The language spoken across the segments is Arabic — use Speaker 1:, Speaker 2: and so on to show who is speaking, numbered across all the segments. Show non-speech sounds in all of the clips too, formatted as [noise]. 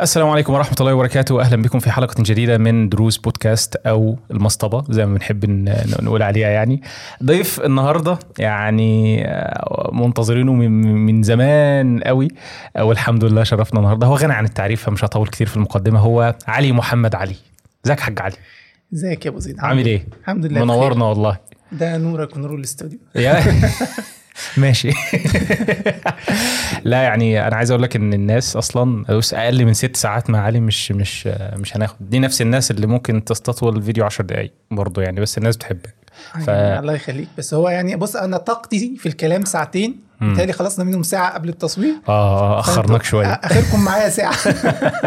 Speaker 1: السلام عليكم ورحمة الله وبركاته. أهلا بكم في حلقة جديدة من دروس بودكاست أو المصطبة زي ما بنحب نقول عليها يعني. ضيف النهاردة يعني آه، منتظرينه من, زمان قوي. والحمد لله شرفنا النهاردة. هو غني عن التعريف فمش هطول كتير في المقدمة. هو علي محمد علي. ازيك يا حاج علي؟
Speaker 2: ازيك يا أبو زيد؟
Speaker 1: عامل إيه؟
Speaker 2: الحمد لله
Speaker 1: منورنا والله.
Speaker 2: ده نورك ونور الاستوديو. [laughs]
Speaker 1: ماشي. لا يعني أنا عايز أقول لك إن الناس أصلا أقل من ست ساعات مع علي مش مش مش هناخد. دي نفس الناس اللي ممكن تستطول الفيديو 10 دقايق برضه يعني بس الناس بتحبك. ف-
Speaker 2: يعني الله يخليك. بس هو يعني بص أنا طاقتي في الكلام ساعتين. بالتالي خلصنا منهم ساعة قبل التصوير
Speaker 1: آه اخرناك
Speaker 2: فأنتوا
Speaker 1: شوية.
Speaker 2: آخركم معايا ساعة.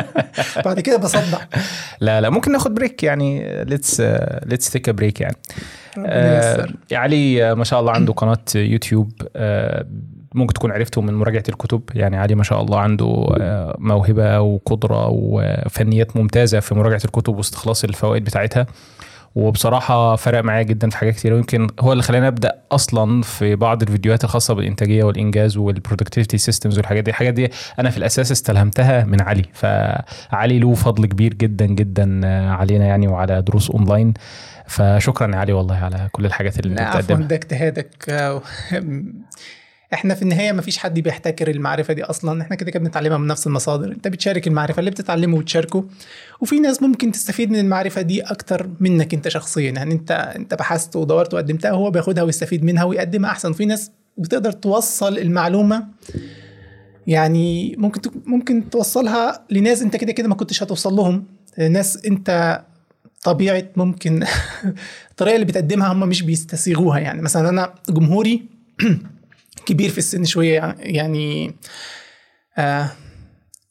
Speaker 2: [laughs] بعد كده بصدع.
Speaker 1: لا لا ممكن ناخد break يعني. let's let's take break يعني. آه. علي آه، ما شاء الله عنده قناة يوتيوب. آه، ممكن تكون عرفته من مراجعة الكتب. يعني علي ما شاء الله عنده آه، موهبة وقدرة وفنيات ممتازة في مراجعة الكتب واستخلاص الفوائد بتاعتها. وبصراحة فرق معايا جدا في حاجات كتير. ويمكن هو اللي خلاني أبدأ أصلا في بعض الفيديوهات الخاصة بالإنتاجية والإنجاز وال productivity systems والحاجات دي. الحاجات دي أنا في الأساس استلهمتها من علي. فعلي له فضل كبير جدا جدا علينا يعني وعلى دروس أونلاين. فشكرا يا علي والله على كل الحاجات اللي أنت
Speaker 2: عفوا
Speaker 1: بتقدمها.
Speaker 2: ده اجتهادك. إحنا في النهاية ما فيش حد بيحتكر المعرفة دي أصلا. إحنا كده كده بنتعلمها من نفس المصادر. أنت بتشارك المعرفة اللي بتتعلمه وتشاركه. وفي ناس ممكن تستفيد من المعرفة دي أكتر منك أنت شخصيا. يعني أنت أنت بحثت ودورت وقدمتها وهو بياخدها ويستفيد منها ويقدمها أحسن. في ناس بتقدر توصل المعلومة يعني ممكن ممكن توصلها لناس أنت كده كده ما كنتش هتوصل لهم. ناس أنت طبيعة ممكن [laughs] الطريقة اللي بتقدمها هم مش بيستسيغوها. يعني مثلا أنا جمهوري [clears throat] كبير في السن شوية يعني آه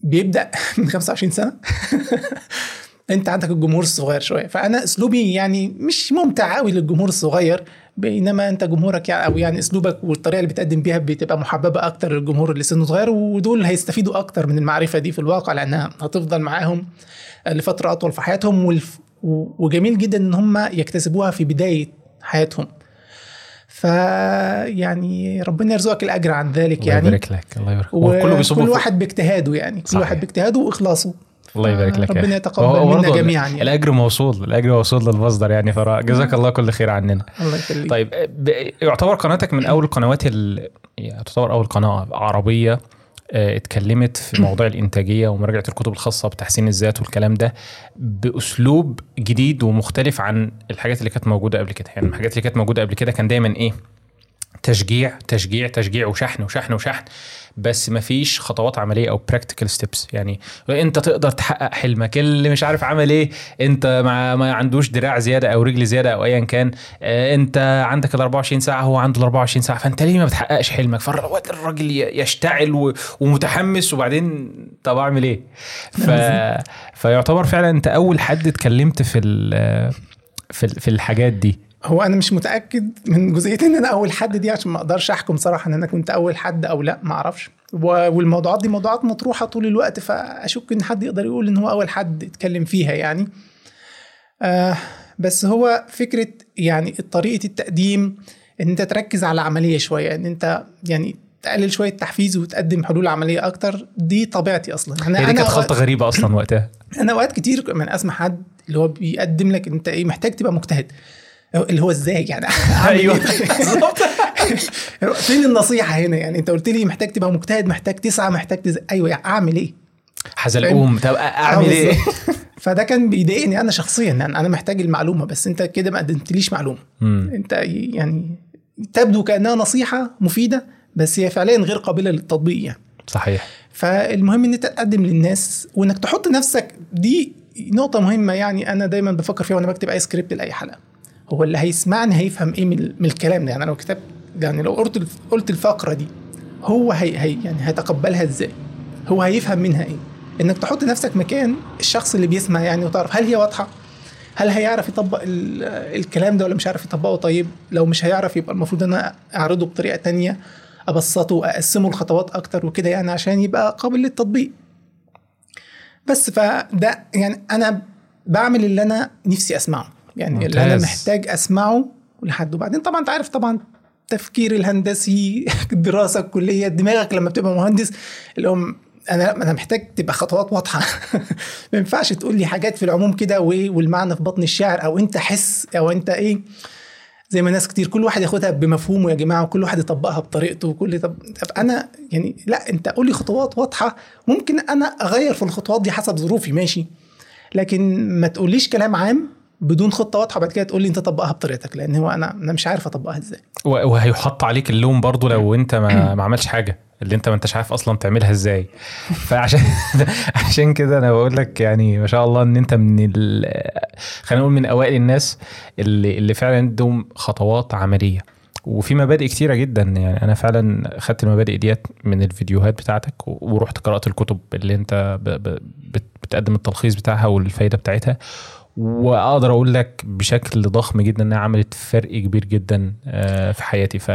Speaker 2: بيبدأ [laughs] من 25 سنة. [laughs] انت عندك الجمهور الصغير شوية. فأنا أسلوبي يعني مش ممتع قوي للجمهور الصغير بينما انت جمهورك يعني أو يعني أسلوبك والطريقة اللي بتقدم بيها بتبقى محببة أكتر للجمهور اللي سنه صغير ودول هيستفيدوا أكتر من المعرفة دي في الواقع لأنها هتفضل معاهم لفترة أطول في حياتهم وجميل جدا إن هم يكتسبوها في بداية حياتهم. فيعني ربنا يرزقك الأجر عن ذلك
Speaker 1: الله
Speaker 2: يعني.
Speaker 1: يبارك لك الله يبارك. هو كله بيصب في-
Speaker 2: واحد باجتهاده يعني كل
Speaker 1: صحيح.
Speaker 2: واحد باجتهاده وإخلاصه.
Speaker 1: الله يبارك لك
Speaker 2: ربنا. يتقبل منا جميعا يعني.
Speaker 1: الأجر موصول الأجر موصول للمصدر يعني فجزاك الله كل خير عننا.
Speaker 2: الله يخليك.
Speaker 1: طيب يعتبر قناتك من أول القنوات ال... يعني تعتبر أول قناة عربية. اتكلمت في موضوع الإنتاجية ومراجعة الكتب الخاصة بتحسين الذات والكلام ده بأسلوب جديد ومختلف عن الحاجات اللي كانت موجودة قبل كده. يعني الحاجات اللي كانت موجودة قبل كده كان دايما إيه؟ تشجيع تشجيع تشجيع وشحن وشحن وشحن. بس مفيش خطوات عملية أو practical steps يعني أنت تقدر تحقق حلمك. اللي مش عارف عمل إيه أنت ما, ما عندوش دراع زيادة أو رجل زيادة أو ايا كان. آه، أنت عندك ال 24 ساعة هو عنده ال 24 ساعة. فأنت ليه ما بتحققش حلمك؟ فالراجل يشتعل ومتحمس وبعدين طب أعمل إيه؟ [laughs] ف... فيعتبر فعلا أنت أول حد اتكلمت في ال... في ال- في الحاجات دي.
Speaker 2: هو أنا مش متأكد من جزئية إن أنا أول حد دي عشان ما أقدرش أحكم صراحة إن أنا كنت أول حد أو لأ ما أعرفش. والموضوعات دي موضوعات مطروحة طول الوقت فأشك إن حد يقدر يقول إن هو أول حد اتكلم فيها يعني. آه بس هو فكرة يعني طريقة التقديم إن أنت تركز على عمليه شوية إن أنت يعني تقلل شوية تحفيز وتقدم حلول عملية أكتر دي طبيعتي أصلا.
Speaker 1: أنا دي كانت خلطة غريبة أصلا وقتها.
Speaker 2: أنا أوقات كتير من أسمع حد اللي هو بيقدم لك أنت إيه محتاج تبقى مجتهد. اللي هو إزاي يعني [laughs]
Speaker 1: أيوة، [laughs]
Speaker 2: إيه؟ [laughs] فين النصيحة هنا يعني؟ أنت قلت لي محتاج تبقى مجتهد محتاج تسعى محتاج تز... أيوه يعني أعمل إيه؟
Speaker 1: حزلقوم. طب أعمل
Speaker 2: آه، إيه. فده كان بيضايقني أنا شخصيا. يعني أنا محتاج المعلومة بس أنت كده ما قدمتليش معلومة.
Speaker 1: مم.
Speaker 2: أنت يعني تبدو كأنها نصيحة مفيدة بس هي فعليا غير قابلة للتطبيق يعني.
Speaker 1: صحيح.
Speaker 2: فالمهم إن أنت تقدم للناس وإنك تحط نفسك دي نقطة مهمة يعني أنا دايما بفكر فيها وأنا بكتب أي سكريبت لأي حلقة. هو اللي هيسمعني هيفهم إيه من, الكلام ده. يعني أنا لو كتبت يعني لو قلت قلت الفقرة دي هو هي, هي يعني هيتقبلها إزاي؟ هو هيفهم منها إيه؟ إنك تحط نفسك مكان الشخص اللي بيسمع يعني وتعرف هل هي واضحة؟ هل هيعرف يطبق ال- الكلام ده ولا مش عارف يطبقه؟ طيب لو مش هيعرف يبقى المفروض إن أنا أعرضه بطريقة تانية أبسطه أقسمه لخطوات أكتر وكده يعني عشان يبقى قابل للتطبيق. بس فده يعني أنا بعمل اللي أنا نفسي أسمعه. يعني اللي أنا
Speaker 1: ممتاز.
Speaker 2: محتاج أسمعه لحد وبعدين. طبعا أنت عارف طبعا التفكير الهندسي [laughs] الدراسه الكلية دماغك لما بتبقى مهندس اللي هو أنا أنا محتاج تبقى خطوات واضحة. [laughs] ما ينفعش تقول لي حاجات في العموم كده والمعنى في بطن الشعر أو أنت حس أو أنت إيه. زي ما ناس كتير كل واحد ياخدها بمفهومه يا جماعة وكل واحد يطبقها بطريقته وكل طب أنا يعني لأ أنت قول لي خطوات واضحة. ممكن أنا أغير في الخطوات دي حسب ظروفي ماشي. لكن ما تقوليش كلام عام بدون خطة واضحة بعد كده تقول لي انت طبقها بطريقتك لأن هو أنا أنا مش عارف أطبقها
Speaker 1: إزاي. وهيحط عليك اللوم برضو لو انت ما, ما عملتش حاجة اللي انت ما انتش عارف أصلا تعملها إزاي. [laughs] فعشان [laughs] عشان كده أنا بقول لك يعني ما شاء الله إن انت من ال... خلينا نقول من أوائل الناس اللي اللي فعلا عندهم خطوات عملية. وفي مبادئ كتيرة جدا يعني أنا فعلا خدت المبادئ ديت من الفيديوهات بتاعتك ورحت قرأت الكتب اللي انت ب... ب... بت- بتقدم التلخيص بتاعها والفايدة بتاعتها. وأقدر أقول لك بشكل ضخم جدا إنها عملت فرق كبير جدا آه، في حياتي. ف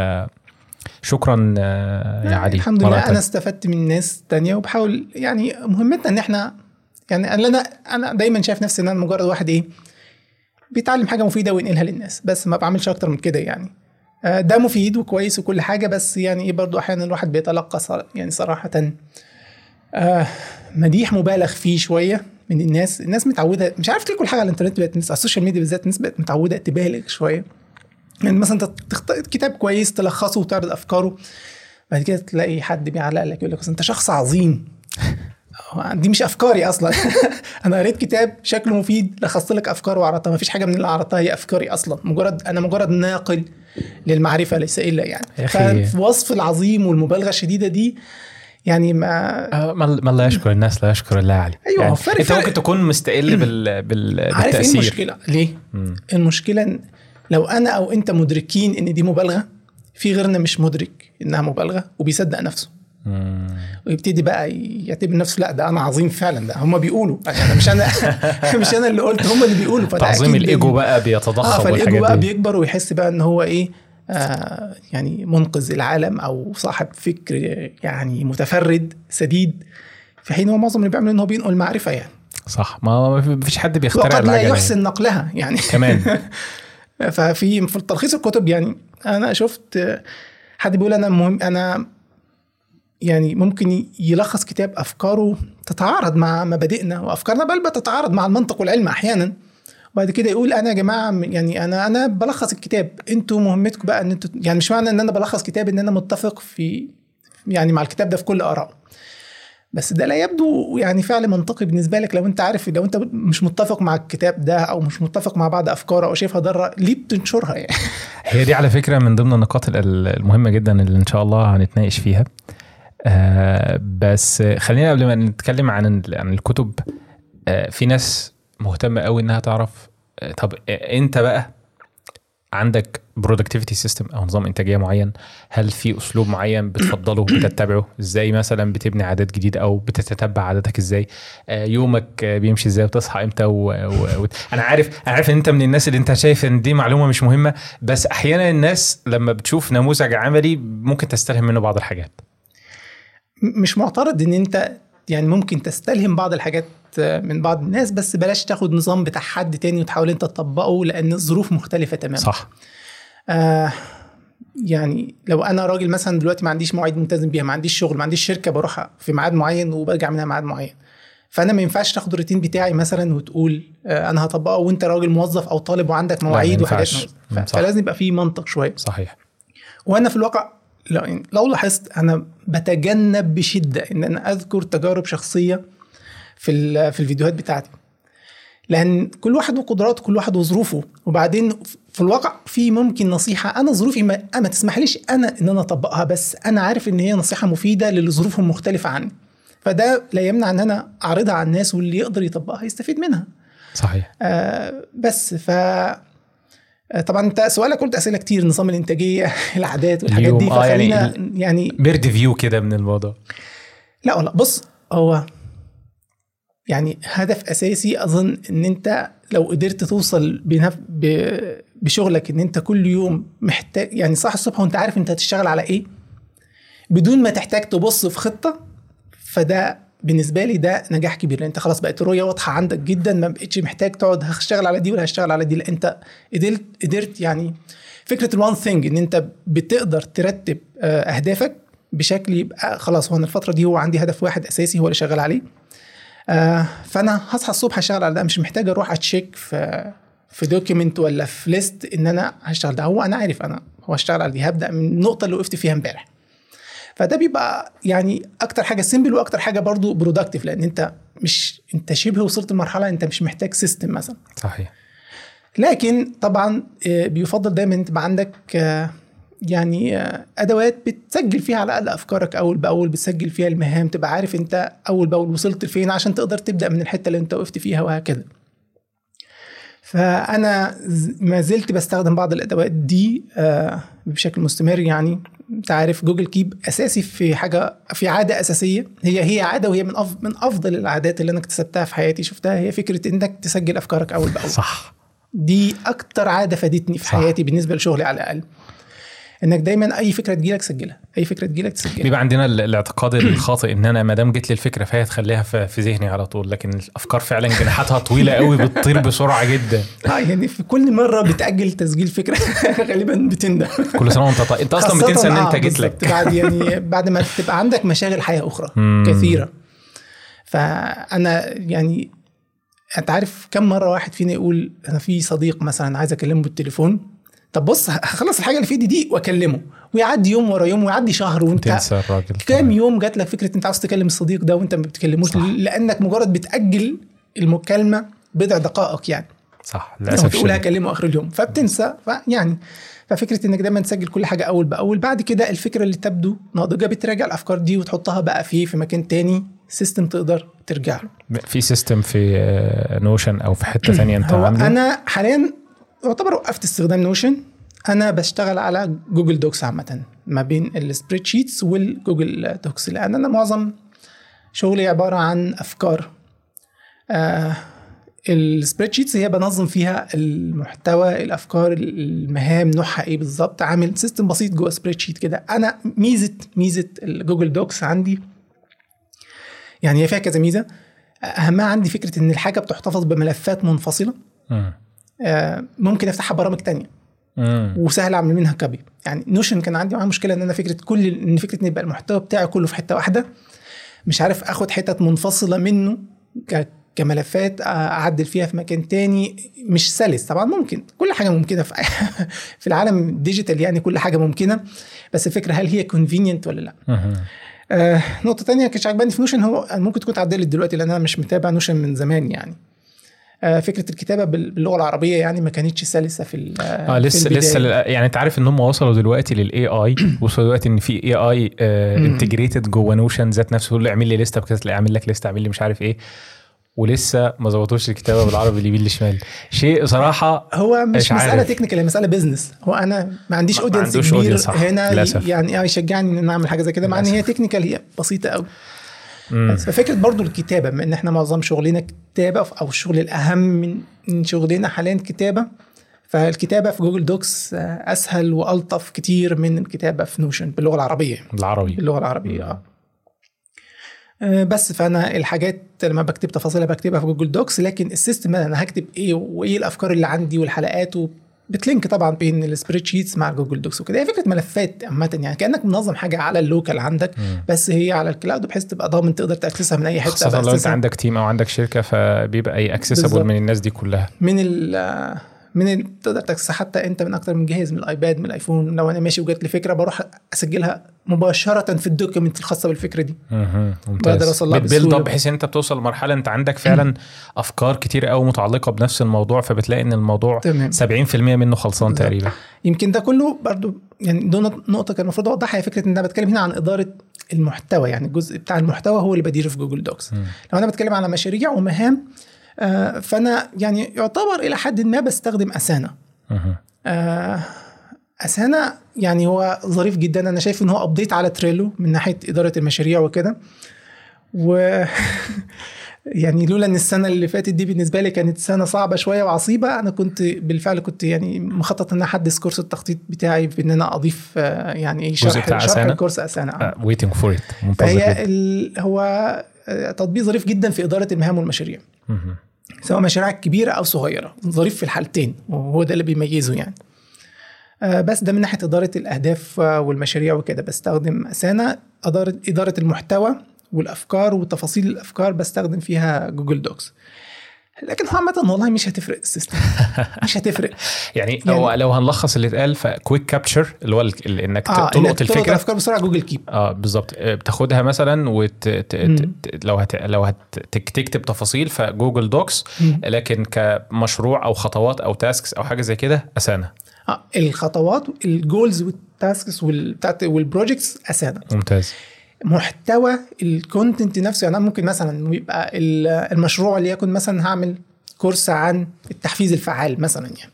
Speaker 1: شكرا آه، يا علي.
Speaker 2: الحمد لله
Speaker 1: أنا.
Speaker 2: استفدت من ناس تانية وبحاول يعني مهمتنا إن إحنا يعني أنا أنا دايما شايف نفسي إن أنا مجرد واحد إيه بيتعلم حاجة مفيدة وينقلها للناس بس ما بعملش أكتر من كده يعني. آه، ده مفيد وكويس وكل حاجة بس يعني إيه برضو أحيانا الواحد بيتلقى يعني صراحة مديح مبالغ فيه شوية من الناس الناس متعودة مش عارف ليه كل حاجة على الإنترنت بقت الناس على السوشيال ميديا بالذات الناس بقت متعودة تبالغ شوية. يعني مثلا أنت تختار كتاب كويس تلخصه وتعرض أفكاره بعد كده تلاقي حد بيعلق لك يقول لك "أصل أنت شخص عظيم. دي مش أفكاري أصلا. [laughs] أنا قريت كتاب شكله مفيد لخصت لك افكار وعرضتها. ما فيش حاجة من اللي عرضتها هي أفكاري أصلا. مجرد أنا مجرد ناقل للمعرفة ليس إلا يعني.
Speaker 1: يا أخي.
Speaker 2: ففي وصف العظيم والمبالغة الشديدة دي يعني ما
Speaker 1: آه، ما ما لا يشكر الناس لا يشكر الله علي.
Speaker 2: أيوة،
Speaker 1: يعني
Speaker 2: فرق- أنت.
Speaker 1: ممكن تكون مستقل بال... [clears throat] بال...
Speaker 2: عارف إيه
Speaker 1: بالتأثير.
Speaker 2: المشكلة؟ ليه؟
Speaker 1: مم.
Speaker 2: المشكلة لو أنا أو أنت مدركين إن دي مبالغة في غيرنا مش مدرك إنها مبالغة وبيصدق نفسه.
Speaker 1: مم.
Speaker 2: ويبتدي بقى يعتبر نفسه لأ ده أنا عظيم فعلا ده هم بيقولوا. [laughs] يعني مش أنا [laughs] مش أنا اللي قلت هم اللي بيقولوا.
Speaker 1: تعظيم
Speaker 2: الإيجو
Speaker 1: بقى
Speaker 2: آه
Speaker 1: بيتضخم
Speaker 2: فالإيجو
Speaker 1: والحاجات
Speaker 2: بقى
Speaker 1: دي.
Speaker 2: بيكبر ويحس بقى إن هو إيه يعني منقذ العالم أو صاحب فكر يعني متفرد سديد في حين هو معظم اللي بيعمله إن هو بينقل معرفة يعني.
Speaker 1: صح. ما فيش حد بيخترع
Speaker 2: وقد لا
Speaker 1: العجلة يعني.
Speaker 2: يحسن نقلها يعني.
Speaker 1: كمان. [laughs]
Speaker 2: ففي في تلخيص الكتب يعني أنا شفت حد بيقول أنا مهم أنا يعني ممكن يلخص كتاب أفكاره تتعارض مع مبادئنا وأفكارنا بل بتتعارض مع المنطق والعلم أحيانا. وبعد كده يقول أنا يا جماعة يعني أنا أنا بلخص الكتاب. أنتوا مهمتكم بقى إن أنتوا يعني مش معنى إن أنا بلخص كتاب إن أنا متفق في يعني مع الكتاب ده في كل ارائه بس ده لا يبدو يعني فعل منطقي بالنسبة لك لو أنت عارف لو أنت مش متفق مع الكتاب ده أو مش متفق مع بعض أفكاره أو شايفها ضارة ليه بتنشرها يعني؟ [laughs]
Speaker 1: هي دي على فكرة من ضمن النقاط ال- المهمة جدا اللي إن شاء الله هنتناقش فيها. آه بس خلينا قبل ما نتكلم عن عن الكتب آه في ناس مهتمه قوي إنها تعرف آه طب آه إنت بقى عندك productivity system أو نظام إنتاجية معين هل في أسلوب معين بتفضله [clears throat] بتتبعه؟ إزاي مثلا بتبني عادات جديدة أو بتتتبع عاداتك إزاي؟ آه، يومك بيمشي إزاي؟ وتصحى إمتى؟ و... و... و... أنا عارف أنا عارف إن أنت من الناس اللي أنت شايف إن دي معلومة مش مهمة بس أحيانا الناس لما بتشوف نموذج عملي ممكن تستلهم منه بعض الحاجات.
Speaker 2: مش معترض إن أنت يعني ممكن تستلهم بعض الحاجات من بعض الناس بس بلاش تاخد نظام بتاع حد تاني وتحاول انت تطبقه لأن الظروف مختلفة تماما.
Speaker 1: صح.
Speaker 2: آه يعني لو أنا راجل مثلا دلوقتي ما عنديش مواعيد ملتزم بيها ما عنديش شغل ما عنديش شركة بروح في ميعاد معين وبرجع منها ميعاد معين. فأنا ما ينفعش تاخد الروتين بتاعي مثلا وتقول آه أنا هطبقه وأنت راجل موظف أو طالب وعندك مواعيد وحاجات. فلازم يبقى في منطق شوية.
Speaker 1: صحيح.
Speaker 2: وأنا في الواقع لو يعني لو لاحظت أنا بتجنب بشدة إن أنا أذكر تجارب شخصية في في الفيديوهات بتاعتي. لأن كل واحد وقدراته كل واحد وظروفه. وبعدين في الواقع في ممكن نصيحة أنا ظروفي ما, ما تسمحليش أنا إن أنا أطبقها بس أنا عارف إن هي نصيحة مفيدة للي ظروفهم مختلفة عني. فده لا يمنع إن أنا أعرضها على الناس واللي يقدر يطبقها يستفيد منها.
Speaker 1: صحيح.
Speaker 2: آه بس ف آه، طبعا أنت سؤالك قلت أسئلة كتير نظام الإنتاجية [laughs] العادات والحاجات دي.
Speaker 1: آه، يعني
Speaker 2: فخلينا يعني
Speaker 1: بيرد فيو كده من الموضوع.
Speaker 2: لا ولا بص هو يعني هدف أساسي أظن إن أنت لو قدرت توصل بنف... ب... بشغلك إن أنت كل يوم محتاج يعني صح الصبح وأنت عارف أنت هتشتغل على إيه بدون ما تحتاج تبص في خطة فده بالنسبة لي ده نجاح كبير لأن أنت خلاص بقت الرؤيه واضحة عندك جدا ما بقتش محتاج تقعد هشتغل على دي ولا هشتغل على دي لا أنت قدرت قدرت يعني فكرة الوان ثينج إن أنت بتقدر ترتب آه، أهدافك بشكل يبقى خلاص هو أنا الفترة دي هو عندي هدف واحد أساسي هو اللي شغال عليه. آه فأنا هصحى الصبح اشتغل على ده. مش محتاج أروح أ check في في document ولا في list إن أنا هشتغل ده. هو أنا عارف أنا هو اشتغل على دي. هبدأ من النقطة اللي وقفت فيها امبارح. فده بيبقى يعني أكتر حاجة simple وأكتر حاجة برضو productive لأن أنت مش أنت شبه وصلت لمرحلة أنت مش محتاج system مثلا.
Speaker 1: صحيح.
Speaker 2: لكن طبعا آه، بيفضل دايما تبقى عندك آه، يعني أدوات بتسجل فيها على الأقل أفكارك أول بأول بتسجل فيها المهام تبقى عارف أنت أول بأول وصلت لفين عشان تقدر تبدأ من الحتة اللي أنت وقفت فيها وهكذا. فأنا ما زلت بستخدم بعض الأدوات دي آه، بشكل مستمر يعني. أنت عارف جوجل كيب أساسي في حاجة في عادة أساسية. هي هي عادة وهي من من أفضل العادات اللي أنا اكتسبتها في حياتي شفتها؟ هي فكرة إنك تسجل أفكارك أول بأول.
Speaker 1: صح.
Speaker 2: دي أكتر عادة فادتني في
Speaker 1: صح.
Speaker 2: حياتي بالنسبة لشغلي على الأقل. إنك دايما أي فكرة تجيلك سجلها. أي فكرة تجيلك تسجلها.
Speaker 1: بيبقى عندنا ال- الاعتقاد الخاطئ إن أنا ما دام جت لي الفكرة فهي تخليها في ذهني على طول لكن الأفكار فعلا جناحاتها طويلة قوي بتطير بسرعة جدا.
Speaker 2: آه يعني في كل مرة بتأجل تسجيل فكرة [laughs] غالبا بتندم.
Speaker 1: كل سنة وأنت طيب. أنت
Speaker 2: أصلا
Speaker 1: بتنسى إن
Speaker 2: آه
Speaker 1: أنت جيت
Speaker 2: بالظبط،
Speaker 1: لك
Speaker 2: بعد يعني [laughs] بعد ما تبقى عندك مشاغل حياة
Speaker 1: أخرى.
Speaker 2: كثيرة. فأنا يعني أنت عارف كم مرة واحد فينا يقول أنا في صديق مثلا عايز أكلمه بالتليفون؟ طب بص هخلص الحاجة اللي في ايدي دي واكلمه ويعدي يوم ورا يوم ويعدي شهر وانت
Speaker 1: تنسى الراجل
Speaker 2: كام يوم جات لك فكرة انت عاوز تكلم الصديق ده وانت ما بتكلموش. لأنك مجرد بتأجل المكالمة بضع دقائق يعني.
Speaker 1: صح. للأسف
Speaker 2: تقول. هكلمه آخر اليوم فبتنسى فيعني ففكرة إنك دايما تسجل كل حاجة أول بأول. بعد كده الفكرة اللي تبدو ناضجة بتراجع الأفكار دي وتحطها بقى في في مكان تاني system تقدر ترجع له.
Speaker 1: في system في Notion أو في حتة ثانية
Speaker 2: أنت
Speaker 1: عامله؟
Speaker 2: أنا حاليا يعتبر وقفت استخدام Notion أنا بشتغل على Google Docs عامة ما بين ال spreadsheets وال Google Docs لأن أنا معظم شغلي عبارة عن أفكار. آه ال spreadsheets هي بنظم فيها المحتوى الأفكار المهام نوعها إيه بالظبط. عامل system بسيط جوه spreadsheet كده. أنا ميزة ميزة ال Google Docs عندي يعني هي فيها كذا ميزة. أهمها عندي فكرة إن الحاجة بتحتفظ بملفات منفصلة. ممكن افتحها برامج تانية.
Speaker 1: مم.
Speaker 2: وسهل أعمل منها copy يعني Notion كان عندي معاه مشكلة إن أنا فكرة كل إن فكرة إن يبقى المحتوى بتاعي كله في حتة واحدة. مش عارف آخد حتت منفصلة منه ك- كملفات آه، أعدل فيها في مكان تاني. مش سلس طبعا ممكن. كل حاجة ممكنة في [laughs] في العالم ال digital يعني كل حاجة ممكنة. بس الفكرة هل هي convenient ولا لأ؟
Speaker 1: مم.
Speaker 2: آه نقطة تانية كانت عجباني في Notion هو ممكن تكون اتعدلت دلوقتي لأن أنا مش متابع Notion من زمان يعني. آه فكرة الكتابة بال- باللغة العربية يعني ما كانتش سلسة في
Speaker 1: آه
Speaker 2: في
Speaker 1: لسه
Speaker 2: البداية.
Speaker 1: لسه يعني انت عارف ان هم وصلوا دلوقتي لل AI [clears throat] وصلوا دلوقتي ان في AI integrated جوه Notion ذات نفسه يقول له اعمل لي لسته بكذا اعمل لك لسته اعمل لي مش عارف إيه ولسه ما ظبطوش الكتابة بالعربي اليمين للشمال شيء صراحة
Speaker 2: هو مش
Speaker 1: مش عارف.
Speaker 2: technical هي مسألة business هو أنا ما عنديش
Speaker 1: audience كبير.
Speaker 2: هنا
Speaker 1: للأسف.
Speaker 2: يعني آه يشجعني إن أنا أعمل حاجة زي كده مع إن هي technical هي بسيطة قوي ففكرة برضو الكتابة بما إن إحنا معظم شغلنا كتابة أو الشغل الأهم من من شغلنا حاليا كتابة فالكتابة في Google Docs آه، أسهل وألطف كتير من الكتابة في Notion باللغة العربية.
Speaker 1: بالعربي.
Speaker 2: باللغة العربية آه. آه، بس فأنا الحاجات لما بكتب تفاصيلها بكتبها في Google Docs لكن ال system أنا هكتب إيه وإيه الأفكار اللي عندي والحلقات و بت link طبعا بين ال spreadsheets مع Google Docs وكده هي فكرة ملفات عامة يعني كأنك منظم حاجة على ال local عندك
Speaker 1: مم.
Speaker 2: بس هي على ال cloud بحيث تبقى ضامن تقدر ت access ها من أي حتة
Speaker 1: خاصة لو
Speaker 2: أنت
Speaker 1: عندك team أو عندك شركة فبيبقى
Speaker 2: accessible.
Speaker 1: من الناس دي كلها
Speaker 2: من ال من ال تقدر ت access ها حتى انت من أكتر من جهاز من ال iPad من ال iPhone لو أنا ماشي وجات لي فكرة بروح أسجلها مباشرة في ال document الخاصة بالفكرة دي
Speaker 1: مهم.
Speaker 2: بقدر لها
Speaker 1: بت
Speaker 2: build
Speaker 1: up بحيث إن أنت بتوصل لمرحلة أنت عندك فعلا أفكار كتير قوي متعلقة بنفس الموضوع فبتلاقي إن الموضوع
Speaker 2: تمام
Speaker 1: 70% منه خلصان. تقريبا
Speaker 2: يمكن ده كله برضو يعني دون نقطة كان المفروض أوضحها هي فكرة إن أنا بتكلم هنا عن إدارة المحتوى يعني الجزء بتاع المحتوى هو اللي بديره في Google Docs
Speaker 1: مم.
Speaker 2: لو أنا بتكلم على مشاريع ومهام آه، فأنا يعني يعتبر إلى حد ما بستخدم Asana
Speaker 1: مهم.
Speaker 2: آه، Asana يعني هو ظريف جدا أنا شايف إن هو update على Trello من ناحية إدارة المشاريع وكده و [laughs] يعني لولا إن السنة اللي فاتت دي بالنسبة لي كانت سنة صعبة شوية وعصيبة أنا كنت بالفعل كنت يعني مخطط إن أنا أحدث course التخطيط بتاعي في ان أنا أضيف آه، يعني شرح شرح؟ الكورس
Speaker 1: Asana.
Speaker 2: Waiting
Speaker 1: for
Speaker 2: it. هو تطبيق ظريف جدا في إدارة المهام والمشاريع. سواء مشاريع كبيرة أو صغيرة ظريف في الحالتين وهو ده اللي بيميزه يعني. آه، بس ده من ناحية إدارة الأهداف آه، والمشاريع وكده. بستخدم Asana إدارة إدارة المحتوى والأفكار وتفاصيل الأفكار بستخدم فيها Google Docs. لكن عامة والله مش هتفرق ال system. [laughs] مش هتفرق.
Speaker 1: يعني, يعني هو لو هنلخص اللي اتقال ف quick capture اللي هو إنك
Speaker 2: آه
Speaker 1: تلقط
Speaker 2: إنك تلقط
Speaker 1: الفكرة.
Speaker 2: الأفكار بسرعة Google Keep.
Speaker 1: آه بالظبط. آه، بتاخدها مثلا وت... ت... ت... لو هت... لو هتكتب تفاصيل ف Google Docs لكن كمشروع أو خطوات أو tasks أو حاجة زي كده Asana
Speaker 2: آه الخطوات ال goals وال tasks والبتاعت وال projects Asana
Speaker 1: ممتاز.
Speaker 2: محتوى ال content نفسه يعني ممكن مثلا يبقى ال- المشروع اللي يكون مثلا هعمل course عن التحفيز الفعال مثلا يعني.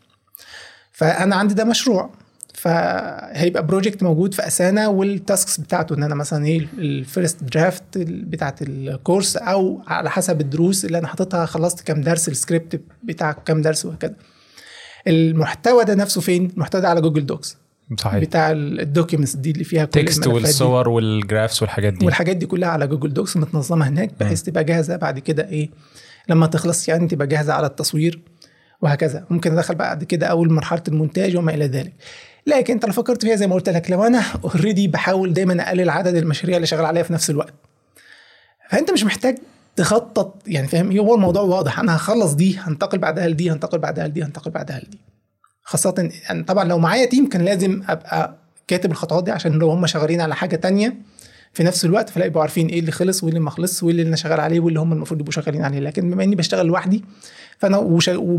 Speaker 2: فأنا عندي ده مشروع فهيبقى project موجود في Asana وال tasks بتاعته إن أنا مثلا إيه ال first draft بتاعت ال course أو على حسب الدروس اللي أنا حاططها خلصت كام درس السكريبت بتاع كام درس وهكذا. المحتوى ده نفسه فين؟ المحتوى ده على Google Docs
Speaker 1: صحيح.
Speaker 2: بتاع ال documents دي اللي فيها كل text.
Speaker 1: والصور وال graphs والحاجات دي.
Speaker 2: والحاجات دي كلها على Google Docs متنظمة هناك بحيث تبقى جاهزة بعد كده إيه لما تخلص يعني تبقى جاهزة على التصوير وهكذا. ممكن أدخل بعد كده أول مرحلة المونتاج وما إلى ذلك. لكن أنت لو فكرت فيها زي ما قلت لك لو أنا already بحاول دايما أقلل عدد المشاريع اللي شغال عليها في نفس الوقت فأنت مش محتاج تخطط يعني فاهم؟ هو الموضوع واضح. أنا هخلص دي هنتقل بعدها لدي هنتقل بعدها لدي هنتقل بعدها لدي. خاصة يعني طبعا لو معايا team كان لازم أبقى كاتب الخطوات دي عشان لو هم شغالين على حاجة تانية في نفس الوقت فلا يبقوا عارفين إيه اللي خلص وايه اللي ما خلص وايه اللي أنا شغال عليه واللي هم المفروض يبقوا شغالين عليه. لكن بما إني بشتغل لوحدي فأنا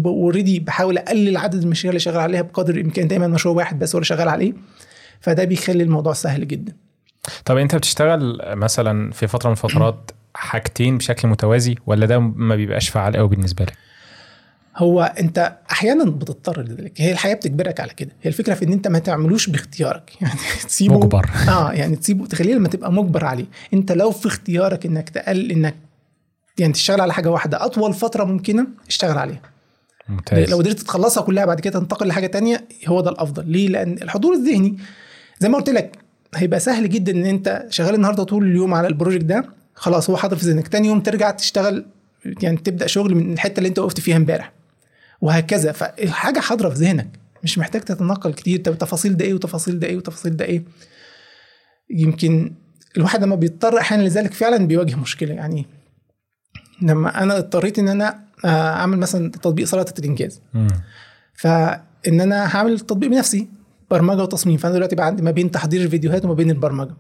Speaker 2: already بحاول أقلل عدد المشاريع اللي شغال عليها بقدر الإمكان. دايما مشروع واحد بس هو اللي شغال عليه. فده بيخلي الموضوع سهل جدا.
Speaker 1: طب أنت بتشتغل مثلا في فترة من الفترات حاجتين بشكل متوازي ولا ده ما بيبقاش فعال قوي بالنسبة لك؟
Speaker 2: هو انت أحيانا بتضطر لذلك. هي الحياة بتجبرك على كده. هي الفكرة في ان انت ما تعملوش باختيارك. [laughs] يعني تسيبه
Speaker 1: مجبر. [laughs]
Speaker 2: آه يعني تسيبه. تخليه لما تبقى مجبر عليه. انت لو في اختيارك انك تقل انك يعني تشتغل على حاجة واحدة أطول فترة ممكنة اشتغل عليها.
Speaker 1: ممتاز.
Speaker 2: لو قدرت تخلصها كلها بعد كده تنتقل لحاجة تانية هو ده الأفضل. ليه؟ لأن الحضور الذهني زي ما قلت لك هيبقى سهل جدا إن أنت شغال النهارده طول اليوم على البروجكت ده خلاص هو حاضر في ذهنك. تاني يوم ترجع تشتغل يعني تبدأ شغل من الحتة اللي أنت وقفت فيها امبارح. وهكذا. فالحاجة حاضرة في ذهنك. مش محتاج تتنقل كتير. طب تفاصيل ده إيه وتفاصيل ده إيه وتفاصيل ده إيه؟ يمكن الواحد لما بيضطر أحيانا لذلك فعلا بيواجه مشكلة. يعني لما أنا اضطريت إن أنا آه، أعمل مثلا تطبيق سلطه
Speaker 1: الإنجاز.
Speaker 2: فإن أنا هعمل التطبيق بنفسي برمجة وتصميم. فأنا دلوقتي بقى عندي ما بين تحضير الفيديوهات وما بين البرمجة.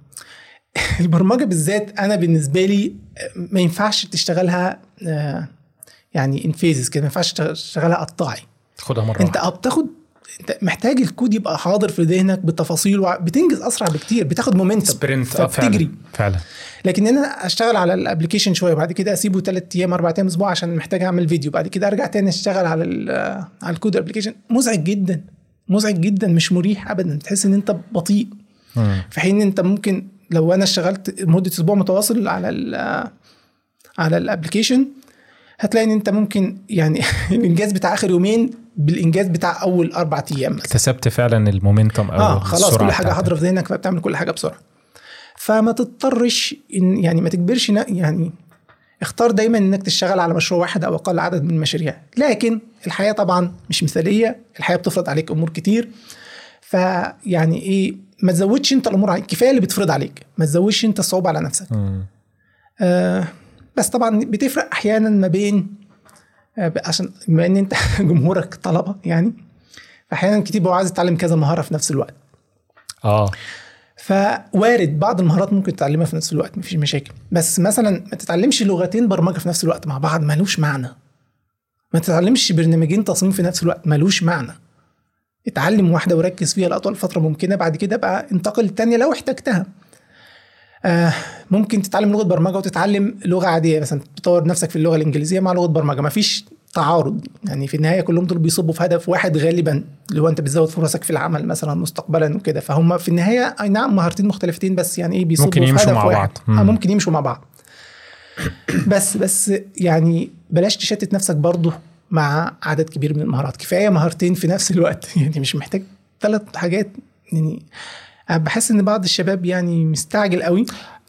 Speaker 2: [laughs] البرمجة بالذات أنا بالنسبة لي ما ينفعش تشتغلها آه، يعني in phases كده ما ينفعش تشتغلها قطاعي.
Speaker 1: خدها مرة
Speaker 2: انت. آه بتاخد انت محتاج الكود يبقى حاضر في ذهنك بالتفاصيل وع- بتنجز أسرع بكتير بتاخد momentum
Speaker 1: sprint آه
Speaker 2: فبتجري.
Speaker 1: فعلا. فعلا
Speaker 2: لكن أنا أشتغل على ال application شوية بعد كده أسيبه ثلاث أيام أربع أيام أسبوع عشان محتاج أعمل فيديو بعد كده أرجع تاني أشتغل على على ال code ال application مزعج جدا مزعج جدا مش مريح ابدا. تحس إن أنت بطيء.
Speaker 1: مم.
Speaker 2: في حين إن أنت ممكن لو أنا اشتغلت مدة أسبوع متواصل على ال على الابلكيشن هتلاقي إن أنت ممكن يعني [laughs] الإنجاز بتاع آخر يومين بالإنجاز بتاع أول أربع أيام مثلا.
Speaker 1: اكتسبت فعلا المومنتم أو
Speaker 2: آه خلاص كل
Speaker 1: حاجة.
Speaker 2: حاضره في ذهنك فبتعمل كل حاجة بسرعة. فما تضطرش إن يعني ما تجبرش يعني اختار دايما إنك تشتغل على مشروع واحد أو أقل عدد من المشاريع لكن الحياة طبعا مش مثالية الحياة بتفرض عليك أمور كتير. فيعني إيه ما تزودش أنت الأمور عليك. كفاية اللي بتفرض عليك. ما تزودش أنت الصعوبة على نفسك. آه بس طبعا بتفرق أحيانا ما بين آه عشان بما إن أنت [laughs] جمهورك طلبة يعني فاحيانا كتير بيبقى عايز يتعلم كذا مهارة في نفس الوقت.
Speaker 1: آه.
Speaker 2: فوارد بعض المهارات ممكن تتعلمها في نفس الوقت مفيش مشاكل. بس مثلا ما تتعلمش لغتين برمجة في نفس الوقت مع بعض ملوش معنى. ما تتعلمش برنامجين تصميم في نفس الوقت ملوش معنى. اتعلم واحدة وركز فيها لأطول فترة ممكنة بعد كده بقى انتقل للتانيه لو احتجتها. آه ممكن تتعلم لغة برمجة وتتعلم لغة عادية مثلا تطور نفسك في اللغة الإنجليزية مع لغة برمجة. مفيش تعارض. يعني في النهاية كلهم دول بيصبوا في هدف واحد غالبا اللي هو أنت بتزود فرصك في العمل مثلا مستقبلا وكده. فهم في النهاية أي نعم مهارتين مختلفتين بس يعني إيه بيصبوا
Speaker 1: ممكن
Speaker 2: في
Speaker 1: يمشوا
Speaker 2: هدف
Speaker 1: مع
Speaker 2: واحد.
Speaker 1: بعض.
Speaker 2: آه
Speaker 1: مم.
Speaker 2: ممكن يمشوا مع بعض. بس بس يعني بلاش تشتت نفسك برضه مع عدد كبير من المهارات. كفاية مهارتين في نفس الوقت. [laughs] يعني مش محتاج ثلاث حاجات. يعني بحس إن بعض الشباب يعني مستعجل قوي.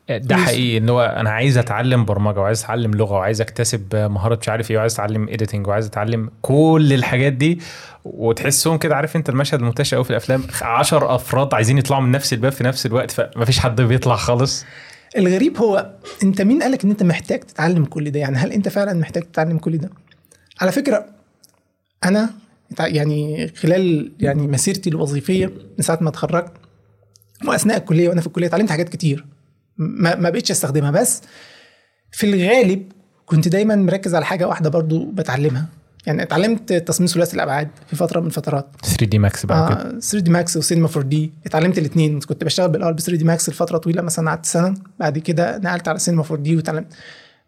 Speaker 1: ده
Speaker 2: مش-
Speaker 1: حقيقي إن هو أنا عايز أتعلم برمجة وعايز أتعلم لغة وعايز أكتسب مهاره مش عارف إيه وعايز أتعلم اديتنج وعايز أتعلم كل الحاجات دي وتحسهم كده عارف أنت المشهد المنتشر قوي في الأفلام 10 أفراد عايزين يطلعوا من نفس الباب في نفس الوقت فمفيش حد بيطلع خالص.
Speaker 2: الغريب هو أنت مين قالك إن أنت محتاج تتعلم كل ده؟ يعني هل أنت فعلا محتاج تتعلم كل ده؟ على فكرة أنا يعني خلال يعني مسيرتي الوظيفية من ساعة ما اتخرجت واثناء الكلية وأنا في الكلية اتعلمت حاجات كتير. ما, ما بقتش أستخدمها. بس في الغالب كنت دايما مركز على حاجة واحدة برضو بتعلمها. يعني اتعلمت تصميم ثلاثي الأبعاد في فترة من الفترات
Speaker 1: 3D Max بقى
Speaker 2: آه 3D Max و Cinema 4D اتعلمت الاثنين كنت بشتغل بالاول ب 3D Max لفترة طويلة مثلا قعدت سنة. بعد كده نقلت على سينما 4 دي وتعلمت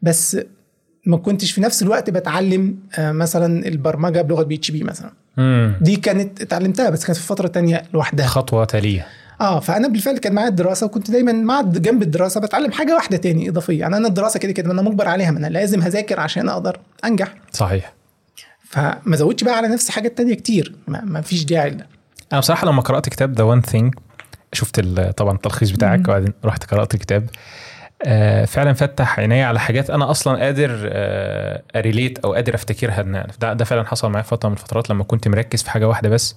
Speaker 2: بس ما كنتش في نفس الوقت بتعلم آه مثلا البرمجة بلغة PHP مثلا.
Speaker 1: مم.
Speaker 2: دي كانت اتعلمتها بس كانت في فترة تانية لوحدها.
Speaker 1: خطوة تالية.
Speaker 2: آه فأنا بالفعل كان معايا الدراسة وكنت دايما مع جنب الدراسة بتعلم حاجة واحدة تاني إضافية. يعني أنا الدراسة كده كده أنا مجبر عليها ما أنا لازم هذاكر عشان أقدر أنجح.
Speaker 1: صحيح.
Speaker 2: فما زودش بقى على نفسي حاجات تانية كتير. ما, ما فيش داعي لده.
Speaker 1: أنا بصراحة لما قرأت كتاب The One Thing شفت طبعا التلخيص بتاعك. وبعدين رحت قرأت الكتاب آه، فعلا فتح عيني على حاجات أنا أصلا قادر آه، أريليت أو قادر أفتكرها إن ده ده فعلا حصل معايا فترة من الفترات لما كنت مركز في حاجة واحدة بس.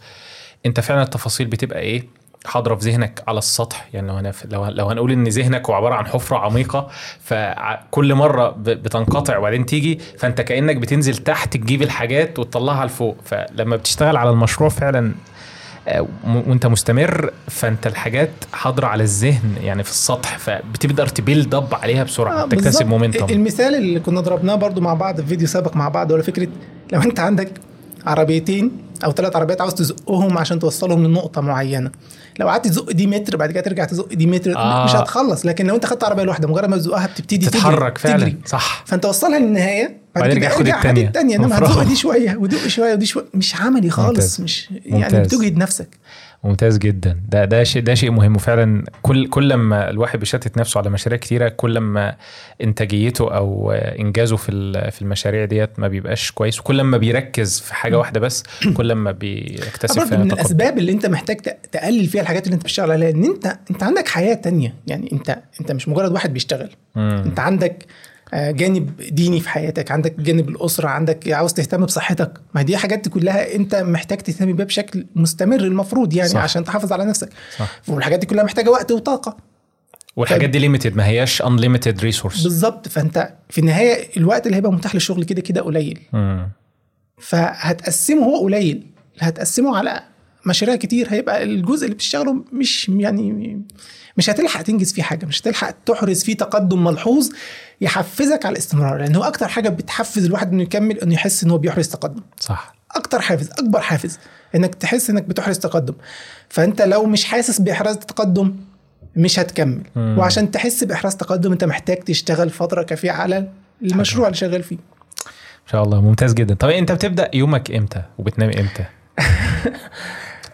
Speaker 1: أنت فعلا التفاصيل بتبقى إيه؟ حاضرة في ذهنك على السطح. يعني لو هنف... لو لو هنقول إن ذهنك هو عبارة عن حفرة عميقة فكل مرة ب... بتنقطع وبعدين تيجي فأنت كأنك بتنزل تحت تجيب الحاجات وتطلعها لفوق. فلما بتشتغل على المشروع فعلا آه، وأنت مستمر فأنت الحاجات حاضرة على الذهن يعني في السطح فبتقدر تبيلد أب عليها بسرعة
Speaker 2: آه،
Speaker 1: تكتسب. مومنتم
Speaker 2: المثال اللي كنا ضربناه برضو مع بعض في فيديو سابق مع بعض ولا فكرة لو أنت عندك عربيتين أو ثلاث عربيات عاوز تزقهم عشان توصلهم لنقطة معينة. لو قعدت تزق دي متر بعد كده ترجع تزق دي متر
Speaker 1: آه.
Speaker 2: مش هتخلص لكن لو انت خدت عربية واحدة مجرد ما تزقها بتبتدي تجري-
Speaker 1: تتحرك فعلا
Speaker 2: تجري.
Speaker 1: صح
Speaker 2: فانت وصلها للنهاية بعد كده
Speaker 1: ارجع خد.
Speaker 2: هات الثانية
Speaker 1: إنما.
Speaker 2: هتزق دي شوية ودق شوية ودي شوية مش عملي خالص
Speaker 1: ممتاز.
Speaker 2: مش يعني
Speaker 1: ممتاز.
Speaker 2: بتجهد نفسك
Speaker 1: ممتاز جدا. ده ده شيء ده شيء مهم. وفعلا كل كل ما الواحد بيشتت نفسه على مشاريع كتيرة كل ما إنتاجيته أو إنجازه في في المشاريع ديت ما بيبقاش كويس وكل ما بيركز في حاجة واحدة بس كل ما بيكتسب فيها
Speaker 2: من. الأسباب اللي أنت محتاج تقلل فيها الحاجات اللي أنت بتشتغل عليها إن أنت أنت عندك حياة تانية. يعني أنت أنت مش مجرد واحد بيشتغل.
Speaker 1: مم.
Speaker 2: أنت عندك جانب ديني في حياتك عندك جانب الأسرة عندك عاوز تهتم بصحتك. ما دي حاجات كلها أنت محتاج تهتم بيها بشكل مستمر المفروض يعني
Speaker 1: صح.
Speaker 2: عشان تحافظ على نفسك.
Speaker 1: صح.
Speaker 2: والحاجات دي كلها محتاجة وقت وطاقة.
Speaker 1: والحاجات دي limited ما هياش unlimited resource
Speaker 2: بالظبط. فأنت في النهاية الوقت اللي هيبقى متاح للشغل كده كده قليل. فهتقسمه هو قليل. هتقسمه على مشاريع كتير هيبقى الجزء اللي بتشتغله مش يعني مش هتلحق تنجز فيه حاجة مش هتلحق تحرز فيه تقدم ملحوظ يحفزك على الاستمرار لأن هو أكتر حاجة بتحفز الواحد إنه يكمل إنه يحس إن هو بيحرز تقدم.
Speaker 1: صح.
Speaker 2: أكتر حافز أكبر حافز إنك تحس إنك بتحرز تقدم. فأنت لو مش حاسس بإحراز تقدم مش هتكمل.
Speaker 1: مم.
Speaker 2: وعشان تحس بإحراز تقدم أنت محتاج تشتغل فترة كافية على المشروع اللي شغال فيه.
Speaker 1: إن شاء الله ممتاز جدا. طب أنت بتبدأ يومك إمتى؟ وبتنام إمتى؟ [laughs]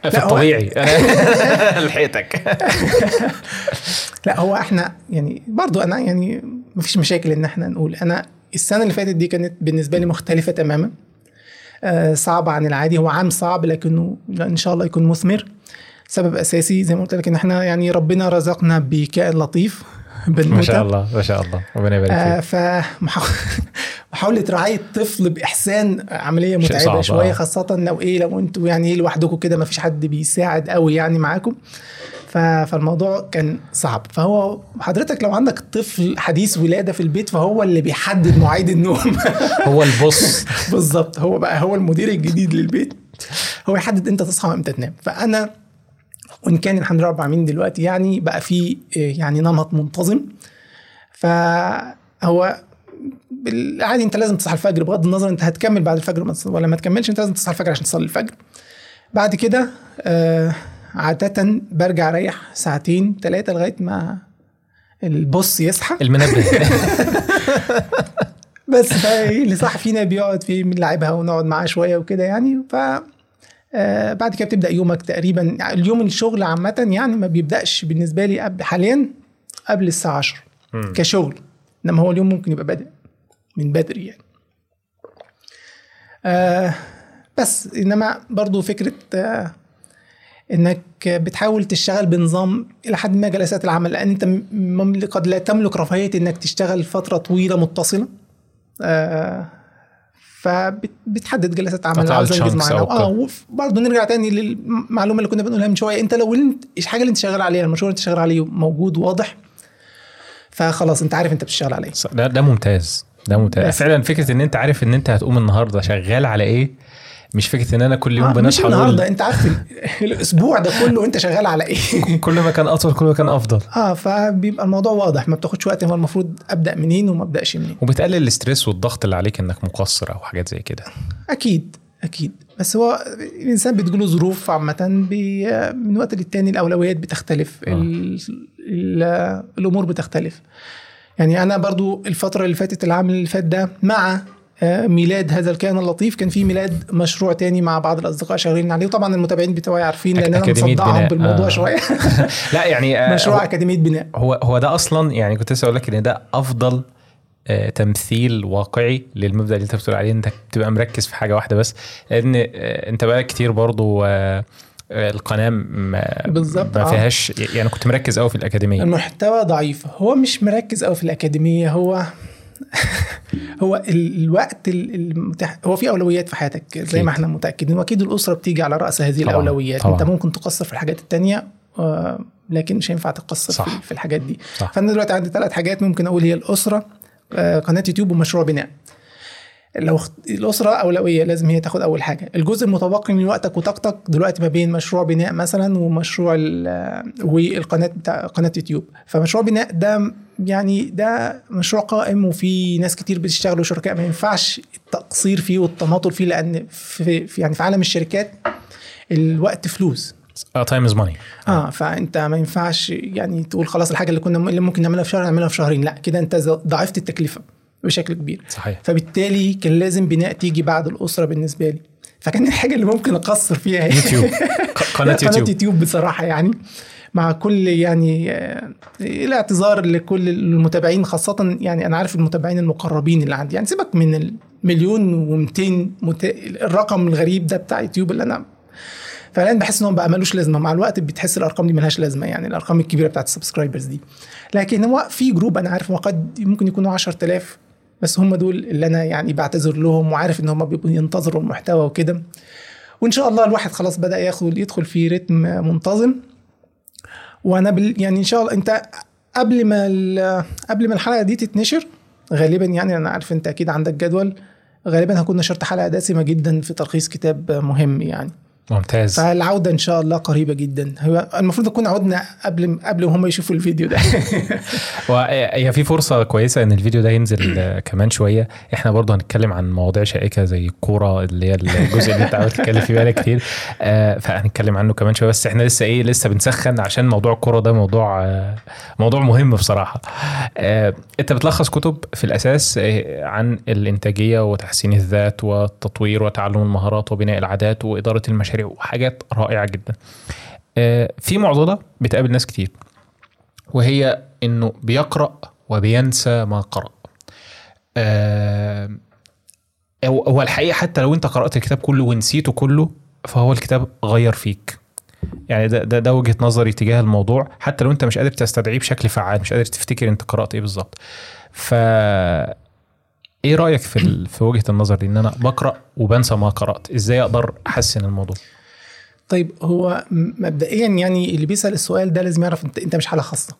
Speaker 1: في الطبيعي. [laughs] أنا لحقتك [laughs]
Speaker 2: لا هو إحنا يعني برضو أنا يعني مفيش مشاكل إن إحنا نقول. أنا السنة اللي فاتت دي كانت بالنسبة لي مختلفة تماما. آه صعبة عن العادي. هو عام صعب لكنه إن شاء الله يكون مثمر. سبب أساسي زي ما قلت لك إن إحنا يعني ربنا رزقنا بكائن لطيف. بنوته
Speaker 1: ما شاء الله ما شاء الله. ربنا يبارك
Speaker 2: آه
Speaker 1: فيك.
Speaker 2: فمحاولة [laughs] رعاية طفل بإحسان عملية متعبة شوية
Speaker 1: آه.
Speaker 2: خاصة لو إيه لو أنتوا يعني إيه لوحدكم كده ما فيش حد بيساعد قوي يعني معاكم. فالموضوع كان صعب. فهو حضرتك لو عندك طفل حديث ولادة في البيت فهو اللي بيحدد مواعيد النوم. [laughs]
Speaker 1: هو البوس.
Speaker 2: بالظبط. هو بقى هو المدير الجديد للبيت. هو يحدد إمتى تصحى وامتى تنام. فأنا وإن كان الحمد لله رب العالمين دلوقتي يعني بقى في إيه، يعني نمط منتظم. فهو بالعادي أنت لازم تصحى الفجر بغض النظر أنت هتكمل بعد الفجر ولا ما تكملش أنت لازم تصحى الفجر عشان تصلي الفجر. بعد كده آه عادة برجع أريح ساعتين ثلاثة لغاية ما البوس يصحى.
Speaker 1: المنبه. [laughs]
Speaker 2: بس فايه اللي صح فينا بيقعد في بنلعبها ونقعد معاه شوية وكده يعني. ف آه بعد كده بتبدأ يومك تقريبا يعني اليوم الشغل عامة يعني ما بيبدأش بالنسبة لي قبل حاليا قبل الساعة 10
Speaker 1: مم.
Speaker 2: كشغل إنما هو اليوم ممكن يبقى بادئ من بدري يعني آه بس إنما برضو فكرة آه إنك بتحاول تشتغل بنظام إلى حد ما جلسات العمل لأن أنت قد لا تملك رفاهية إنك تشتغل فترة طويلة متصلة آه، فبتحدد جلسات عمل عاوز
Speaker 1: أنجز
Speaker 2: معانا. آه وبرضه نرجع تاني للمعلومة اللي كنا بنقولها من شوية. أنت لو انت الحاجة اللي أنت شغال عليها المشروع اللي أنت شغال عليه موجود واضح فخلاص أنت عارف أنت بتشتغل على إيه.
Speaker 1: ص- ده ده ممتاز ده ممتاز. فعلا فكرة إن أنت عارف إن أنت هتقوم النهارده شغال على إيه مش فكرة إن أنا كل يوم
Speaker 2: آه، مش
Speaker 1: بنصحى
Speaker 2: النهارده أنت عارف ال- [laughs] الأسبوع ده كله أنت شغال على إيه؟ [laughs]
Speaker 1: كل ما كان أطول كل ما كان أفضل.
Speaker 2: آه فبيبقى الموضوع واضح. ما بتاخدش وقت هو المفروض أبدأ منين وما أبدأش منين.
Speaker 1: وبتقلل الاستريس والضغط اللي عليك إنك مقصر أو حاجات زي كده.
Speaker 2: أكيد أكيد. بس هو الإنسان بتجيله ظروف عامة من وقت للتاني الأولويات بتختلف
Speaker 1: آه.
Speaker 2: ال ال الأمور بتختلف. يعني أنا برضو الفترة اللي فاتت العام اللي فات ده مع ميلاد هذا الكيان اللطيف. كان في ميلاد مشروع تاني مع بعض الأصدقاء شغالين عليه. وطبعا المتابعين بتوعي عارفين لأن
Speaker 1: أنا
Speaker 2: مصدعهم. بالموضوع
Speaker 1: آه.
Speaker 2: شوية. [laughs]
Speaker 1: لا يعني آه،
Speaker 2: مشروع
Speaker 1: هو-
Speaker 2: أكاديمية بناء.
Speaker 1: هو هو ده أصلا يعني كنت لسه أقول لك إن ده أفضل آه، تمثيل واقعي للمبدأ اللي أنت بتقول عليه. انك تبقى مركز في حاجة واحدة بس. لأن آه، أنت بقى كتير برضو آه، آه، القناة ما
Speaker 2: بالظبط،
Speaker 1: ما
Speaker 2: آه.
Speaker 1: فيهاش يعني كنت مركز قوي في الأكاديمية.
Speaker 2: المحتوى ضعيف. هو مش مركز قوي في الأكاديمية هو هو ال- الوقت ال- المتاح هو في أولويات في حياتك زي
Speaker 1: أكيد.
Speaker 2: ما إحنا متأكدين وأكيد الأسرة بتيجي على رأس هذه
Speaker 1: طبعاً،
Speaker 2: الأولويات
Speaker 1: طبعاً.
Speaker 2: أنت ممكن تقصر في الحاجات التانية آه، لكن مش هينفع تقصر
Speaker 1: صح.
Speaker 2: في- في الحاجات دي
Speaker 1: صح.
Speaker 2: فأنا دلوقتي عندي ثلاث حاجات ممكن أقول هي الأسرة آه، قناة يوتيوب ومشروع بناء لو الأسرة أولوية لازم هي تاخد أول حاجة. الجزء المتبقي من وقتك وطاقتك دلوقتي ما بين مشروع بناء مثلا ومشروع ال- والقناة بتاع قناة يوتيوب. فمشروع بناء ده يعني ده مشروع قائم وفي ناس كتير بتشتغل وشركاء ما ينفعش التقصير فيه والتماطل فيه لأن في, في يعني في عالم الشركات الوقت فلوس.
Speaker 1: time is money
Speaker 2: آه فأنت ما ينفعش يعني تقول خلاص الحاجة اللي كنا اللي ممكن نعملها في شهر نعملها في شهرين. لا كده أنت ضاعفت التكلفة. بشكل كبير.
Speaker 1: صحيح.
Speaker 2: فبالتالي كان لازم بناء تيجي بعد الأسرة بالنسبة لي. فكان الحاجة اللي ممكن أقصر فيها هي
Speaker 1: يوتيوب. [laughs] قناة
Speaker 2: قناة
Speaker 1: يوتيوب.
Speaker 2: يوتيوب بصراحة يعني. مع كل يعني آه، الاعتذار لكل المتابعين خاصة يعني أنا عارف المتابعين المقربين اللي عندي. يعني سيبك من المليون و200 مت... الرقم الغريب ده بتاع يوتيوب اللي أنا فعلا بحس ان هو بقى ملوش لازمة. مع الوقت بتحس الأرقام دي ملهاش لازمة يعني الأرقام الكبيرة بتاعت ال subscribers دي. لكن هو في جروب أنا عارف وقد ممكن يكونوا 10000 بس هم دول اللي أنا يعني بعتذر لهم وعارف إن هم بيبقوا ينتظروا المحتوى وكده. وإن شاء الله الواحد خلاص بدأ ياخد يدخل في rhythm منتظم. وأنا بال يعني إن شاء الله أنت قبل ما قبل ما الحلقة دي تتنشر غالبا يعني أنا عارف أنت أكيد عندك جدول غالبا هكون نشرت حلقة دسمة جدا في تلخيص كتاب مهم يعني.
Speaker 1: ممتاز.
Speaker 2: فالعودة إن شاء الله قريبة جدا. هو المفروض نكون عدنا قبل قبل هم يشوفوا الفيديو ده. [laughs]
Speaker 1: وهي في فرصة كويسة إن الفيديو ده ينزل [coughs] كمان شوية. إحنا برضه هنتكلم عن مواضيع شائكة زي الكورة اللي هي الجزء اللي أنت عاوز تتكلم فيه بقالك كتير. آه، فهنتكلم عنه كمان شوية. بس إحنا لسه إيه لسه بنسخن عشان موضوع الكورة ده موضوع آه، موضوع مهم بصراحة. آه، أنت بتلخص كتب في الأساس عن الإنتاجية وتحسين الذات والتطوير وتعلم المهارات وبناء العادات وإدارة المشاريع وحاجات رائعة جدا. آه، في معضلة بتقابل ناس كتير وهي إنه بيقرأ وبينسى ما قرأ. آه، هو هو الحقيقة حتى لو أنت قرأت الكتاب كله ونسيته كله فهو الكتاب غير فيك. يعني ده ده, ده وجهة نظري تجاه الموضوع. حتى لو أنت مش قادر تستدعيه بشكل فعال مش قادر تفتكر أنت قرأت إيه بالظبط. ف إيه رأيك في. في وجهة النظر دي؟ إن أنا بقرأ وبنسى ما قرأت. إزاي أقدر أحسن الموضوع؟
Speaker 2: طيب هو مبدئيا يعني اللي بيسأل السؤال ده لازم يعرف انت أنت مش حالة خاصة.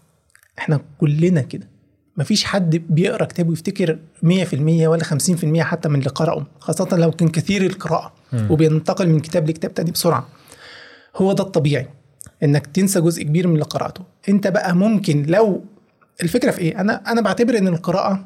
Speaker 2: إحنا كلنا كده. مفيش حد بيقرأ كتاب ويفتكر 100% ولا 50% حتى من اللي قرأه خاصة لو كان كثير القراءة
Speaker 1: مم.
Speaker 2: وبينتقل من كتاب لكتاب تاني بسرعة. هو ده الطبيعي إنك تنسى جزء كبير من اللي قرأته. أنت بقى ممكن لو الفكرة في إيه؟ أنا أنا بعتبر إن القراءة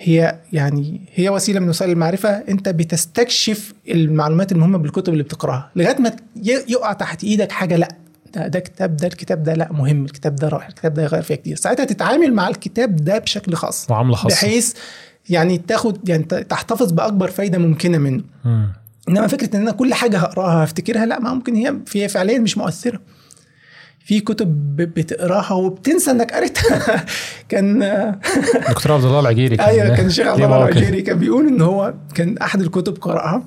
Speaker 2: هي يعني هي وسيلة من وسائل المعرفة. انت بتستكشف المعلومات المهمة بالكتب اللي بتقراها. لغاية ما يقع تحت إيدك حاجة لأ ده ده كتاب ده الكتاب ده لأ مهم. الكتاب ده رائع. الكتاب ده يغير فيها كتير. ساعتها تتعامل مع الكتاب ده بشكل خاص.
Speaker 1: معاملة خاصة.
Speaker 2: بحيث يعني تاخد يعني تحتفظ بأكبر فايدة ممكنة منه.
Speaker 1: مم.
Speaker 2: إنما فكرة إن أنا كل حاجة هقراها هفتكرها لأ ما ممكن. هي هي فعليا مش مؤثرة. في كتب بتقراها وبتنسى انك قريتها. [laughs] كان [laughs]
Speaker 1: دكتور عبد الله العجيري كان
Speaker 2: أيوه كان الشيخ عبد الله. العجيري كان بيقول إن هو كان أحد الكتب قرأها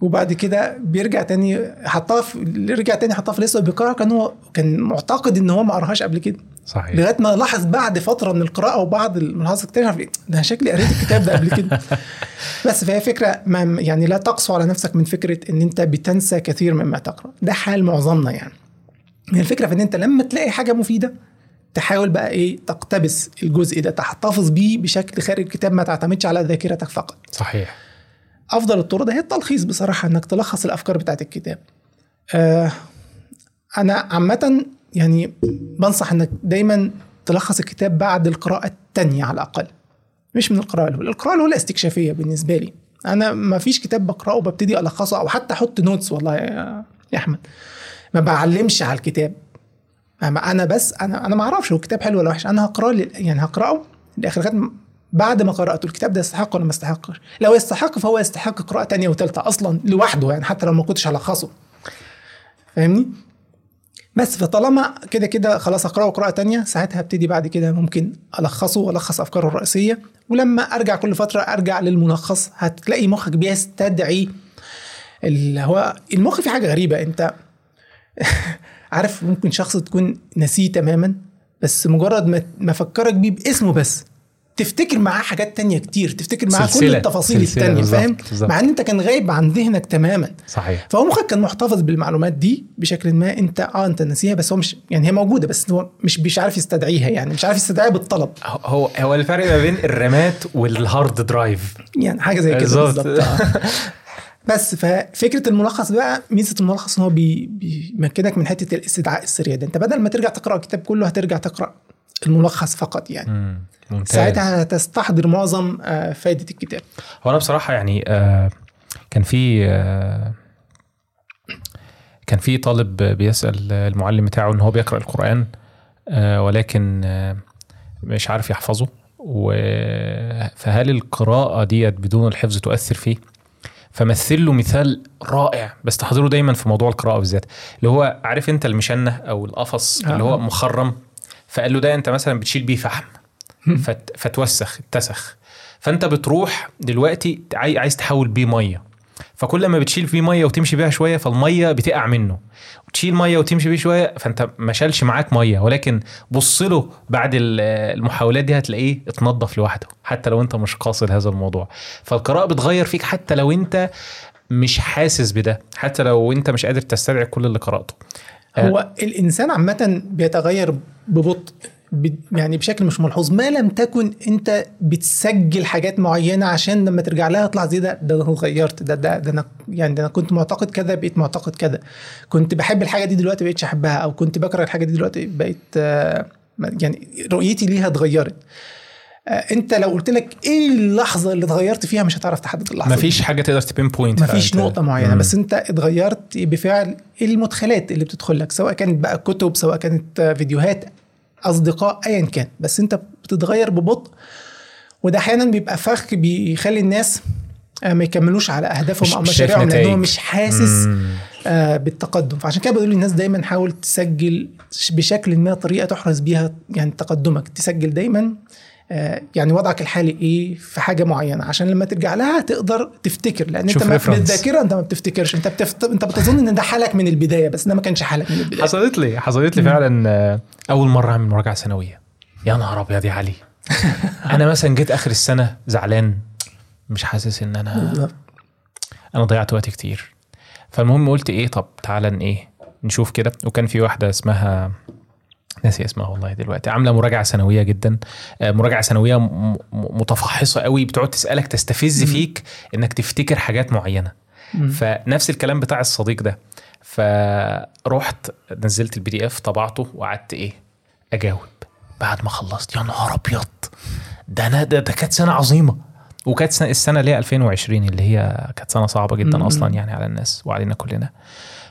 Speaker 2: وبعد كده بيرجع تاني حطها في رجع تاني حطها في لسه بيقرا كان هو كان معتقد إن هو ما قرأهاش قبل كده.
Speaker 1: صحيح.
Speaker 2: لغاية ما لاحظ بعد فترة من القراءة وبعض الملاحظات اكتشف ده شكلي قريت الكتاب ده قبل كده. [laughs] بس فهي فكرة ما يعني لا تقسو على نفسك من فكرة إن أنت بتنسى كثير مما تقرأ. ده حال معظمنا يعني. هي الفكرة في إن أنت لما تلاقي حاجة مفيدة تحاول بقى إيه تقتبس الجزء ده تحتفظ بيه بشكل خارج الكتاب ما تعتمدش على ذاكرتك فقط.
Speaker 1: صحيح.
Speaker 2: أفضل الطرق ده هي التلخيص بصراحة إنك تلخص الأفكار بتاعت الكتاب. آه أنا عامة يعني بنصح إنك دايما تلخص الكتاب بعد القراءة الثانية على الأقل. مش من القراءة الأولى القراءة الأولى استكشافية بالنسبة لي. أنا ما فيش كتاب بقرأه وببتدي ألخصه أو حتى أحط نوتس والله يا أحمد. ما بعلمش على الكتاب. أنا بس أنا أنا ما أعرفش هو الكتاب حلو ولا وحش. أنا هقرأه يعني هقرأه لآخر لغايه بعد ما قرأته. الكتاب ده يستحق ولا ما يستحقش؟ لو يستحق فهو يستحق قراءة تانية وثالثه أصلا لوحده يعني حتى لو ما كنتش هلخصه. فاهمني؟ بس فطالما كده كده خلاص اقراه قراءة تانية ساعتها ابتدي بعد كده ممكن ألخصه وألخص أفكاره الرئيسية. ولما أرجع كل فترة أرجع للملخص هتلاقي مخك بيستدعي اللي هو المخ في حاجة غريبة. أنت [laughs] عارف ممكن شخص تكون نسيه تماما بس مجرد ما ما فكرك بيه باسمه بس تفتكر معاه حاجات تانية كتير تفتكر معاه كل. التفاصيل
Speaker 1: سلسلة
Speaker 2: التانية فاهم. مع إن أنت كان غايب عن ذهنك تماما
Speaker 1: صحيح
Speaker 2: فهو مخك كان محتفظ بالمعلومات دي بشكل ما أنت آه أنت ناسيها بس هو مش يعني هي موجودة بس هو مش مش عارف يستدعيها يعني مش عارف يستدعيها بالطلب
Speaker 1: هو هو الفرق ما بين الرامات وال hard drive
Speaker 2: يعني حاجة زي كده
Speaker 1: بالظبط. [laughs]
Speaker 2: بس ففكرة الملخص بقى ميزة الملخص إن هو بي- بيمكنك من حتة الاستدعاء السريع ده. أنت بدل ما ترجع تقرأ الكتاب كله هترجع تقرأ الملخص فقط يعني.
Speaker 1: مم، ممتاز.
Speaker 2: ساعتها هتستحضر معظم آه، فائده الكتاب.
Speaker 1: هو أنا بصراحة يعني آه كان في آه كان في طالب بيسأل المعلم بتاعه إن هو بيقرأ القرآن ولكن مش عارف يحفظه فهل القراءة ديت بدون الحفظ تؤثر فيه؟ فمثل له مثال رائع بس تحضره دايما في موضوع القراءة بالذات اللي هو عارف أنت المشنة أو القفص اللي هو
Speaker 2: آه.
Speaker 1: مخرم فقال له ده أنت مثلا بتشيل بيه فحم فت فتوسخ اتسخ. فأنت بتروح دلوقتي عاي- عايز تحول بيه مية. فكل ما بتشيل فيه مية وتمشي بيها شوية فالمية بتقع منه. وتشيل مية وتمشي بيه شوية فأنت ما شالش معاك مية. ولكن بص له بعد ال- المحاولات دي هتلاقيه اتنضف لوحده حتى لو أنت مش قاصد هذا الموضوع. فالقراءة بتغير فيك حتى لو أنت مش حاسس بده حتى لو أنت مش قادر تستدعي كل اللي قرأته.
Speaker 2: هو الإنسان عامة بيتغير ببطء. يعني بشكل مش ملحوظ. ما لم تكن أنت بتسجل حاجات معينة عشان لما ترجع لها تطلع زي ده ده أنا اتغيرت ده ده ده أنا يعني ده أنا كنت معتقد كذا بقيت معتقد كذا. كنت بحب الحاجة دي دلوقتي بقيتش أحبها أو كنت بكره الحاجة دي دلوقتي بقيت آه، يعني رؤيتي ليها اتغيرت. آه، أنت لو قلت لك إيه اللحظة اللي اتغيرت فيها مش هتعرف تحدد اللحظة دي.
Speaker 1: مفيش حاجة تقدر تبين بوينت
Speaker 2: مفيش نقطة معينة بس أنت اتغيرت بفعل المدخلات اللي بتدخل لك سواء كانت بقى كتب سواء كانت فيديوهات أصدقاء ايا كان. بس أنت بتتغير ببطء وده أحيانا بيبقى فخ بيخلي الناس آه، ما يكملوش على
Speaker 1: أهدافهم أو
Speaker 2: مشاريعهم لأن هو. مش حاسس آه، بالتقدم. فعشان كده بقول للناس دايما حاول تسجل بشكل ما طريقة تحرز بيها يعني تقدمك. تسجل دايما يعني وضعك الحالي إيه في حاجة معينة. عشان لما ترجع لها تقدر تفتكر لأن
Speaker 1: أنت
Speaker 2: ما-. بالذاكره أنت ما بتفتكرش. أنت بتفت... أنت بتظن إن ده حالك من البداية بس ده ما كانش حالك من البداية.
Speaker 1: حصلت لي حصلت لي فعلا آه، أول مرة أعمل مراجعة سنوية. يا نهار أبيض يا علي. [laughs] أنا مثلا جيت آخر السنة زعلان مش حاسس إن
Speaker 2: أنا.
Speaker 1: أنا ضيعت وقت كتير. فالمهم قلت إيه طب تعالى إيه نشوف كده. وكان في واحدة اسمها ناسي اسمها والله دلوقتي. عاملة مراجعة سنوية جدا. آه، مراجعة سنوية م- م- متفحصة قوي بتقعد تسألك تستفز
Speaker 2: مم.
Speaker 1: فيك إنك تفتكر حاجات معينة.
Speaker 2: مم.
Speaker 1: فنفس الكلام بتاع الصديق ده. فرحت نزلت ال PDF طبعته وقعدت إيه؟ أجاوب. بعد ما خلصت يا نهار أبيض! ده أنا ده, ده كانت سنة عظيمة. وكانت السنة اللي هي 2020 اللي هي كانت سنة صعبة جدا. أصلا يعني على الناس وعلينا كلنا.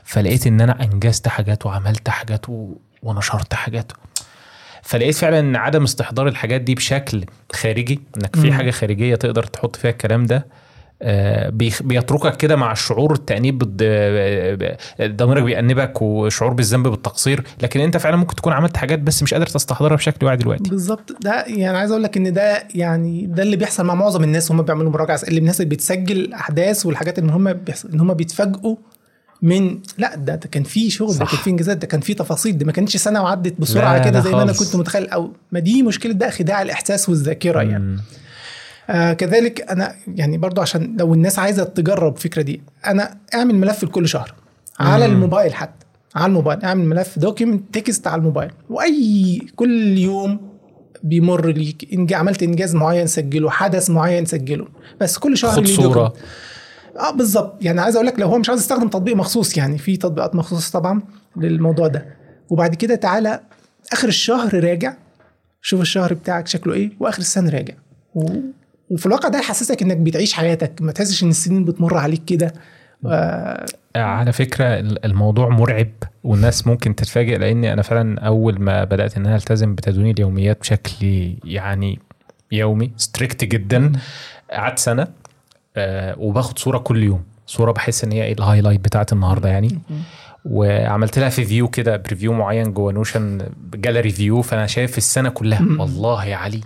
Speaker 1: فلقيت إن أنا أنجزت حاجات وعملت حاجات و... ونشرت حاجات. فلقيت فعلا إن عدم استحضار الحاجات دي بشكل خارجي إنك في. حاجة خارجية تقدر تحط فيها الكلام ده آه، بيتركك كده مع الشعور التأنيب بالض- آه، ضميرك بيأنبك وشعور بالذنب بالتقصير. لكن أنت فعلا ممكن تكون عملت حاجات بس مش قادر تستحضرها بشكل واعي دلوقتي.
Speaker 2: بالظبط. ده يعني عايز أقول لك إن ده يعني ده اللي بيحصل مع معظم الناس وهم بيعملوا مراجعة اللي الناس اللي بتسجل الاحداث والحاجات إن هم بيحصل إن هم بيتفاجئوا من لا ده, كان في شغل ده. كان في انجازات ده كان في تفاصيل ده ما كانتش سنة وعدت
Speaker 1: بسرعة
Speaker 2: كده زي ما
Speaker 1: أنا.
Speaker 2: كنت متخيل أو ما دي مشكلة ده خداع الإحساس والذاكرة يعني
Speaker 1: مم.
Speaker 2: آه كذلك أنا يعني برضو عشان لو الناس عايزة تجرب الفكرة دي أنا أعمل ملف لكل شهر على
Speaker 1: مم.
Speaker 2: الموبايل حتى على الموبايل أعمل ملف document text على الموبايل وأي كل يوم بيمر ليك. عملت إنجاز معين سجله حدث معين سجله بس كل شهر
Speaker 1: خد
Speaker 2: صورة. آه بالظبط. يعني عايز أقول لك لو هو مش عايز يستخدم تطبيق مخصوص يعني في تطبيقات مخصوصة طبعا للموضوع ده. وبعد كده تعالى آخر الشهر راجع. شوف الشهر بتاعك شكله إيه وآخر السنة راجع. و... وفي الواقع ده يحسسك إنك بتعيش حياتك. ما تحسش إن السنين بتمر عليك كده. آه.
Speaker 1: على فكرة الموضوع مرعب والناس ممكن تتفاجئ لأني أنا فعلا أول ما بدأت إن أنا ألتزم بتدوين اليوميات بشكل يعني يومي strict جدا قعدت سنة. آه، وباخد صورة كل يوم. صورة بحس إن هي إيه ال highlight بتاعت النهاردة يعني. وعملت لها في view كده preview معين جوه Notion gallery view فأنا شايف السنة كلها. والله يا علي.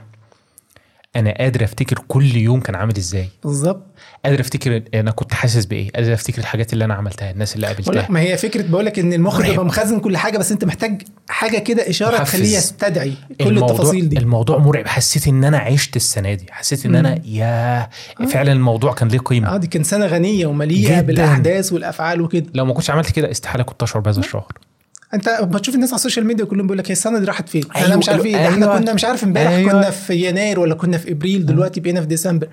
Speaker 1: أنا قادر أفتكر كل يوم كان عامل إزاي.
Speaker 2: بالظبط.
Speaker 1: قادر أفتكر أنا كنت حاسس بإيه. قادر أفتكر الحاجات اللي أنا عملتها الناس اللي قابلتها.
Speaker 2: ما هي فكرة بقول لك إن المخ
Speaker 1: مرعب.
Speaker 2: بيبقى مخزن كل حاجة بس أنت محتاج حاجة كده
Speaker 1: إشارة.
Speaker 2: تخليه يستدعي كل
Speaker 1: الموضوع
Speaker 2: التفاصيل دي.
Speaker 1: الموضوع مرعب. حسيت إن أنا عشت السنة دي. حسيت إن أنا يا فعلا الموضوع كان ليه قيمة.
Speaker 2: آه دي كان سنة غنية
Speaker 1: ومليئة.
Speaker 2: بالأحداث والأفعال وكده.
Speaker 1: لو ما كنتش عملت كده استحالة كنت اشعر بهذا الشعور
Speaker 2: انت بتشوف الناس على ال social media كلهم بيقول لك هي السنة دي راحت فين؟
Speaker 1: أيوة،
Speaker 2: أنا مش عارف إيه إحنا
Speaker 1: أيوة.
Speaker 2: كنا مش عارف امبارح
Speaker 1: أيوة.
Speaker 2: كنا في يناير ولا كنا في إبريل دلوقتي بقينا في ديسمبر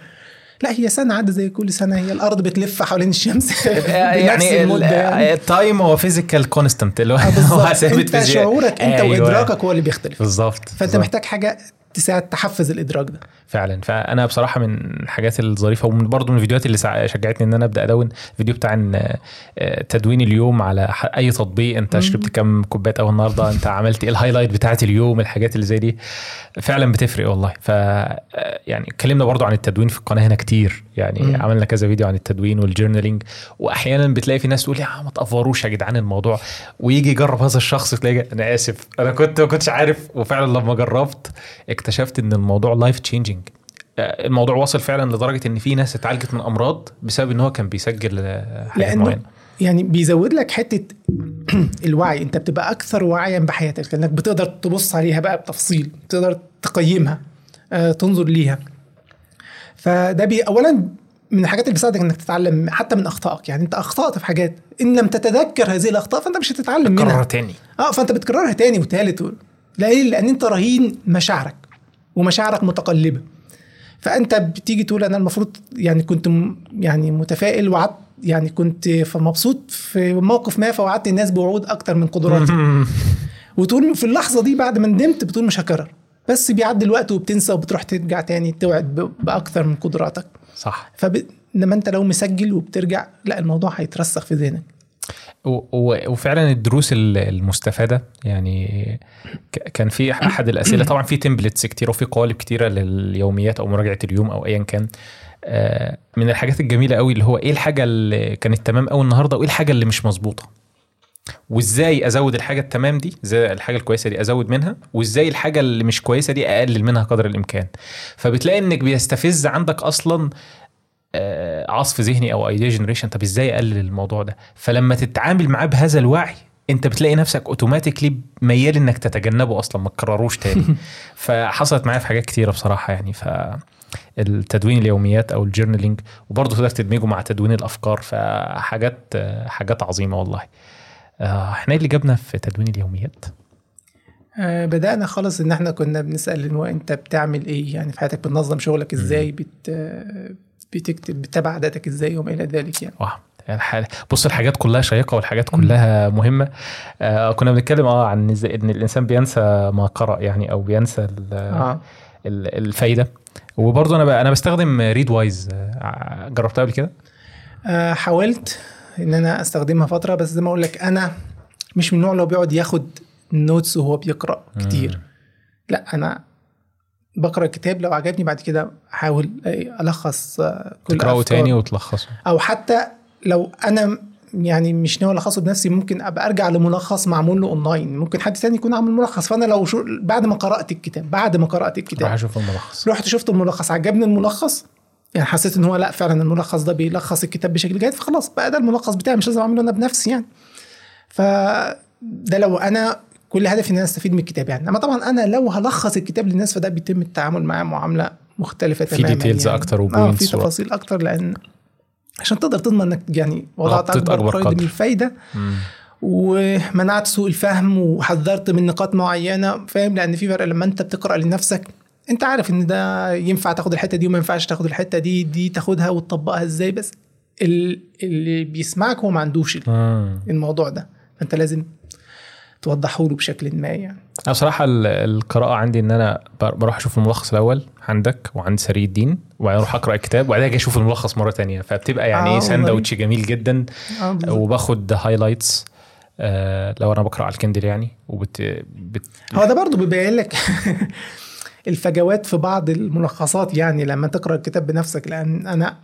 Speaker 2: لا هي سنة عدى زي كل سنة هي الأرض بتلف حوالين الشمس [laughs] [laughs] بنفس
Speaker 1: يعني
Speaker 2: المده يعني
Speaker 1: ال time هو physical constant اللي هو
Speaker 2: آه،
Speaker 1: ثابت [laughs] فيزياء.
Speaker 2: شعورك انت
Speaker 1: أيوة.
Speaker 2: وإدراكك هو اللي بيختلف
Speaker 1: بالظبط
Speaker 2: فأنت
Speaker 1: بالظبط.
Speaker 2: محتاج حاجة تساعد تحفز الإدراك ده.
Speaker 1: فعلا. فأنا بصراحة من الحاجات الظريفة ومن برضه من الفيديوهات اللي شجعتني إن أنا أبدأ أدون الفيديو بتاع إن آه، تدوين اليوم على أي تطبيق.
Speaker 2: أنت.
Speaker 1: شربت كام كوباية قهوه النهارده؟ أنت عملت إيه ال highlight بتاعت اليوم؟ الحاجات اللي زي دي. فعلا بتفرق والله. ف آه، يعني اتكلمنا برضه عن التدوين في القناة هنا كتير. يعني
Speaker 2: مم.
Speaker 1: عملنا كذا فيديو عن التدوين وال journaling واحيانا بتلاقي في ناس تقول يا ما تأفوروش يا جدعان الموضوع. ويجي يجرب هذا الشخص تلاقي أنا آسف أنا كنت ما كنتش عارف. وفعلا لما جربت اكتشفت إن الموضوع life changing الموضوع وصل فعلا لدرجة إن في ناس اتعالجت من أمراض بسبب إن هو كان بيسجل آه، حاجات معينة.
Speaker 2: يعني بيزود لك حتة [clears throat] الوعي. أنت بتبقى أكثر وعيا بحياتك لأنك بتقدر تبص عليها بقى بتفصيل بتقدر تقيمها آه، تنظر ليها. فده بي اولا من الحاجات اللي بتساعدك إنك تتعلم حتى من أخطائك. يعني أنت أخطأت في حاجات. إن لم تتذكر هذه الأخطاء فأنت مش هتتعلم منها.
Speaker 1: تاني.
Speaker 2: آه فأنت بتكررها تاني وتالت و... ليه؟ لأن أنت رهين مشاعرك. ومشاعرك متقلبة. فأنت بتيجي تقول أنا المفروض يعني كنت. يعني متفائل وعدت يعني كنت مبسوط في موقف ما فوعدت الناس بوعود أكتر من قدراتي. [laughs] وتقول في اللحظة دي بعد ما ندمت بتقول مش هكرر. بس بيعدي الوقت وبتنسى وبتروح ترجع تاني توعد ب... بأكتر من قدراتك.
Speaker 1: صح.
Speaker 2: فب... إنما أنت لو مسجل وبترجع لا الموضوع هيترسخ في ذهنك.
Speaker 1: وفعلا الدروس ال- المستفادة. يعني كان في أحد الأسئلة. طبعا في تمبلتس كتير وفي قوالب كتيرة لليوميات أو مراجعة اليوم أو ايا كان. آه، من الحاجات الجميلة قوي اللي هو إيه الحاجة اللي كانت تمام قوي النهارده وإيه الحاجة اللي مش مظبوطة. وإزاي أزود الحاجة التمام دي زي الحاجة الكويسة دي أزود منها وإزاي الحاجة اللي مش كويسة دي أقلل منها قدر الإمكان. فبتلاقي إنك بيستفز عندك أصلا عصف ذهني أو idea generation طب إزاي أقلل الموضوع ده؟ فلما تتعامل معاه بهذا الوعي أنت بتلاقي نفسك automatically ميال إنك تتجنبه أصلا ما تكرروش تاني. [laughs] فحصلت معايا في حاجات كتيرة بصراحة يعني. ف التدوين اليوميات أو ال journaling وبرضه تقدر تدمجه مع تدوين الأفكار. فحاجات آه، حاجات عظيمة والله. آه، إحنا إيه اللي جابنا في تدوين اليوميات.
Speaker 2: آه، بدأنا خالص إن إحنا كنا بنسأل إن هو أنت بتعمل إيه؟ يعني في حياتك بتنظم شغلك إزاي؟ بت آه، بتكتب بتتابع عاداتك إزاي وما إلى ذلك يعني.
Speaker 1: واو الح- بص الحاجات كلها شيقة والحاجات كلها مهمة. آه كنا بنتكلم آه عن إزاي إن الإنسان بينسى ما قرأ يعني أو بينسى ال-
Speaker 2: آه.
Speaker 1: ال- الفايدة. وبرضه أنا أنا بستخدم Readwise جربتها قبل كده؟
Speaker 2: آه، حاولت إن أنا أستخدمها فترة بس زي ما أقول لك أنا مش من النوع اللي بيقعد ياخد notes وهو بيقرأ كتير. لا أنا بقرأ الكتاب لو عجبني بعد كده أحاول ألخص آه، كل تقرأه.
Speaker 1: تاني وتلخصه.
Speaker 2: أو حتى لو أنا يعني مش ناوي ألخصه بنفسي ممكن أبقى أرجع لملخص معمول له أونلاين. ممكن حد تاني يكون عامل ملخص. فأنا لو شو بعد ما قرأت الكتاب بعد ما قرأت
Speaker 1: راح
Speaker 2: الكتاب
Speaker 1: أشوف الملخص.
Speaker 2: رحت شفت الملخص عجبني الملخص يعني حسيت إن هو لأ فعلا الملخص ده بيلخص الكتاب بشكل جيد فخلاص بقى ده الملخص بتاعي مش لازم أعمله أنا بنفسي يعني. فده لو أنا كل هدفي إن أنا أستفيد من الكتاب يعني أما طبعا أنا لو هلخص الكتاب للناس فده بيتم التعامل معاه معاملة مختلفة
Speaker 1: في
Speaker 2: تماما
Speaker 1: details
Speaker 2: يعني.
Speaker 1: أكتر و
Speaker 2: آه
Speaker 1: points
Speaker 2: في تفاصيل أكتر لأن عشان تقدر تضمن إنك يعني وضعت
Speaker 1: أكبر,
Speaker 2: أكبر
Speaker 1: قدر.
Speaker 2: من الفايدة
Speaker 1: مم.
Speaker 2: ومنعت سوء الفهم وحذرت من نقاط معينة فاهم لأن في فرق لما أنت بتقرأ لنفسك أنت عارف إن ده ينفع تاخد الحتة دي وما ينفعش تاخد الحتة دي دي تاخدها وتطبقها إزاي بس ال- اللي بيسمعك هو ما عندوش
Speaker 1: مم.
Speaker 2: الموضوع ده فأنت لازم توضحه له بشكل ما يعني.
Speaker 1: أنا بصراحة ال- القراءة عندي إن أنا بر- بروح أشوف الملخص الأول عندك وعند سري الدين وبعدين أروح أقرأ الكتاب وبعدين أجي أشوف الملخص مرة تانية. فبتبقى يعني إيه ساندوتش جميل جدا.
Speaker 2: آه،.
Speaker 1: وباخد highlights آه لو أنا بقرأ على ال Kindle يعني وبت بت...
Speaker 2: هو ده برضو بيبين لك [laughs] الفجوات في بعض الملخصات يعني لما تقرأ الكتاب بنفسك لأن أنا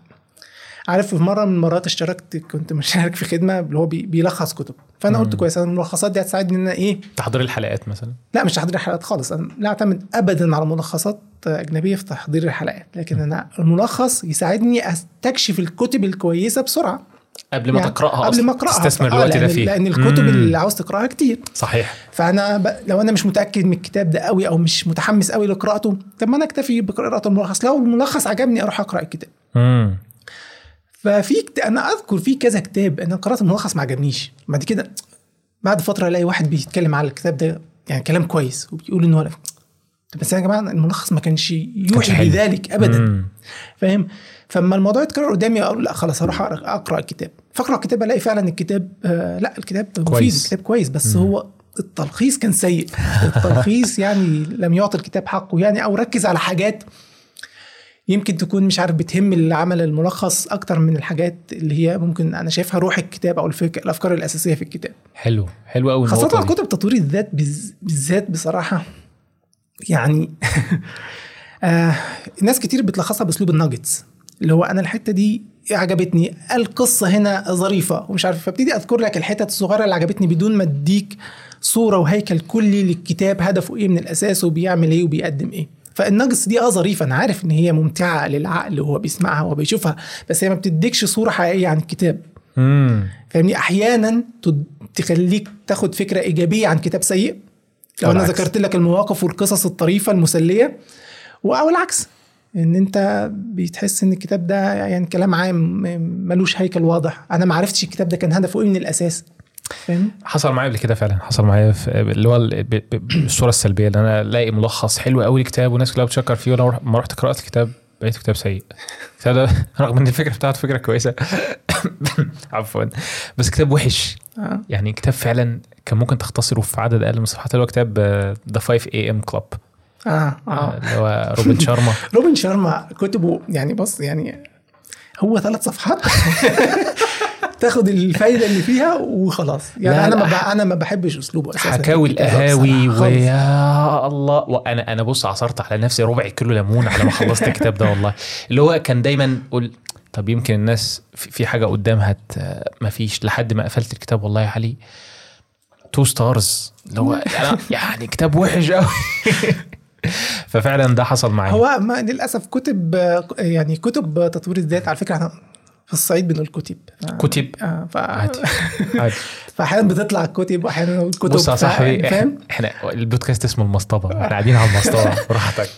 Speaker 2: عارف في مرة من المرات اشتركت كنت مشارك في خدمة اللي هو بي- بيلخص كتب. فأنا قلت. كويس أنا الملخصات دي هتساعدني إن أنا إيه؟
Speaker 1: تحضير الحلقات مثلا.
Speaker 2: لا مش تحضير الحلقات خالص. أنا لا أعتمد ابدا على ملخصات أجنبية في تحضير الحلقات لكن أنا الملخص يساعدني أستكشف الكتب الكويسة بسرعة.
Speaker 1: قبل ما
Speaker 2: يعني
Speaker 1: تقرأها
Speaker 2: قبل ما أقرأها
Speaker 1: تستثمر
Speaker 2: آه،
Speaker 1: الوقت ده فيه
Speaker 2: لأن الكتب
Speaker 1: مم.
Speaker 2: اللي عاوز تقرأها كتير.
Speaker 1: صحيح.
Speaker 2: فأنا ب... لو أنا مش متأكد من الكتاب ده قوي أو مش متحمس قوي لقراءته طب ما أنا أكتفي بقراءة الملخص. لو الملخص عجبني أروح أقرأ الكتاب.
Speaker 1: مم.
Speaker 2: ففي كت... أنا أذكر في كذا كتاب أنا قرأت الملخص ما عجبنيش. بعد كده بعد فترة ألاقي واحد بيتكلم على الكتاب ده يعني كلام كويس وبيقول إن هو طب بس يا جماعة الملخص ما كانش يوحي. بذلك ابدا.
Speaker 1: مم.
Speaker 2: فاهم؟ فلما الموضوع يتكرر قدامي أقول لأ خلاص هروح اقرا الكتاب. فأقرأ الكتاب ألاقي فعلا الكتاب آه لأ الكتاب مفيد
Speaker 1: كويس.
Speaker 2: الكتاب كويس. بس هو التلخيص كان سيء. التلخيص [laughs] يعني لم يعطي الكتاب حقه. يعني أو ركز على حاجات يمكن تكون مش عارف بتهم اللي عمل الملخص أكتر من الحاجات اللي هي ممكن أنا شايفها روح الكتاب أو الفكر الأفكار الأساسية في الكتاب.
Speaker 1: حلو حلو قوي
Speaker 2: خاصة كتب تطوير الذات بالذات بصراحة يعني [laughs] آه ناس كتير بتلخصها بأسلوب الناجتس اللي هو أنا الحتة دي عجبتني القصة هنا ظريفة ومش عارف فابتدي أذكر لك الحتت الصغيرة اللي عجبتني بدون ما أديك صورة وهيكل كلي للكتاب هدفه إيه من الأساس وبيعمل إيه وبيقدم إيه. فالناجتس دي آه ظريفة أنا عارف إن هي ممتعة للعقل وهو بيسمعها وهو بيشوفها بس هي ما بتديكش صورة حقيقية عن الكتاب.
Speaker 1: امم
Speaker 2: فاهمني؟ أحيانا تخليك تاخد فكرة إيجابية عن كتاب سيء. لو
Speaker 1: أنا.
Speaker 2: ذكرت لك المواقف والقصص الطريفة المسلية أو العكس إن أنت بتحس إن الكتاب ده يعني كلام عام ملوش هيكل واضح. أنا ما عرفتش الكتاب ده كان هدفه إيه من الأساس. فاهم؟
Speaker 1: حصل معايا قبل كده فعلا حصل معايا اللي هو الصورة السلبية اللي أنا الاقي ملخص حلو قوي لكتاب والناس كلها بتشكر فيه وأنا ما رحت قرأت الكتاب لقيت كتاب سيء. الكتاب ده [laughs] رغم إن الفكرة بتاعته فكرة كويسة. [laughs] عفوا. بس كتاب وحش.
Speaker 2: آه.
Speaker 1: يعني كتاب فعلا كان ممكن تختصره في عدد أقل من صفحات اللي هو كتاب The 5 AM Club
Speaker 2: آه. آه
Speaker 1: اللي هو روبن شارما. [laughs]
Speaker 2: روبن شارما كتبه يعني بص يعني هو ثلاث صفحات. تاخد الفايدة اللي فيها وخلاص. يعني
Speaker 1: لا،
Speaker 2: أنا ما
Speaker 1: لا.
Speaker 2: أنا ما بحبش أسلوبه أساسا.
Speaker 1: حكاوي القهاوي. ويا الله. وأنا أنا بص عصرت على نفسي ربع كيلو ليمون على ما خلصت الكتاب ده والله. اللي هو كان دايما قول طب يمكن الناس في حاجة قدامها ما فيش لحد ما قفلت الكتاب والله يا علي. two stars اللي هو [laughs] يعني كتاب وحش قوي [laughs] ففعلا ده حصل معايا.
Speaker 2: هو ما للأسف كتب يعني كتب تطوير الذات على فكرة إحنا في الصعيد بنقول كتب
Speaker 1: كتب.
Speaker 2: آه ف...
Speaker 1: عادي. [laughs] عادي.
Speaker 2: فأحيانا بتطلع كتب وأحيانا نقول كتب
Speaker 1: بص يا صاحبي
Speaker 2: فاهم؟
Speaker 1: إحنا البودكاست اسمه المصطبة. إحنا قاعدين على المصطبة. [laughs] براحتك.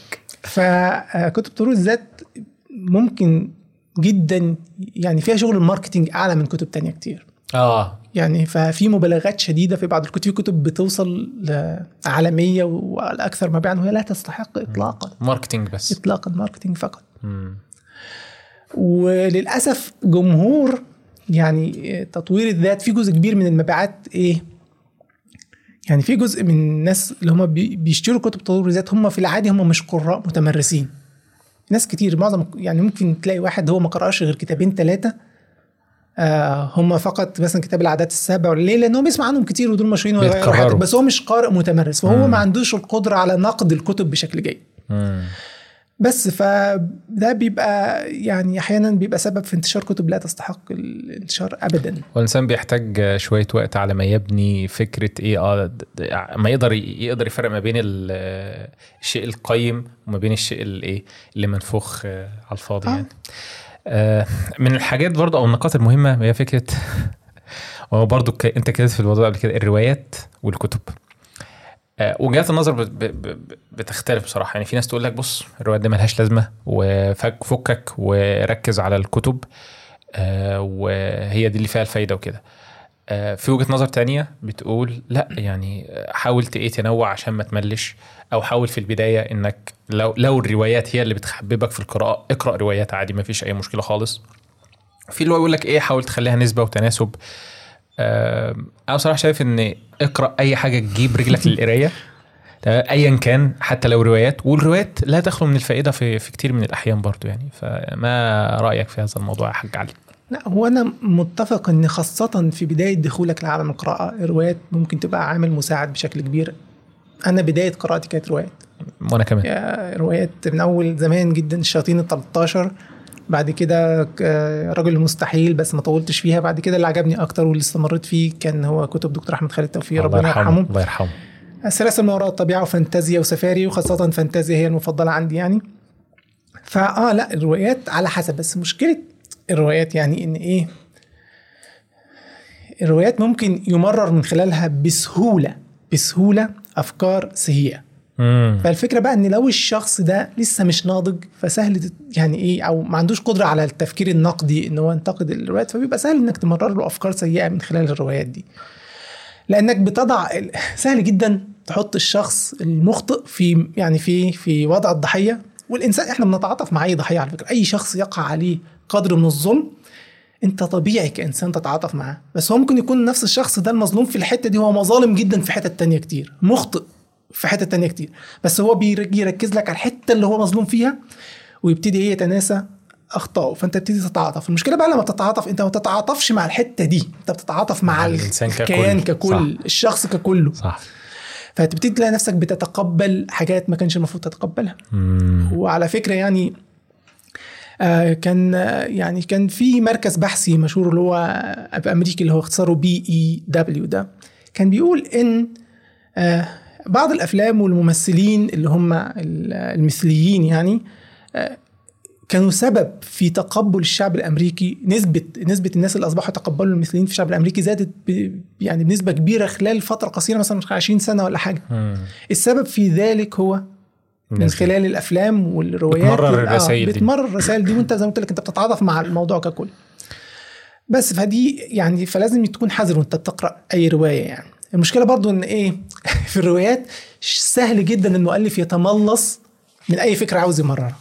Speaker 2: فكتب تطوير الذات ممكن جدا يعني فيها شغل ال marketing أعلى من كتب تانية كتير.
Speaker 1: آه.
Speaker 2: يعني ففي مبالغات شديدة في بعض الكتب. في كتب بتوصل عالميه والاكثر مبيعا وهي لا تستحق اطلاقا.
Speaker 1: marketing بس.
Speaker 2: اطلاقا marketing فقط.
Speaker 1: مم.
Speaker 2: وللأسف جمهور يعني تطوير الذات في جزء كبير من المبيعات إيه؟ يعني في جزء من الناس اللي هم بي- بيشتروا كتب تطوير الذات هم في العادي هم مش قراء متمرسين. ناس كتير معظم يعني ممكن تلاقي واحد هو ما قرأش غير كتابين ثلاثة آه هم فقط مثلا كتاب العادات السبع ليه؟ لأن هو بيسمع عنهم كتير ودول مشهورين بس هو مش قارئ متمرس فهو
Speaker 1: مم.
Speaker 2: ما عندوش القدرة على نقد الكتب بشكل جيد. بس فده بيبقى يعني أحيانا بيبقى سبب في انتشار كتب لا تستحق الانتشار ابدا.
Speaker 1: والإنسان بيحتاج شوية وقت على ما يبني فكرة إيه آه ما يقدر يقدر يفرق ما بين ال- الشيء القيم وما بين الشيء الايه اللي منفوخ آه، على الفاضي
Speaker 2: آه.
Speaker 1: يعني. آه، من الحاجات برضه أو النقاط المهمة هي فكرة وهو برضه ك- أنت كده في الموضوع قبل كده الروايات والكتب. وجهات النظر بتختلف بصراحة. يعني في ناس تقول لك بص الروايات دي ملهاش لازمة وفك فكك وركز على الكتب آه، وهي دي اللي فيها الفايدة وكده. آه، في وجهة نظر تانية بتقول لا يعني حاول إيه تنوع عشان ما تملش أو حاول في البداية إنك لو لو الروايات هي اللي بتحببك في القراءة اقرأ روايات عادي ما فيش أي مشكلة خالص. في اللي هو يقول لك إيه حاول تخليها نسبة وتناسب آه، أنا بصراحة شايف ان اقرأ أي حاجة تجيب رجلك [laughs] للقراية؟ ايا كان حتى لو روايات. والروايات لا تخلو من الفائدة في في كتير من الأحيان برضو يعني. فما رأيك في هذا الموضوع يا حاج علي؟
Speaker 2: لا هو أنا متفق إن خاصة في بداية دخولك لعالم القراءة الروايات ممكن تبقى عامل مساعد بشكل كبير. أنا بداية قراءتي كانت روايات.
Speaker 1: وأنا كمان.
Speaker 2: يا روايات من أول زمان جدا الشياطين ال 13 بعد كده رجل المستحيل بس ما طولتش فيها. بعد كده اللي عجبني أكتر واللي استمريت فيه كان هو كتب دكتور أحمد خالد توفيق ربنا يرحمه
Speaker 1: الله يرحمه.
Speaker 2: سلاسل ما وراء الطبيعة وفانتازيا وسفاري وخاصة فانتازيا هي المفضلة عندي يعني. فاه لا الروايات على حسب. بس مشكلة الروايات يعني إن إيه؟ الروايات ممكن يمرر من خلالها بسهولة بسهولة أفكار سيئة.
Speaker 1: مم.
Speaker 2: فالفكرة بقى إن لو الشخص ده لسه مش ناضج فسهل يعني إيه أو ما عندوش قدرة على التفكير النقدي إن هو ينتقد الروايات فبيبقى سهل إنك تمرر له أفكار سيئة من خلال الروايات دي. لأنك بتضع [laughs] سهل جدا تحط الشخص المخطئ في يعني في في وضع الضحية. والإنسان إحنا بنتعاطف مع أي ضحية على فكرة. أي شخص يقع عليه قدر من الظلم أنت طبيعي كإنسان تتعاطف معاه. بس هو ممكن يكون نفس الشخص ده المظلوم في الحتة دي هو مظالم جدا في حتت تانية كتير. مخطئ. في حتت تانية كتير. بس هو بيرج- يركز لك على الحتة اللي هو مظلوم فيها ويبتدي إيه يتناسى أخطائه. فأنت بتبتدي تتعاطف. المشكلة بقى لما تتعاطف أنت ما تتعاطفش مع الحتة دي. أنت بتتعاطف مع,
Speaker 1: مع الإنسان ككل.
Speaker 2: الكيان ككل
Speaker 1: صح.
Speaker 2: الشخص ككله.
Speaker 1: صح.
Speaker 2: فتبتدي تلاقي نفسك بتتقبل حاجات ما كانش المفروض تتقبلها.
Speaker 1: مم.
Speaker 2: وعلى فكرة يعني آه كان يعني كان في مركز بحثي مشهور اللي هو أمريكي اللي هو اختصاره PEW ده. كان بيقول إن آه بعض الأفلام والممثلين اللي هم ال- المثليين يعني آه كانوا سبب في تقبل الشعب الأمريكي نسبة نسبة الناس اللي أصبحوا يتقبلوا المثليين في الشعب الأمريكي زادت ب يعني بنسبة كبيرة خلال فترة قصيرة مثلا 20 سنة ولا حاجة
Speaker 1: مم.
Speaker 2: السبب في ذلك هو من. خلال الأفلام والروايات
Speaker 1: بتمرر
Speaker 2: وال-
Speaker 1: الرسائل دي.
Speaker 2: بتمرر الرسائل دي وأنت زي ما قلت لك أنت بتتعاطف مع الموضوع ككل بس فدي يعني فلازم تكون حذر وأنت بتقرأ أي رواية يعني المشكلة برضو إن إيه؟ [laughs] في الروايات سهل جدا ان المؤلف يتملص من أي فكرة عاوز يمررها.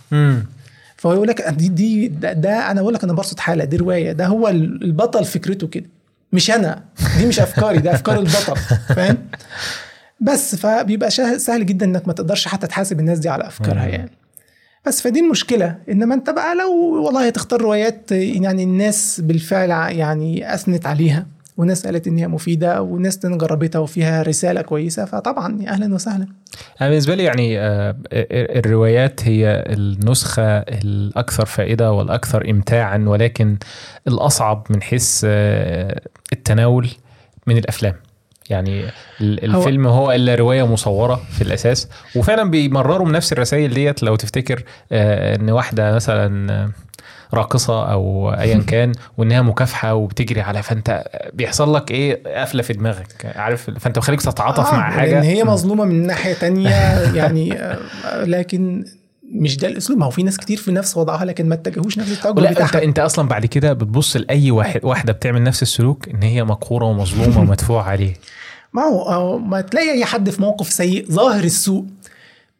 Speaker 2: فهو يقول لك دي دي ده, ده أنا بقول لك أنا برصد حالة دي رواية ده هو البطل فكرته كده. مش أنا دي مش أفكاري ده أفكار البطل [laughs] فاهم؟ بس فبيبقى سهل جدا إنك ما تقدرش حتى تحاسب الناس دي على
Speaker 1: أفكارها.
Speaker 2: يعني. بس فدي المشكلة إنما أنت بقى لو والله هتختار روايات يعني الناس بالفعل يعني أثنت عليها وناس قالت إن هي مفيدة وناس جربتها وفيها رسالة كويسة فطبعا يا أهلا وسهلا.
Speaker 1: أنا بالنسبة لي يعني آه، الروايات هي النسخة الأكثر فائدة والأكثر امتاعا ولكن الأصعب من حيث آه، التناول من الأفلام. يعني
Speaker 2: هو-
Speaker 1: الفيلم هو إلا رواية مصورة في الأساس وفعلا بيمرروا من نفس الرسائل ديت لو تفتكر آه، إن واحدة مثلا راقصة أو ايا [laughs] كان وإنها مكافحة وبتجري على فأنت بيحصل لك إيه قفلة في دماغك عارف؟ فأنت بخليك تتعاطف
Speaker 2: آه،
Speaker 1: مع حاجة.
Speaker 2: لأن هي مظلومة من ناحية تانية [laughs] يعني آه، لكن مش ده الأسلوب. ما هو في ناس كتير في نفس وضعها لكن ما اتجهوش نفس التوجه
Speaker 1: لا
Speaker 2: أنت
Speaker 1: أنت أصلا بعد كده بتبص لأي واحد واحدة بتعمل نفس السلوك إن هي مقهورة ومظلومة ومدفوع عليه. [laughs]
Speaker 2: ما هو أو ما تلاقي أي حد في موقف سيء ظاهر السوء.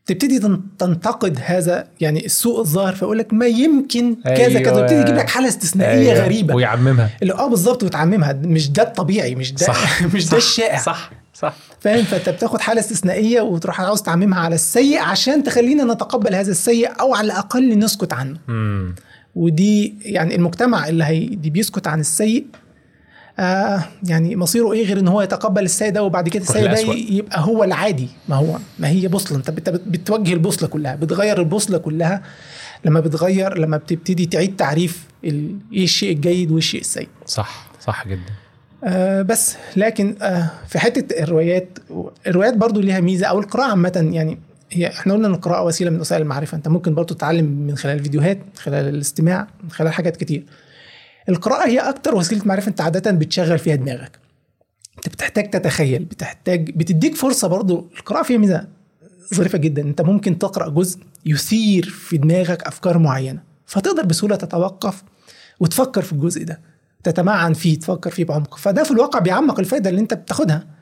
Speaker 2: تبتدي تن- تنتقد هذا يعني السوء الظاهر فيقول لك ما يمكن كذا
Speaker 1: أيوة.
Speaker 2: كذا ويبتدي يجيب لك حالة استثنائية
Speaker 1: أيوة.
Speaker 2: غريبة.
Speaker 1: ويعممها.
Speaker 2: اللي آه بالظبط وتعممها. مش ده الطبيعي مش ده
Speaker 1: صح. [laughs]
Speaker 2: مش ده الشائع.
Speaker 1: صح. صح.
Speaker 2: فاهم؟ فأنت بتاخد حالة استثنائية وتروح عاوز تعممها على السيء عشان تخلينا نتقبل هذا السيء أو على الأقل نسكت عنه.
Speaker 1: امم
Speaker 2: ودي يعني المجتمع اللي هي دي بيسكت عن السيء آه يعني مصيره إيه غير إن هو يتقبل السيد ده وبعد كده السيد ده يبقى هو العادي. ما هو ما هي بوصلة. أنت بت- بتوجه البوصلة كلها بتغير البوصلة كلها لما بتغير لما بتبتدي تعيد تعريف إيه الشيء الجيد وايه الشيء السيء.
Speaker 1: صح صح جدا.
Speaker 2: آه بس لكن آه في حتة الروايات الروايات برضو ليها ميزة أو القراءة عامة. يعني هي إحنا قلنا إن القراءة وسيلة من وسائل المعرفة. أنت ممكن برضو تتعلم من خلال الفيديوهات من خلال الاستماع من خلال حاجات كتير. القراءة هي أكتر وسيلة معرفة أنت عادة بتشغل فيها دماغك. أنت بتحتاج تتخيل بتحتاج بتديك فرصة برضو. القراءة فيها ميزة ظريفة جدا. أنت ممكن تقرأ جزء يثير في دماغك أفكار معينة فتقدر بسهولة تتوقف وتفكر في الجزء ده تتمعن فيه تفكر فيه بعمق. فده في الواقع بيعمق الفائده اللي أنت بتاخدها.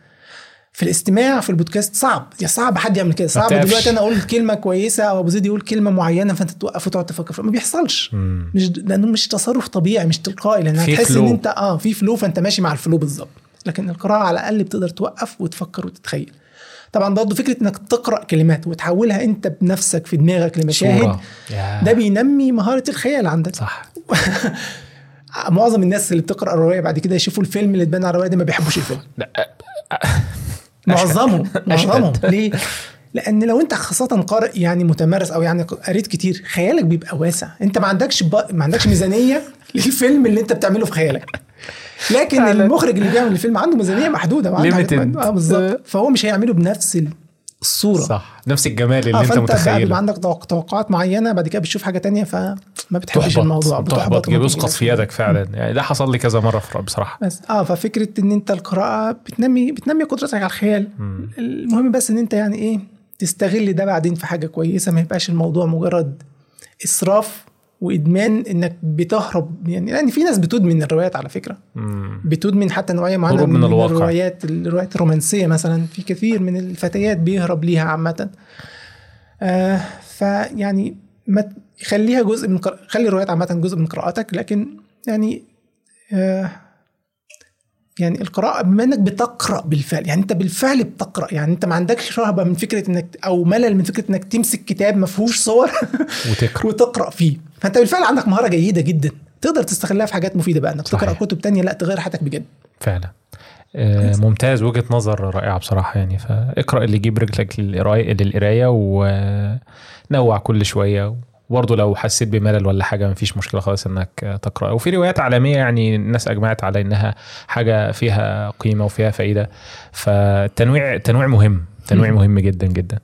Speaker 2: في الاستماع في البودكاست صعب. يا صعب حد يعمل كده. صعب. دلوقتي أنا أقول كلمة كويسة أو أبو زيد يقول كلمة معينة فأنت توقف وتقعد تفكر ما بيحصلش.
Speaker 1: مم.
Speaker 2: مش لأنه مش تصرف طبيعي مش تلقائي
Speaker 1: لأن
Speaker 2: هتحس
Speaker 1: إن.
Speaker 2: أنت آه في فلو فأنت ماشي مع الفلو بالظبط. لكن القراءة على الأقل بتقدر توقف وتفكر وتتخيل. طبعا برضه فكرة إنك تقرأ كلمات وتحولها أنت بنفسك في دماغك لمشاهد. ده بينمي مهارة الخيال عندك.
Speaker 1: صح. [laughs]
Speaker 2: معظم الناس اللي بتقرأ الرواية بعد كده يشوفوا الفيلم اللي اتبنى على الرواية دي ما بيحبوش الفيلم. معظمهم
Speaker 1: أشهد. [laughs]
Speaker 2: ليه؟ لأن لو أنت خاصة قارئ يعني متمرس أو يعني قريت كتير خيالك بيبقى واسع أنت ما عندكش ب... ما عندكش ميزانية [laughs] للفيلم اللي أنت بتعمله في خيالك لكن. المخرج اللي بيعمل الفيلم عنده ميزانية محدودة وعنده. آه بالظبط فهو مش هيعمله بنفس الصورة.
Speaker 1: صح. نفس الجمال اللي
Speaker 2: آه
Speaker 1: أنت
Speaker 2: فأنت بقى بيبقى
Speaker 1: متخيله
Speaker 2: عندك توق- توقعات معينة بعد كده بتشوف حاجة تانية فما بتحبش الموضوع.
Speaker 1: بتحبط بيسقط في يدك فعلا. يعني ده حصل لي كذا مرة في- بصراحة.
Speaker 2: بس آه ففكرة إن أنت القراءة بتنمي بتنمي قدرتك على الخيال. المهم بس إن أنت يعني إيه تستغل ده بعدين في حاجة كويسة. ما يبقاش الموضوع مجرد إسراف وإدمان إنك بتهرب. يعني لأن في ناس بتدمن الروايات على فكرة.
Speaker 1: مم.
Speaker 2: بتدمن حتى نوعية معينة
Speaker 1: هروب من الواقع.
Speaker 2: الروايات الروايات الرومانسية مثلا. في كثير من الفتيات بيهرب ليها عامة. آه فيعني ما خليها جزء من قر... خلي الروايات عامة جزء من قراءتك. لكن يعني آه يعني القراءة بما إنك بتقرأ بالفعل يعني أنت بالفعل بتقرأ يعني أنت ما عندكش رهبة من فكرة إنك أو ملل من فكرة إنك تمسك كتاب ما فيهوش صور [laughs]
Speaker 1: وتقرأ.
Speaker 2: وتقرأ فيه. فأنت بالفعل عندك مهارة جيدة جدا. تقدر تستغلها في حاجات مفيدة بقى
Speaker 1: إنك.
Speaker 2: تقرأ كتب تانية لأ تغير حياتك بجد.
Speaker 1: فعلا. آه، ممتاز. وجهة نظر رائعة بصراحة يعني. فاقرأ اللي يجيب رجلك للقراية للقراية ونوع كل شوية. وبرضه لو حسيت بملل ولا حاجة مفيش مشكلة خالص إنك تقرأ. وفي روايات عالمية يعني الناس أجمعت على إنها حاجة فيها قيمة وفيها فائده فالتنويع تنويع مهم تنويع. مهم جدا جدا.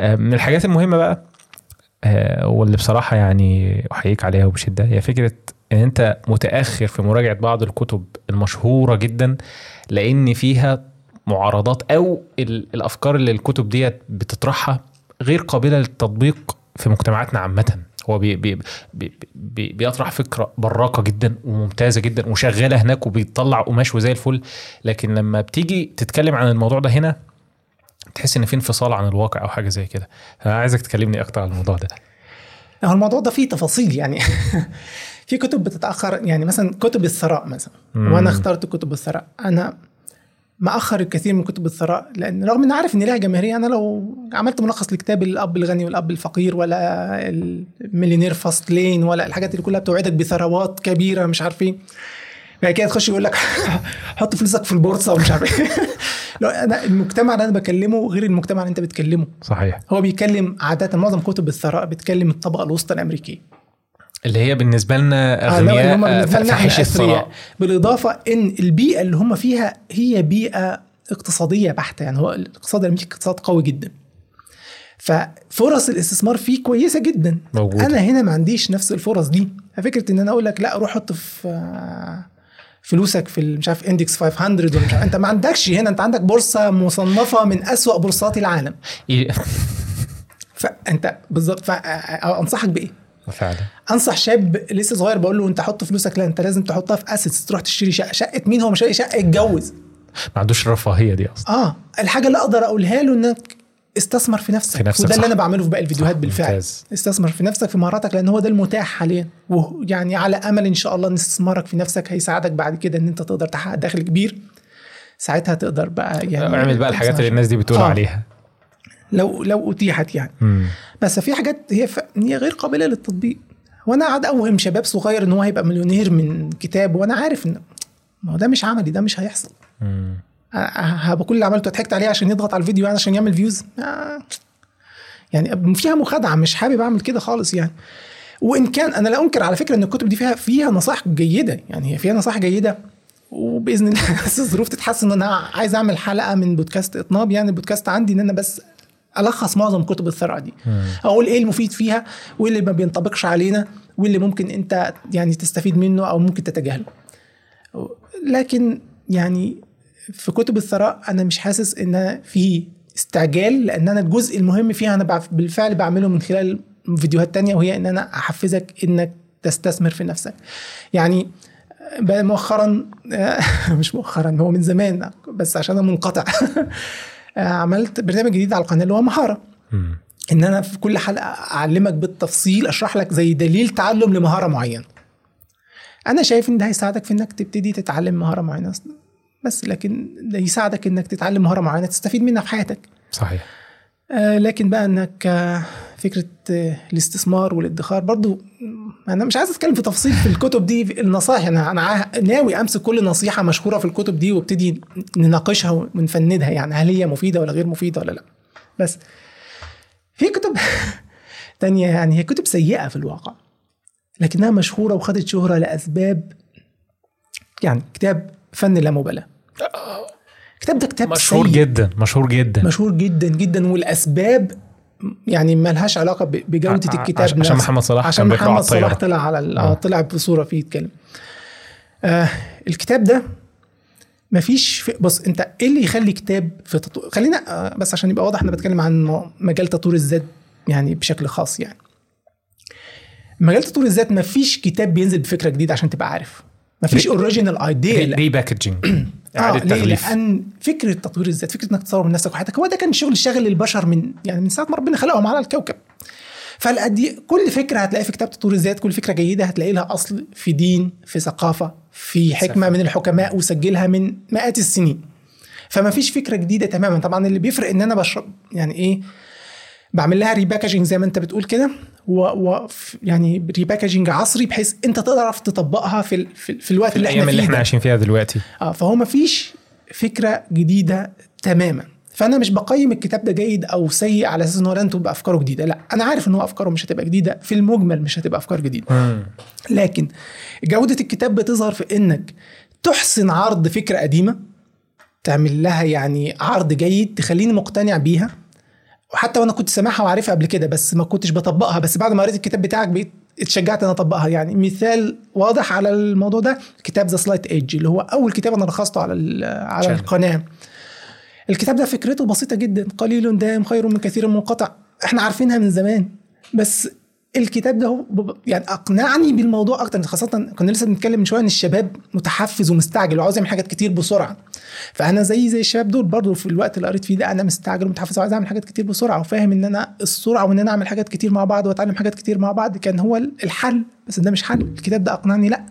Speaker 1: من الحاجات المهمة بقى آه، واللي بصراحة يعني أحييك عليها وبشدة هي فكرة إن أنت متأخر في مراجعة بعض الكتب المشهورة جدا لأن فيها معارضات أو ال- الأفكار اللي الكتب ديت بتطرحها غير قابلة للتطبيق في مجتمعاتنا عامة. هو بي بي بي بي بيطرح فكرة براقة جدا وممتازة جدا وشغالة هناك وبيطلع قماش وزي الفل. لكن لما بتيجي تتكلم عن الموضوع ده هنا تحس إن في انفصال عن الواقع أو حاجة زي كده. أنا عايزك تكلمني أكتر عن الموضوع ده.
Speaker 2: هو الموضوع ده فيه تفاصيل يعني. [laughs] في كتب بتتأخر يعني مثلا كتب الثراء مثلا.
Speaker 1: مم.
Speaker 2: وأنا اخترت كتب الثراء. أنا مأخر الكثير من كتب الثراء لأن رغم إني عارف ان لها جماهيرية أنا لو عملت ملخص لكتاب الأب الغني والأب الفقير ولا المليونير فاستلين ولا الحاجات اللي كلها بتوعدك بثروات كبيرة مش عارف إيه بعد كده تخش يقول لك [laughs] حط فلوسك في البورصة ومش عارف إيه. [laughs] أنا المجتمع اللي أنا بكلمه غير المجتمع اللي أنت بتكلمه.
Speaker 1: صحيح.
Speaker 2: هو بيتكلم عادة معظم كتب الثراء بتكلم الطبقة الوسطى الأمريكية.
Speaker 1: اللي هي بالنسبة لنا
Speaker 2: آه، أغنياء
Speaker 1: فحش
Speaker 2: اثرياء
Speaker 1: الثراء
Speaker 2: بالإضافة إن البيئة اللي هم فيها هي بيئة اقتصادية بحتة يعني هو الاقتصاد الأمريكي اقتصاد قوي جدا. ففرص الاستثمار فيه كويسة جدا.
Speaker 1: موجودة.
Speaker 2: أنا هنا ما عنديش نفس الفرص دي. فكرة إن أنا أقول لك لا روح حط في آه، فلوسك في مش عارف index 500 ولا مش عارف. أنت ما عندكش هنا أنت عندك بورصة مصنفة من أسوأ بورصات العالم.
Speaker 1: إيه؟
Speaker 2: فأنت بالظبط فأنصحك بإيه؟
Speaker 1: فعلا.
Speaker 2: أنصح شاب لسه صغير بقول له أنت حط فلوسك لا أنت لازم تحطها في assets تروح تشتري شقة. شقة مين؟ هو مش لاقي شقة يتجوز
Speaker 1: ما عندوش الرفاهيه دي أصلا.
Speaker 2: آه الحاجة اللي أقدر أقولها له إنك استثمر في نفسك,
Speaker 1: في نفسك،
Speaker 2: وده
Speaker 1: صح.
Speaker 2: اللي أنا بعمله في باقي الفيديوهات بالفعل.
Speaker 1: ممتاز.
Speaker 2: استثمر في نفسك في مهاراتك لأن هو ده المتاح حاليا. ويعني على أمل إن شاء الله إن استثمارك في نفسك هيساعدك بعد كده إن أنت تقدر تحقق دخل كبير. ساعتها تقدر بقى يعني
Speaker 1: اعمل بقى الحاجات اللي الناس دي بتقول
Speaker 2: آه.
Speaker 1: عليها.
Speaker 2: لو لو أتيحت يعني.
Speaker 1: مم.
Speaker 2: بس في حاجات هي ف... هي غير قابلة للتطبيق. وأنا قاعد اوهم شباب صغير إن هو هيبقى مليونير من كتاب وأنا عارف إن ما هو ده مش عملي ده مش هيحصل. هبقى كل اللي عملته ضحكت عليه عشان يضغط على الفيديو يعني عشان يعمل views آه. يعني فيها مخادعة مش حابب أعمل كده خالص يعني. وإن كان أنا لا أنكر على فكرة إن الكتب دي فيها فيها نصائح جيدة يعني هي فيها نصائح جيدة. وبإذن الله [laughs] الظروف تتحسن أنا عايز أعمل حلقة من بودكاست إطناب يعني البودكاست عندي إن أنا بس ألخص معظم كتب الثراء دي. أقول إيه المفيد فيها وايه اللي ما بينطبقش علينا واللي ممكن أنت يعني تستفيد منه أو ممكن تتجاهله. لكن يعني في كتب الثراء أنا مش حاسس إن في استعجال لأن أنا الجزء المهم فيها أنا بالفعل بعمله من خلال فيديوهات تانية وهي إن أنا أحفزك إنك تستثمر في نفسك. يعني مؤخرا [laughs] مش مؤخرا هو من زمان بس عشان أنا منقطع. [laughs] عملت برنامج جديد على القناة اللي هو مهارة.
Speaker 1: مم.
Speaker 2: إن أنا في كل حلقة أعلمك بالتفصيل أشرح لك زي دليل تعلم لمهارة معينة. أنا شايف إن ده هيساعدك في إنك تبتدي تتعلم مهارة معينة. بس لكن ده يساعدك إنك تتعلم مهارة معينة تستفيد منها في حياتك.
Speaker 1: صحيح.
Speaker 2: آه لكن بقى إنك آه فكرة آه الاستثمار والادخار. برضو أنا مش عايز أتكلم في تفصيل في الكتب دي في النصائح أنا أنا ناوي أمسك كل نصيحة مشهورة في الكتب دي وأبتدي نناقشها ونفندها يعني هل هي مفيدة ولا غير مفيدة ولا لأ. بس في كتب [laughs] تانية يعني هي كتب سيئة في الواقع لكنها مشهورة وخدت شهرة لأسباب يعني كتاب فن اللامبالاة الكتاب ده كتاب
Speaker 1: مشهور
Speaker 2: سيء.
Speaker 1: جدا مشهور جدا.
Speaker 2: مشهور جدا جدا والأسباب يعني ما لهاش علاقه
Speaker 1: بجودة
Speaker 2: الكتاب
Speaker 1: عشان
Speaker 2: نفسه.
Speaker 1: محمد صلاح
Speaker 2: عشان محمد صلاح. طلع على
Speaker 1: آه.
Speaker 2: طلع بصورة فيه يتكلم آه الكتاب ده مفيش في بص انت إيه اللي يخلي كتاب في تطو... خلينا آه بس عشان يبقى واضح أنا بتكلم عن مجال تطوير الذات يعني بشكل خاص يعني مجال تطوير الذات مفيش كتاب بينزل بفكرة جديدة عشان تبقى عارف مفيش
Speaker 1: original idea
Speaker 2: repackaging
Speaker 1: إعادة
Speaker 2: ليه؟
Speaker 1: تغليف.
Speaker 2: لأن فكرة تطوير الذات فكرة إنك تطور من نفسك وحياتك هو ده كان الشغل الشاغل للبشر من يعني من ساعة ما ربنا خلقهم على الكوكب. فالأدي كل فكرة هتلاقيها في كتاب تطوير الذات كل فكرة جيدة هتلاقي لها أصل في دين في ثقافة في حكمة من الحكماء وسجلها من مئات السنين. فما فيش فكرة جديدة تماما. طبعا اللي بيفرق إن أنا بشرب يعني إيه؟ بعمل لها repackaging زي ما انت بتقول كده و, و يعني ريباكجنج عصري بحيث انت تعرف تطبقها في ال في, في الوقت
Speaker 1: في
Speaker 2: اللي إحنا
Speaker 1: الأيام اللي
Speaker 2: فيه إحنا.
Speaker 1: عايشين فيها دلوقتي.
Speaker 2: آه فهو ما فيش فكرة جديدة تماما. فأنا مش بقيم الكتاب ده جيد أو سيء على أساس إن هو لن تبقى أفكاره جديدة لا أنا عارف إن هو أفكاره مش هتبقى جديدة في المجمل مش هتبقى أفكار جديدة. لكن جودة الكتاب بتظهر في إنك تحسن عرض فكرة قديمة تعمل لها يعني عرض جيد تخليني مقتنع بيها. وحتى وأنا كنت سامعها وعارفها قبل كده بس ما كنتش بطبقها. بس بعد ما قريت الكتاب بتاعك بقيت اتشجعت إن أطبقها. يعني مثال واضح على الموضوع ده كتاب The Slight Edge اللي هو أول كتاب أنا لخصته على على
Speaker 1: Channel.
Speaker 2: القناة. الكتاب ده فكرته بسيطة جدا قليل دائم خير من كثير منقطع. إحنا عارفينها من زمان بس الكتاب ده يعني أقنعني بالموضوع أكتر خاصة كنا لسه بنتكلم من شوية إن الشباب متحفز ومستعجل وعاوز يعمل حاجات كتير بسرعة. فأنا زي زي الشباب دول برضو في الوقت اللي قريت فيه ده أنا مستعجل ومتحفز وعايز أعمل حاجات كتير بسرعة وفاهم إن أنا السرعة وإن أنا أعمل حاجات كتير مع بعض وأتعلم حاجات كتير مع بعض كان هو الحل بس ده مش حل. الكتاب ده أقنعني لأ.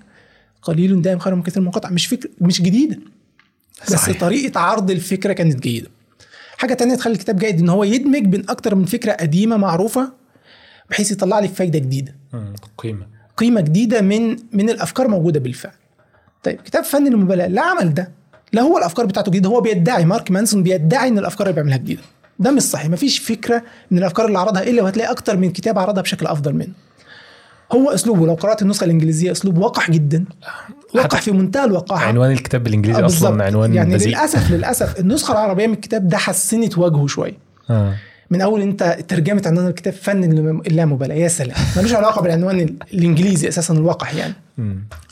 Speaker 2: قليل دائم خير من كثير منقطع. مش فكر مش جديده بس
Speaker 1: صحيح.
Speaker 2: طريقة عرض الفكرة كانت جيدة. حاجة تانية تخلي الكتاب جيد إن هو يدمج بين أكتر من فكرة قديمة معروفة بحيث يطلع لي فايدة
Speaker 1: جديدة. قيمة.
Speaker 2: قيمة جديدة من من الأفكار موجودة بالفعل. طيب كتاب فن المبالاه لا عمل ده. لا هو الأفكار بتاعته جديدة هو بيدعي مارك مانسون بيدعي إن الأفكار اللي بيعملها جديدة. ده مش صحيح. مفيش فكرة من الأفكار اللي عرضها إلا وهتلاقي أكتر من كتاب عرضها بشكل أفضل منه. هو أسلوبه لو قرأت النسخة الإنجليزية أسلوب وقح جدا. وقح في منتهى الوقاحة.
Speaker 1: عنوان الكتاب بالإنجليزي
Speaker 2: آه، أصلا.
Speaker 1: عنوان
Speaker 2: يعني
Speaker 1: بذيء.
Speaker 2: للأسف للأسف النسخة العربية من الكتاب ده حسنت وجهه شوية.
Speaker 1: آه.
Speaker 2: من أول أنت ترجمه عنوان الكتاب فن اللامبالاه يا سلام. ملوش علاقة بالعنوان ال- الإنجليزي أساسا الوقح يعني.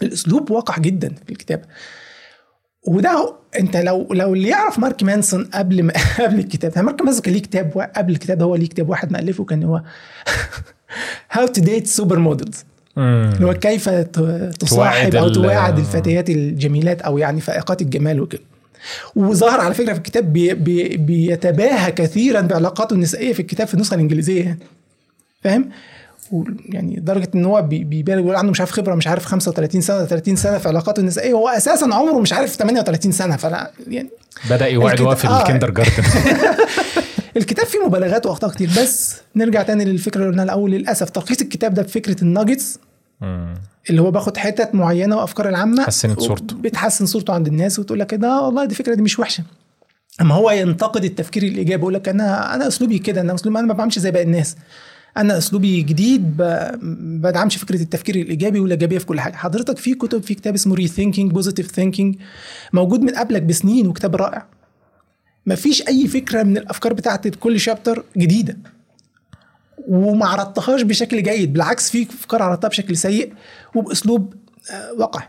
Speaker 2: الأسلوب وقح جدا في الكتابه وده أنت لو لو اللي يعرف مارك مانسون قبل ما [laughs] قبل الكتاب ده مارك مانسون كان ليه كتاب قبل الكتاب ده هو ليه كتاب واحد مؤلفه كان هو How to Date
Speaker 1: Supermodels.
Speaker 2: اللي هو كيف تصاحب
Speaker 1: أو
Speaker 2: تواعد الفتيات الجميلات أو يعني فائقات الجمال وكده. وظهر على فكرة في الكتاب بي بي بيتباهى كثيرا بعلاقاته النسائية في الكتاب في النسخة الإنجليزية يعني فاهم؟ يعني لدرجه إن هو بي- بيبالغ يقول عنده مش عارف خبرة مش عارف 35 سنة ولا 30 سنة في علاقاته النسائية وهو أساسا عمره مش عارف 38 سنة فانا يعني
Speaker 1: بدأ يوعد وهو في
Speaker 2: آه.
Speaker 1: الكندر جاردن [laughs]
Speaker 2: الكتاب فيه مبالغات وأخطاء كتير بس نرجع تاني للفكرة اللي قلناها الأول للأسف تلخيص الكتاب ده بفكرة الناجتس. اللي هو باخد حتت معينة وأفكار العامة
Speaker 1: حسنت صورته.
Speaker 2: بتحسن صورته عند الناس وتقول لك ده والله دي الفكرة دي مش وحشة. أما هو ينتقد التفكير الإيجابي يقول لك أنا أنا أسلوبي كده أنا اسلوبي أنا ما بعملش زي باقي الناس. أنا أسلوبي جديد ب- ما بدعمش فكرة التفكير الإيجابي والإيجابية في كل حاجة. حضرتك في كتب في كتاب اسمه Rethinking Positive Thinking موجود من قبلك بسنين وكتاب رائع. ما فيش أي فكرة من الأفكار بتاعت كل chapter جديدة. وما عرضتهاش بشكل جيد بالعكس في أفكار عرضتها بشكل سيء وبأسلوب آه، وقعي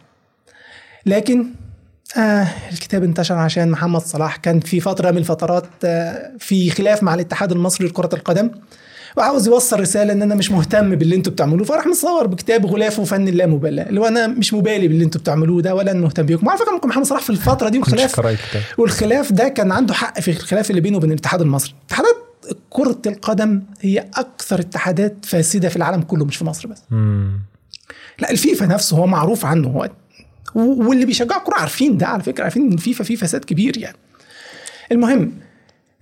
Speaker 2: لكن آه الكتاب انتشر عشان محمد صلاح كان في فترة من الفترات آه في خلاف مع الاتحاد المصري لكرة القدم وعاوز يوصل رسالة إن أنا مش مهتم باللي أنتوا بتعملوه. فراح مصور بكتاب غلاف وفن اللامبالاه اللي هو أنا مش مبالي باللي أنتوا بتعملوه ده ولا مهتم بيكم. وعلى فكرة ممكن محمد صلاح في الفترة دي [laughs] والخلاف والخلاف ده كان عنده حق في الخلاف اللي بينه وبين الاتحاد المصري. اتحادات كرة القدم هي أكثر اتحادات فاسدة في العالم كله مش في مصر بس.
Speaker 1: مم.
Speaker 2: لا الفيفا نفسه هو معروف عنه. هو واللي بيشجعوا الكرة عارفين ده على فكرة عارفين إن الفيفا فيه فساد كبير يعني. المهم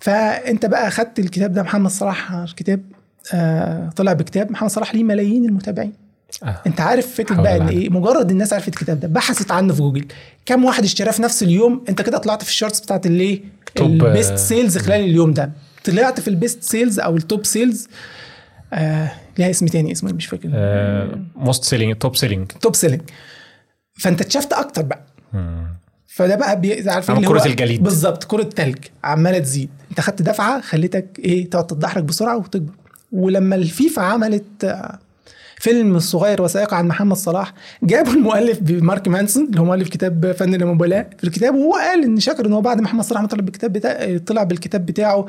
Speaker 2: فأنت بقى خدت الكتاب ده محمد صلاح كتاب آه طلع بكتاب محمد صلاح ليه ملايين المتابعين.
Speaker 1: آه.
Speaker 2: أنت عارف
Speaker 1: فكرة
Speaker 2: بقى
Speaker 1: إن.
Speaker 2: إيه؟ مجرد الناس عرفت الكتاب ده بحثت عنه في جوجل. كم واحد اشتراه في نفس اليوم؟ أنت كده طلعت في ال charts بتاعت الايه ال
Speaker 1: best
Speaker 2: sellers خلال اليوم ده. طلعت في ال best sellers أو ال top sellers آه ليها اسم تاني اسمه مش فاكر.
Speaker 1: most selling top selling
Speaker 2: top selling فانت اتشافت أكتر بقى. فده بقى بي... اللي هو
Speaker 1: كرة الجليد.
Speaker 2: بالظبط كرة تلج عمالة تزيد. انت خدت دفعة خليتك إيه تقعد تتدحرج بسرعة وتكبر. ولما الفيفا عملت آه، فيلم صغير وثائقي عن محمد صلاح جابوا المؤلف مارك مانسون اللي هو مؤلف كتاب فن اللامبالاة في الكتاب وهو قال إن شاكر ان هو بعد محمد صلاح ما طلع بالكتاب بتاع طلع بالكتاب بتاعه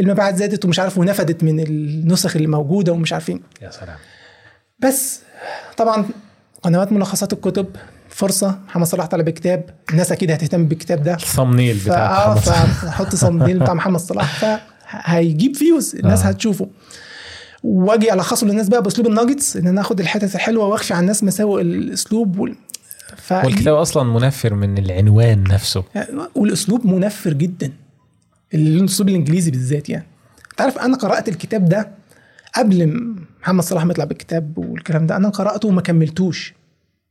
Speaker 2: المبيعات زادت ومش عارف ونفدت من النسخ اللي موجودة ومش عارفين
Speaker 1: يا سلام
Speaker 2: بس طبعا قنوات ملخصات الكتب فرصة محمد صلاح طلع بكتاب الناس أكيد هتهتم بالكتاب ده
Speaker 1: ال thumbnail
Speaker 2: بتاع
Speaker 1: محمد صلاح.
Speaker 2: فحط صنديل بتاع محمد صلاح فهيجيب views الناس
Speaker 1: آه.
Speaker 2: هتشوفه واجي ألخصه للناس بقى بأسلوب الناجتس إن أنا آخد الحتت الحلوة وأخفي عن الناس مساوئ الأسلوب وال... ف...
Speaker 1: والكتاب أصلا منفر من العنوان نفسه.
Speaker 2: والأسلوب منفر جدا الأسلوب الإنجليزي بالذات يعني. انت عارف أنا قرأت الكتاب ده قبل محمد صلاح ما يطلع بالكتاب والكلام ده أنا قرأته وما كملتوش.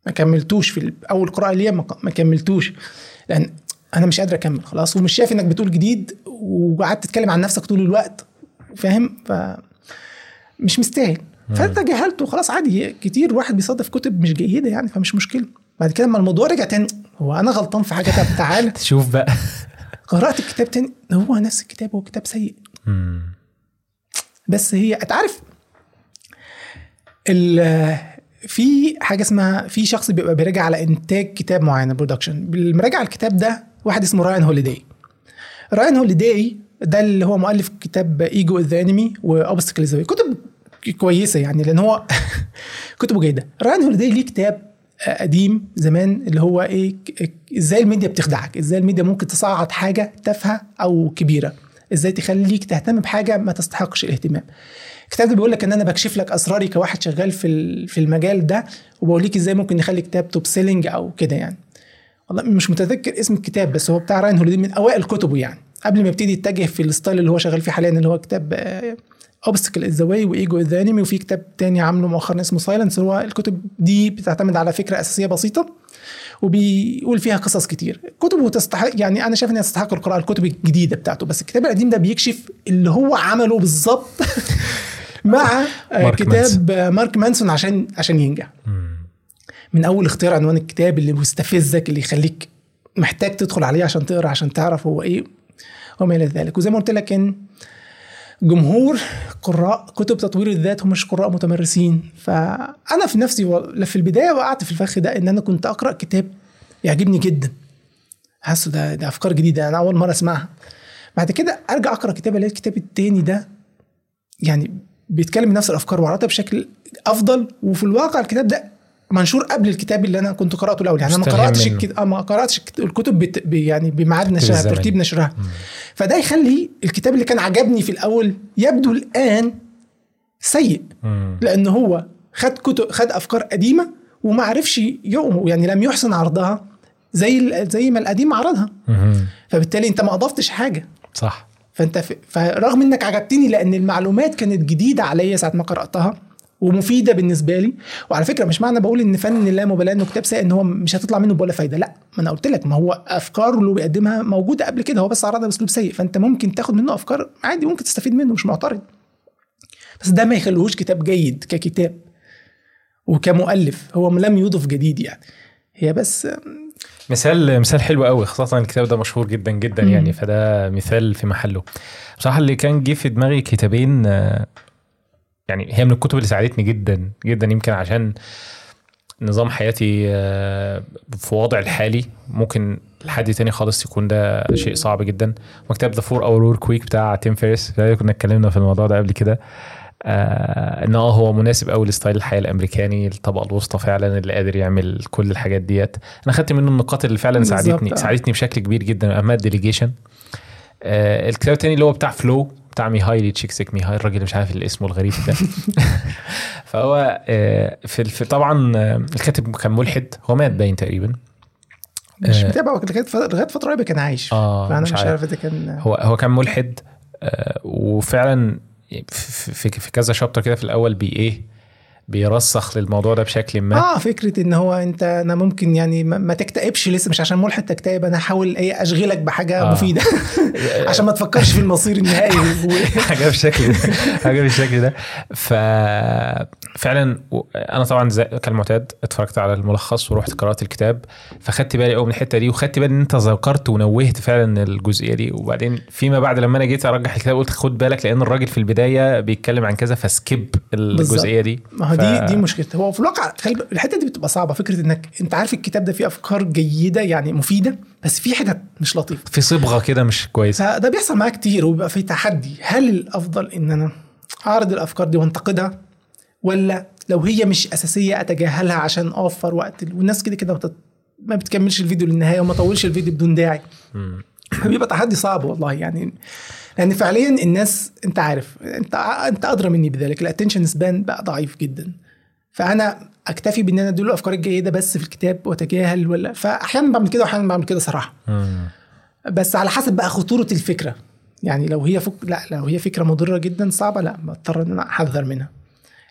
Speaker 2: ما كملتوش في أول قراءة ليا ما كملتوش. لأن أنا مش قادر أكمل خلاص ومش شايف إنك بتقول جديد وقعدت تتكلم عن نفسك طول الوقت فاهم؟ ف مش مستاهل. فتجاهلته خلاص عادي كتير واحد بيصادف كتب مش جيدة يعني فمش مشكلة. بعد كده لما الموضوع رجع تاني هو أنا غلطان في حاجة؟ طب تعالى [laughs]
Speaker 1: شوف بقى. [laughs]
Speaker 2: قرأت الكتاب تاني هو نفس الكتاب هو كتاب سيء. بس هي أنت عارف ال- في حاجة اسمها في شخص بيبقى بيراجع على إنتاج كتاب معين production المراجع على الكتاب ده واحد اسمه رايان هوليداي رايان هوليداي ده اللي هو مؤلف كتاب Ego the Enemy و Obstacle the كتب كويسة يعني لأن هو [laughs] كتبه جيدة. رايان هوليداي ليه كتاب قديم زمان اللي هو إيه إزاي الميديا بتخدعك إزاي الميديا ممكن تصعد حاجة تافهة أو كبيرة إزاي تخليك تهتم بحاجة ما تستحقش الاهتمام. الكتاب ده بيقول لك إن أنا بكشف لك أسراري كواحد شغال في في المجال ده وبوريك إزاي ممكن نخلي كتاب top selling أو كده يعني. والله مش متذكر اسم الكتاب بس هو بتاع رايان هوليداي من أوائل كتبه يعني. قبل ما يبتدي يتجه في ال style اللي هو شغال فيه حاليا اللي هو كتاب Obstacle Is the Way و Ego Is the Enemy وفي كتاب تاني عامله مؤخرا اسمه Silence هو الكتب دي بتعتمد على فكرة أساسية بسيطة وبيقول فيها قصص كتير. كتبه تستحق يعني أنا شايف إنها تستحق القراءة الكتب الجديدة بتاعته. بس الكتاب القديم ده بيكشف اللي هو عمله بالظبط [laughs] مع
Speaker 1: مارك
Speaker 2: كتاب آه، مارك مانسون عشان عشان ينجح. من أول اختيار عنوان الكتاب اللي مستفزك اللي يخليك محتاج تدخل عليه عشان تقرأ عشان تعرف هو إيه وما إلى ذلك. وزي ما قلت لك إن جمهور قراء كتب تطوير الذات هم مش قراء متمرسين. فأنا في نفسي في البداية وقعت في الفخ ده إن أنا كنت أقرأ كتاب يعجبني جدا. حاسه ده ده أفكار جديدة أنا أول مرة أسمعها. بعد كده أرجع أقرأ كتاب ألاقي الكتاب التاني ده يعني بيتكلم بنفس الأفكار وعرضها بشكل أفضل وفي الواقع الكتاب ده منشور قبل الكتاب اللي أنا كنت قرأته الأول يعني أنا ما
Speaker 1: مستلهم قرأتش.
Speaker 2: الكت... آه، ما قرأتش الكت- الكتب بت... يعني بميعاد نشرها. ترتيب نشرها فده يخلي الكتاب اللي كان عجبني في الأول يبدو الآن سيء. لأن هو خد كتب خد أفكار قديمة وما عرفش يقوم يعني لم يحسن عرضها زي زي ما القديم عرضها. فبالتالي أنت ما أضفتش حاجة
Speaker 1: صح
Speaker 2: فأنت ف... فرغم إنك عجبتني لأن المعلومات كانت جديدة عليا ساعة ما قرأتها ومفيدة بالنسبة لي. وعلى فكرة مش معنى بقول إن فن لا مبالاه إنه كتاب سيء إن هو مش هتطلع منه ولا فايدة. لا ما أنا قلت لك ما هو أفكاره اللي بيقدمها موجودة قبل كده هو بس عرضها بأسلوب سيء. فأنت ممكن تاخد منه أفكار عادي ممكن تستفيد منه مش معترض. بس ده ما يخليهوش كتاب جيد ككتاب وكمؤلف. هو لم يضف جديد يعني. هي بس
Speaker 1: مثال مثال حلو قوي خاصة الكتاب ده مشهور جدا جدا
Speaker 2: مم.
Speaker 1: يعني فده مثال في محله. بصراحة اللي كان جه في دماغي كتابين آه، يعني هي من الكتب اللي ساعدتني جدا جدا يمكن عشان نظام حياتي آه، في وضع الحالي ممكن لحد تاني خالص يكون ده شيء صعب جدا. وكتاب The 4-Hour Workweek بتاع تيم فيريس كنا اتكلمنا في الموضوع ده قبل كده. آه إن آه هو مناسب قوي ل style الحياة الأمريكاني الطبقة الوسطى فعلا اللي قادر يعمل كل الحاجات ديت. أنا خدت منه النقاط اللي فعلا ساعدتني. ساعدتني بشكل كبير جدا أما ال delegation آه الكتاب التاني اللي هو بتاع Flow بتاع ميهالي تشيكسينت ميهالي الراجل مش عارف اللي اسمه الغريب ده. [laughs] فهو آه في, في طبعا آه، الكاتب كان ملحد. هو مات باين تقريبا.
Speaker 2: مش
Speaker 1: آه.
Speaker 2: متابع لغاية فترة قريبة كان عايش.
Speaker 1: آه
Speaker 2: فأنا
Speaker 1: مش
Speaker 2: مش
Speaker 1: عارف.
Speaker 2: إذا كان
Speaker 1: هو هو كان ملحد آه، وفعلا في, في, في كذا شابتر كده في الأول بي إيه بيرسخ للموضوع ده بشكل ما.
Speaker 2: آه فكرة إن هو أنت أنا ممكن يعني ما, تكتئبش لسه مش عشان ملحد تكتئب أنا هحاول إيه أشغلك بحاجة
Speaker 1: آه.
Speaker 2: مفيدة [laughs] عشان ما تفكرش في المصير النهائي. [laughs]
Speaker 1: حاجة بالشكل ده حاجة بالشكل ده. ففعلا و- أنا طبعا زي كالمعتاد اتفرجت على الملخص ورحت قرأت الكتاب فخدت بالي قوي من الحتة دي وخدت بالي إن أنت ذكرت ونوهت فعلا الجزئية دي. وبعدين فيما بعد لما أنا جيت أرجح الكتاب قلت خد بالك لأن الراجل في البداية بيتكلم عن كذا فسكيب الجزئية دي.
Speaker 2: ما دي دي مشكلته هو في الواقع الحتة دي بتبقى صعبة. فكرة إنك أنت عارف الكتاب ده فيه أفكار جيدة يعني مفيدة بس في حتت مش لطيفة.
Speaker 1: في صبغة كده مش كويسة.
Speaker 2: فده بيحصل معايا كتير وبيبقى في تحدي. هل الأفضل إن أنا أعرض الأفكار دي وأنتقدها ولا لو هي مش أساسية أتجاهلها عشان أوفر وقت؟ والناس كده كده ما بتكملش الفيديو للنهاية وما طولش الفيديو بدون داعي.
Speaker 1: مم.
Speaker 2: بيبقى تحدي صعب والله. يعني لأن فعليا الناس أنت عارف أنت أنت أدرى مني بذلك الاتنشن سبان بقى ضعيف جدا. فأنا أكتفي بإن أنا أديله الأفكار الجيده بس في الكتاب وأتجاهل ولا فاحيانا بعمل كده واحيانا بعمل كده
Speaker 1: صراحة.
Speaker 2: بس على حسب بقى خطورة الفكرة. يعني لو هي فك... لا لو هي فكرة مضرة جدا صعبة لا بضطر إن أنا أحذر منها.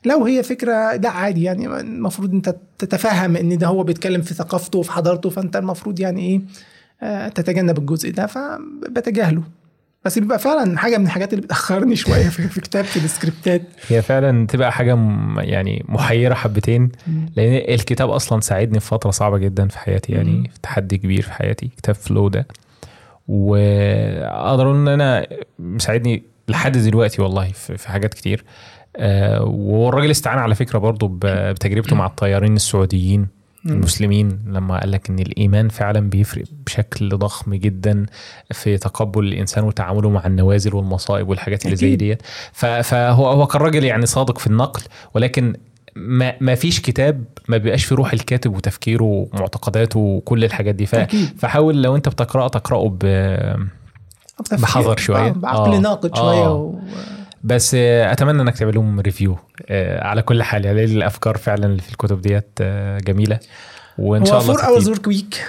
Speaker 2: لو هي فكرة لا عادي يعني المفروض أنت تتفهم إن ده هو بيتكلم في ثقافته وفي حضارته فأنت المفروض يعني إيه آه، تتجنب الجزء ده فبتجاهله. بس بيبقى فعلا حاجة من الحاجات اللي بتأخرني شوية في, في كتابة السكريبتات.
Speaker 1: هي فعلا تبقى حاجة يعني محيرة حبتين لأن الكتاب أصلا ساعدني في فترة صعبة جدا في حياتي يعني. في تحدي كبير في حياتي كتاب فلو ده. وأقدر إن أنا مساعدني لحد دلوقتي والله في حاجات كتير. آه، والراجل استعان على فكرة برضه بتجربته مع الطيارين السعوديين. المسلمين لما قال لك إن الإيمان فعلا بيفرق بشكل ضخم جدا في تقبل الإنسان وتعامله مع النوازل والمصائب والحاجات اللي زي. ديت فهو هو كان راجل يعني صادق في النقل ولكن ما ما فيش كتاب ما بيبقاش في روح الكاتب وتفكيره ومعتقداته وكل الحاجات دي. فحاول لو أنت بتقرأه تقرأه ب بحذر شوية.
Speaker 2: آه، بعقل
Speaker 1: آه.
Speaker 2: ناقد شوية
Speaker 1: آه.
Speaker 2: و...
Speaker 1: بس آه، أتمنى إنك تعمل لهم review آه، على كل حال. يعني الأفكار فعلا اللي في الكتب ديت آه، جميلة. وإن شاء الله
Speaker 2: Four
Speaker 1: Hours.
Speaker 2: Work Week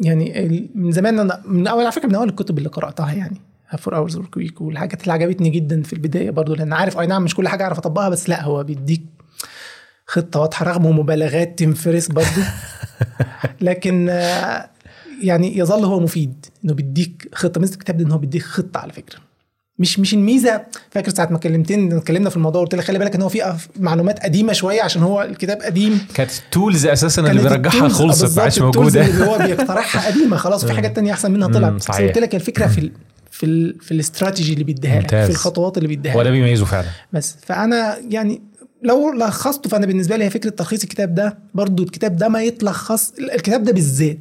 Speaker 2: يعني من زمان أنا من أول على فكرة من أول الكتب اللي قرأتها يعني. Four Hours Work Week والحاجات اللي عجبتني جدا في البداية برضو لأن عارف أي نعم مش كل حاجة أعرف أطبقها بس لأ هو بيديك خطة واضحة رغم مبالغات تيم فيريس برضو. [laughs] لكن يعني يظل هو مفيد إنه بيديك خطة. مثل الكتاب ده إن هو بيديك خطة على فكرة. مش مش الميزة. فاكر ساعة ما كلمتني اتكلمنا في الموضوع قلت لك خلي بالك إن هو في معلومات قديمة شوية عشان هو الكتاب قديم.
Speaker 1: كانت التولز أساسا اللي بيرجعها
Speaker 2: التولز-
Speaker 1: خلصت ما عادش موجودة.
Speaker 2: اللي هو بيقترحها قديمة. خلاص في [laughs] حاجات تانية أحسن منها طلعت. بس
Speaker 1: صحيح.
Speaker 2: قلت لك الفكرة في في ال في الاستراتيجي اللي بيديها لك. في الخطوات اللي بيديها
Speaker 1: هو ده بيميزه فعلا.
Speaker 2: بس فأنا يعني لو لخصته فأنا بالنسبة لي هي فكرة تلخيص الكتاب ده. برضو الكتاب ده ما يتلخص الكتاب ده بالذات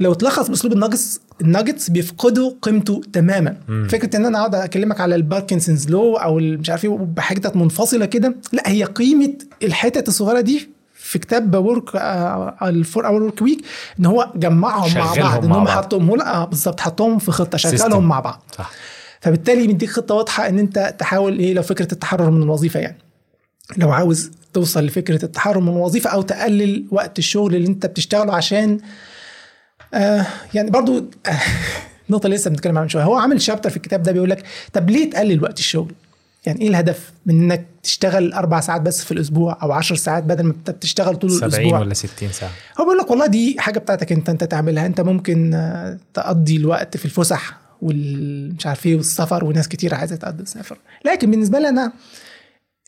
Speaker 2: لو اتلخص بأسلوب ال nuggets ال nuggets بيفقدوا قيمته تماما
Speaker 1: مم.
Speaker 2: فكرة إن أنا أقعد أكلمك على ال Parkinson's law أو مش عارف إيه بحاجات منفصلة كده لا هي قيمة الحتت الصغيرة دي في كتاب Work ال Four Hour Work Week إن هو جمعهم مع بعض إن هم. حطهم لا آه، بالظبط حطهم في
Speaker 1: خطة.
Speaker 2: شغلهم مع بعض
Speaker 1: صح
Speaker 2: فبالتالي بيديك خطة واضحة إن أنت تحاول إيه لو فكرة التحرر من الوظيفة يعني لو عاوز توصل لفكرة التحرر من الوظيفة أو تقلل وقت الشغل اللي أنت بتشتغله عشان آه يعني برضو آه النقطه اللي لسه بنتكلم عنها شوية. هو عامل شابتر في الكتاب ده بيقول لك طب ليه تقلل وقت الشغل؟ يعني إيه الهدف من إنك تشتغل أربع ساعات بس في الأسبوع أو عشر ساعات بدل ما بتشتغل طول
Speaker 1: 70
Speaker 2: الأسبوع
Speaker 1: ولا 60 ساعة.
Speaker 2: هو بيقول لك والله دي حاجة بتاعتك أنت أنت تعملها. أنت ممكن آه، تقضي الوقت في الفسح والمش عارف إيه والسفر وناس كتير عايزة تقضي السفر. لكن بالنسبة لي انا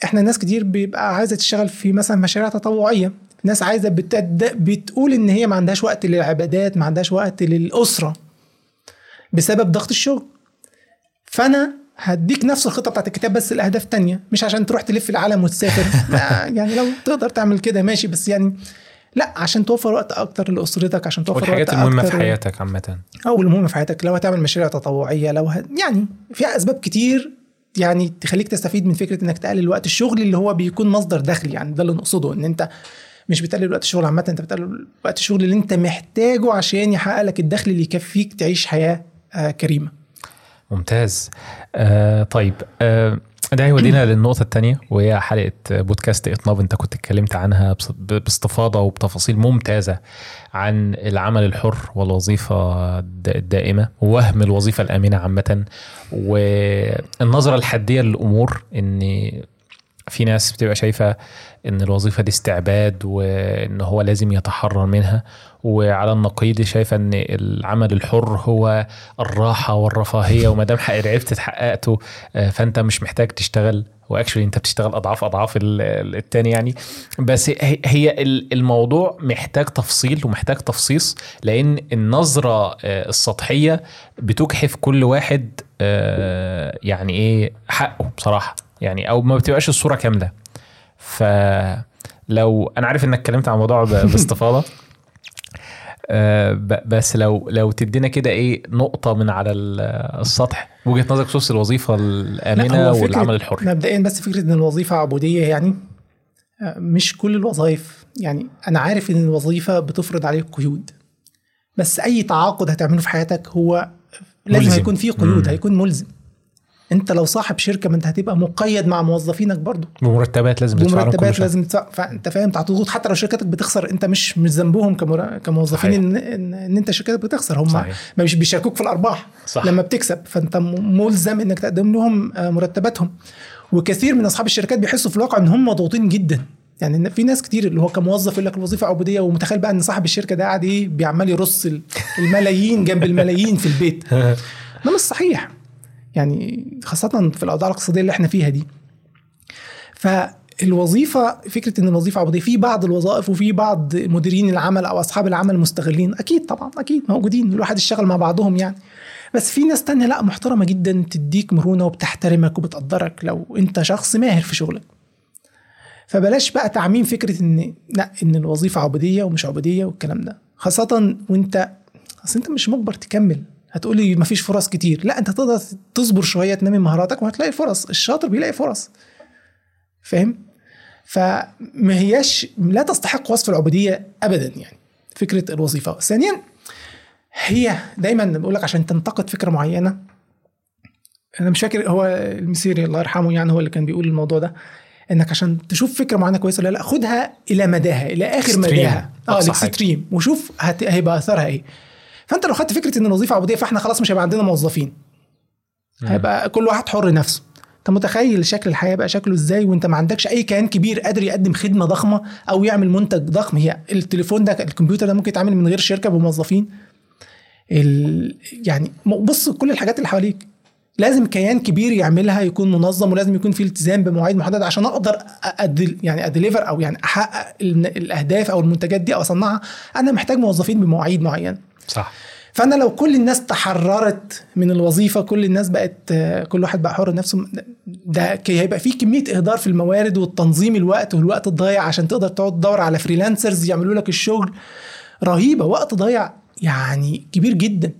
Speaker 2: إحنا ناس كتير بيبقى عايزة تشتغل في مثلا مشاريع تطوعية. ناس عايزة بتد... بتقول إن هي ما عندهاش وقت للعبادات ما عندهاش وقت للأسرة بسبب ضغط الشغل. فأنا هديك نفس الخطة بتاعت الكتاب بس الاهداف تانية مش عشان تروح تلف العالم وتسافر. [laughs] يعني لو تقدر تعمل كده ماشي بس يعني لا عشان توفر وقت أكتر لأسرتك عشان توفر
Speaker 1: والحاجات
Speaker 2: وقت
Speaker 1: المهمة في حياتك عامة.
Speaker 2: أو المهم في حياتك لو هتعمل مشاريع تطوعية لو ه... يعني في أسباب كتير يعني تخليك تستفيد من فكرة إنك تقلل وقت الشغل اللي هو بيكون مصدر دخل يعني ده اللي نقصده إن أنت مش بتقلل وقت الشغل عامة انت بتقلل وقت الشغل اللي انت محتاجه عشان يحقق لك الدخل اللي يكفيك تعيش حياة آه كريمة.
Speaker 1: ممتاز. آه طيب آه ده هيودينا [clears throat] للنقطة الثانية وهي حلقة بودكاست إطناب أنت كنت اتكلمت عنها باستفاضة وبتفاصيل ممتازة عن العمل الحر والوظيفة الد- الدائمة ووهم الوظيفة الآمنة عامة والنظرة الحادية للأمور إن في ناس بتبقى شايفة إن الوظيفة دي استعباد وإن هو لازم يتحرر منها وعلى النقيض شايفة إن العمل الحر هو الراحة والرفاهية وما دام عرفت اتحققته آه، فأنت مش محتاج تشتغل واكشولي أنت بتشتغل أضعاف أضعاف ال- ال- التاني يعني. بس هي- هي ال- الموضوع محتاج تفصيل ومحتاج تفصيص لأن النظرة آه، السطحية بتجحف كل واحد آه، يعني إيه حقه بصراحة. يعني أو ما بتبقاش الصورة كاملة. فلو أنا عارف إنك اتكلمت عن الموضوع باستفاضة. آه، بس لو لو تدينا كده إيه نقطة من على ال- السطح وجهة نظرك بخصوص
Speaker 2: الوظيفة الآمنة
Speaker 1: والعمل الحر.
Speaker 2: مبدئيا بس فكرة إن الوظيفة عبودية يعني آه، مش كل الوظائف يعني أنا عارف إن الوظيفة بتفرض عليك قيود. بس أي تعاقد هتعمله في حياتك هو لازم
Speaker 1: ملزم.
Speaker 2: هيكون فيه قيود
Speaker 1: مم.
Speaker 2: هيكون ملزم. انت لو صاحب شركة ما انت هتبقى مقيد مع موظفينك برضه
Speaker 1: بمرتبات لازم تدفع
Speaker 2: بمرتبات. لازم تدفع فانت فاهم هتضغط حتى لو شركتك بتخسر انت مش مش ذنبهم كموظفين. ان, إن, ان انت شركتك بتخسر هم. ما مش بيشاركوك في الأرباح
Speaker 1: صح.
Speaker 2: لما بتكسب فانت ملزم انك تقدم لهم آه، مرتباتهم وكثير من أصحاب الشركات بيحسوا في الواقع إن هم مضغوطين جدا يعني في ناس كتير اللي هو كموظف يقول لك الوظيفة عبودية ومتخيل بقى إن صاحب الشركة ده قاعد إيه بيعمل يرص ال- الملايين جنب الملايين في البيت [laughs] ده مش صحيح يعني خاصة في الأوضاع الاقتصادية اللي إحنا فيها دي. فالوظيفة فكرة إن الوظيفة عبودية في بعض الوظائف وفي بعض مديرين العمل أو أصحاب العمل مستغلين. أكيد طبعا أكيد موجودين الواحد يشتغل مع بعضهم يعني. بس في ناس تانية لا محترمة جدا تديك مرونة وبتحترمك وبتقدرك لو أنت شخص ماهر في شغلك. فبلاش بقى تعميم فكرة إن لا إن الوظيفة عبودية ومش عبودية والكلام ده. خاصة وأنت أصل أنت مش مجبر تكمل. هتقولي مفيش فرص كتير. لا انت تقدر تصبر شوية تنمي مهاراتك وهتلاقي فرص. الشاطر بيلاقي فرص. فاهم؟ فما هياش لا تستحق وصف العبودية ابدا يعني. فكرة الوظيفة. ثانيا هي دايما بقول لك عشان تنتقد فكرة معينة. أنا مش فاكر هو المسيري الله يرحمه يعني هو اللي كان بيقول الموضوع ده. إنك عشان تشوف فكرة معينة كويسة ولا لا خدها إلى مداها إلى
Speaker 1: آخر.
Speaker 2: مداها.
Speaker 1: آه.
Speaker 2: الاكستريم وشوف هت... هيبقى أثرها إيه. فانت لو خدت فكرة إن الوظيفة عبودية فإحنا خلاص مش هيبقى عندنا موظفين. هيبقى كل واحد حر نفسه أنت متخيل شكل الحياة بقى شكله إزاي وأنت ما عندكش أي كيان كبير قادر يقدم خدمة ضخمة أو يعمل منتج ضخم؟ هي التليفون ده الكمبيوتر ده ممكن يتعمل من غير شركة بموظفين. ال... يعني بص كل الحاجات اللي حواليك. لازم كيان كبير يعملها يكون منظم ولازم يكون فيه التزام بمواعيد محددة عشان أقدر أدل يعني اديليفر أو يعني أحقق ال- الأهداف أو المنتجات دي أو أصنعها. أنا محتاج موظفين بمواعيد معينة.
Speaker 1: صح.
Speaker 2: فأنا لو كل الناس تحررت من الوظيفة كل الناس بقت كل واحد بقى حر نفسه ده كي- هيبقى في كمية إهدار في الموارد والتنظيم الوقت والوقت الضايع عشان تقدر تقعد تدور على freelancers يعملوا لك الشغل. رهيبة وقت ضايع يعني كبير جدا.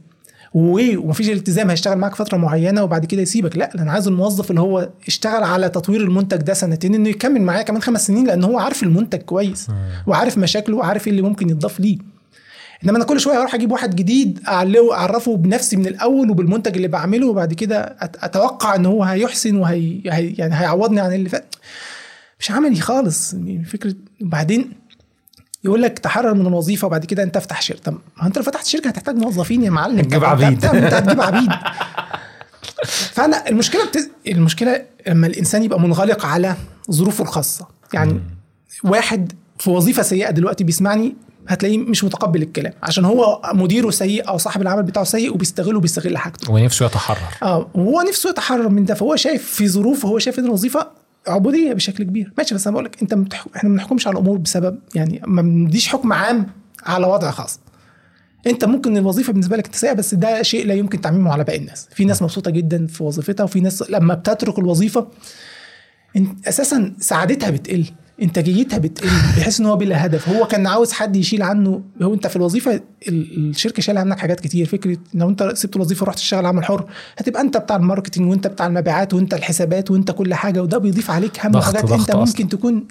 Speaker 2: ومفيش التزام هيشتغل معاك فترة معينة وبعد كده يسيبك. لا أنا عايز الموظف اللي هو اشتغل على تطوير المنتج ده سنتين إنه يكمل معايا كمان خمس سنين لأن هو عارف المنتج كويس وعارف مشاكله وعارف إيه اللي ممكن يتضاف ليه. إنما أنا كل شوية أروح أجيب واحد جديد اعلمه أعرفه بنفسي من الأول وبالمنتج اللي بعمله وبعد كده أتوقع إن هو هيحسن وهي هي يعني هيعوضني عن اللي فات. مش عملي خالص يعني فكرة وبعدين يقول لك تحرر من الوظيفة وبعد كده أنت افتح شركة. طب ما أنت لو فتحت شركة هتحتاج موظفين يا معلم. انت
Speaker 1: عبيد.
Speaker 2: أنت هتجيب عبيد. فأنا المشكلة بت... المشكلة لما الإنسان يبقى منغلق على ظروفه الخاصة. يعني واحد في وظيفة سيئة دلوقتي بيسمعني هتلاقيه مش متقبل الكلام عشان هو مديره سيء أو صاحب العمل بتاعه سيء وبيستغله وبيستغل حاجته.
Speaker 1: ونفسه يتحرر.
Speaker 2: آه وهو نفسه يتحرر من ده فهو شايف في ظروف هو شايف إن الوظيفة عبودية بشكل كبير. ماشي بس أنا بقول لك انت متح... إحنا ما بنحكمش على الأمور بسبب يعني ما بنديش حكم عام على وضع خاص. أنت ممكن الوظيفة بالنسبة لك سيئة بس ده شيء لا يمكن تعميمه على باقي الناس. في ناس مبسوطة جدا في وظيفتها وفي ناس لما بتترك الوظيفة أساسا سعادتها بتقل. انتاجيتها بتقل بحيث إن هو بلا هدف. هو كان عاوز حد يشيل عنه. هو أنت في الوظيفة ال- الشركة شايلة عنك حاجات كتير. فكرة لو أنت سبت الوظيفة ورحت تشتغل عمل حر هتبقى أنت بتاع ال marketing وأنت بتاع المبيعات وأنت الحسابات وأنت كل حاجة وده بيضيف عليك هم
Speaker 1: ضغط-
Speaker 2: وحاجات
Speaker 1: ضغط
Speaker 2: انت
Speaker 1: أصلاً.
Speaker 2: ممكن تكون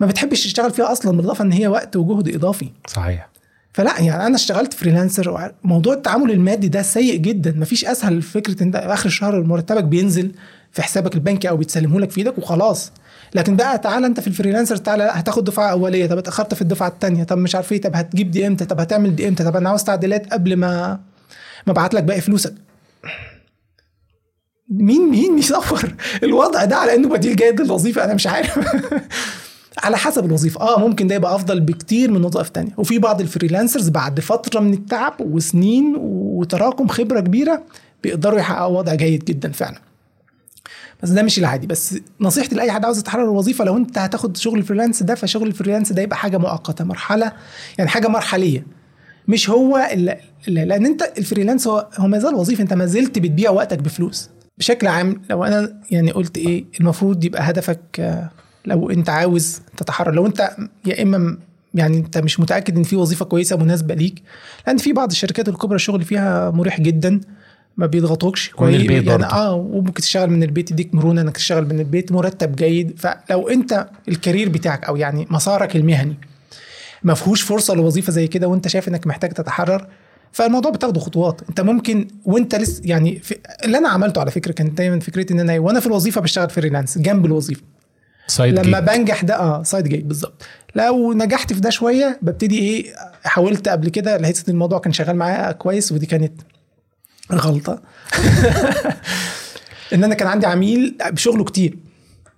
Speaker 2: ما بتحبش تشتغل فيها أصلا بالإضافة إن هي وقت وجهد إضافي.
Speaker 1: صحيح.
Speaker 2: فلا يعني أنا اشتغلت freelancer موضوع التعامل المادي ده سيء جدا. مفيش أسهل فكرة أنت آخر الشهر مرتبك بينزل. في حسابك البنكي أو بيتسلمه لك في إيدك وخلاص. لكن بقى تعالى أنت في ال freelancer تعالى هتاخد دفعة أولية. طب اتأخرت في الدفعة الثانية طب مش عارف إيه. طب هتجيب دي إمتى؟ طب هتعمل دي إمتى؟ طب أنا عاوز تعديلات قبل ما ما أبعت لك باقي فلوسك. مين مين يصور الوضع ده على إنه بديل جيد للوظيفة؟ أنا مش عارف. [laughs] على حسب الوظيفة. آه ممكن ده يبقى أفضل بكتير من وظائف تانية. وفي بعض ال freelancers بعد فترة من التعب وسنين وتراكم خبرة كبيرة بيقدروا يحققوا وضع جيد جدا فعلا. بس ده مش العادي. بس نصيحتي لأي حد عاوز يتحرر الوظيفه لو أنت هتاخد شغل ال freelance ده فشغل ال freelance ده يبقى حاجة مؤقتة مرحلة يعني حاجة مرحلية. مش هو اللي لأن أنت ال freelance هو هو ما زال وظيفة. أنت ما زلت بتبيع وقتك بفلوس. بشكل عام لو أنا يعني قلت إيه المفروض يبقى هدفك آه، لو أنت عاوز تتحرر. لو أنت يا إما يعني أنت مش متأكد إن في وظيفة كويسة مناسبة ليك لأن في بعض الشركات الكبرى الشغل فيها مريح جدا. ما بيضغطوكش
Speaker 1: ومن البيت
Speaker 2: يعني. آه وممكن تشتغل من البيت يديك مرونة إنك تشتغل من البيت مرتب جيد. فلو أنت ال career بتاعك أو يعني مسارك المهني ما فيهوش فرصة لوظيفة زي كده وأنت شايف إنك محتاج تتحرر فالموضوع بتاخده خطوات. أنت ممكن وأنت لسه يعني في اللي أنا عملته على فكرة كانت دايما فكرتي إن أنا وأنا في الوظيفة بشتغل freelance جنب الوظيفة.
Speaker 1: side
Speaker 2: لما
Speaker 1: gig.
Speaker 2: بنجح ده آه side gig بالظبط. لو نجحت في ده شوية ببتدي إيه حاولت قبل كده لقيت إن الموضوع كان شغال معايا كويس ودي كانت غلطة. [laughs] إن أنا كان عندي عميل بشغله كتير.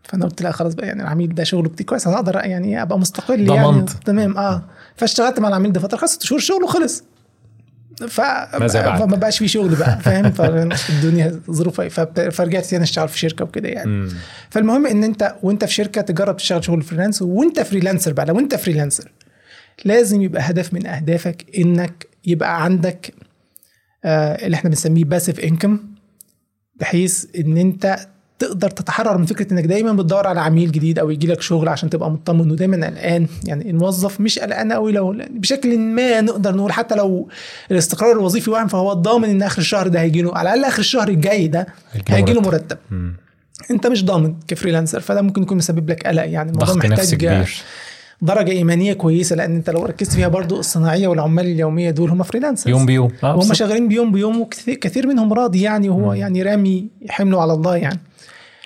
Speaker 2: فأنا قلت لا خلاص بقى يعني العميل ده شغله كتير كويس أنا أقدر يعني أبقى مستقل يعني. تمام آه. فاشتغلت مع العميل ده فترة خمس ست شهور شغله خلص ف... فما بقاش في شغل بقى فاهم؟ فالدنيا ظروفها فب- فرجعت تاني أشتغل في شركة وكده يعني. فالمهم إن أنت وأنت في شركة تجرب تشتغل شغل freelance وأنت freelancer بقى لو أنت freelancer لازم يبقى هدف من أهدافك إنك يبقى عندك اللي إحنا بنسميه passive income بحيث إن أنت تقدر تتحرر من فكرة إنك دايما بتدور على عميل جديد أو يجي لك شغل عشان تبقى مطمن ودايما قلقان. يعني الموظف مش قلقان قوي لو بشكل ما نقدر نقول حتى لو الاستقرار الوظيفي واهم فهو ضامن إن آخر الشهر ده هيجي له على الأقل آخر الشهر الجاي ده هيجي له
Speaker 1: مرتب.
Speaker 2: أنت مش ضامن ك freelancer فده ممكن يكون مسبب لك قلق. يعني الموضوع
Speaker 1: ضغط نفسي
Speaker 2: محتاج
Speaker 1: كبير.
Speaker 2: درجة إيمانية كويسة لأن أنت لو ركزت فيها برضو الصناعية والعمال اليومية دول هم freelancers
Speaker 1: يوم بيوم. آه،
Speaker 2: وهم. شغالين بيوم بيوم وكثير كثير منهم راضي يعني وهو يعني رامي حمله على الله يعني.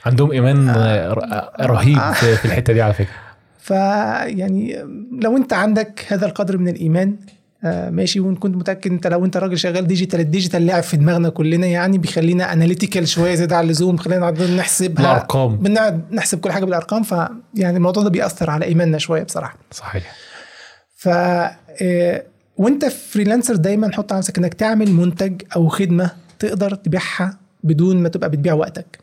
Speaker 1: عندهم إيمان آه، رهيب في في الحتة دي على فكرة. [laughs]
Speaker 2: فيعني لو أنت عندك هذا القدر من الإيمان آه، ماشي وإن كنت متأكد إنت لو إنت راجل شغال digital ال digital لعب في دماغنا كلنا يعني بيخلينا analytical شوية زيادة عن اللزوم خلينا نقعد نحسبها
Speaker 1: الأرقام.
Speaker 2: بنقعد نحسب كل حاجة بالأرقام فيعني الموضوع ده بيأثر على إيماننا شوية بصراحة.
Speaker 1: صحيح.
Speaker 2: ف آه، وإنت freelancer دايما حط على نفسك إنك تعمل منتج أو خدمة تقدر تبيعها بدون ما تبقى بتبيع وقتك.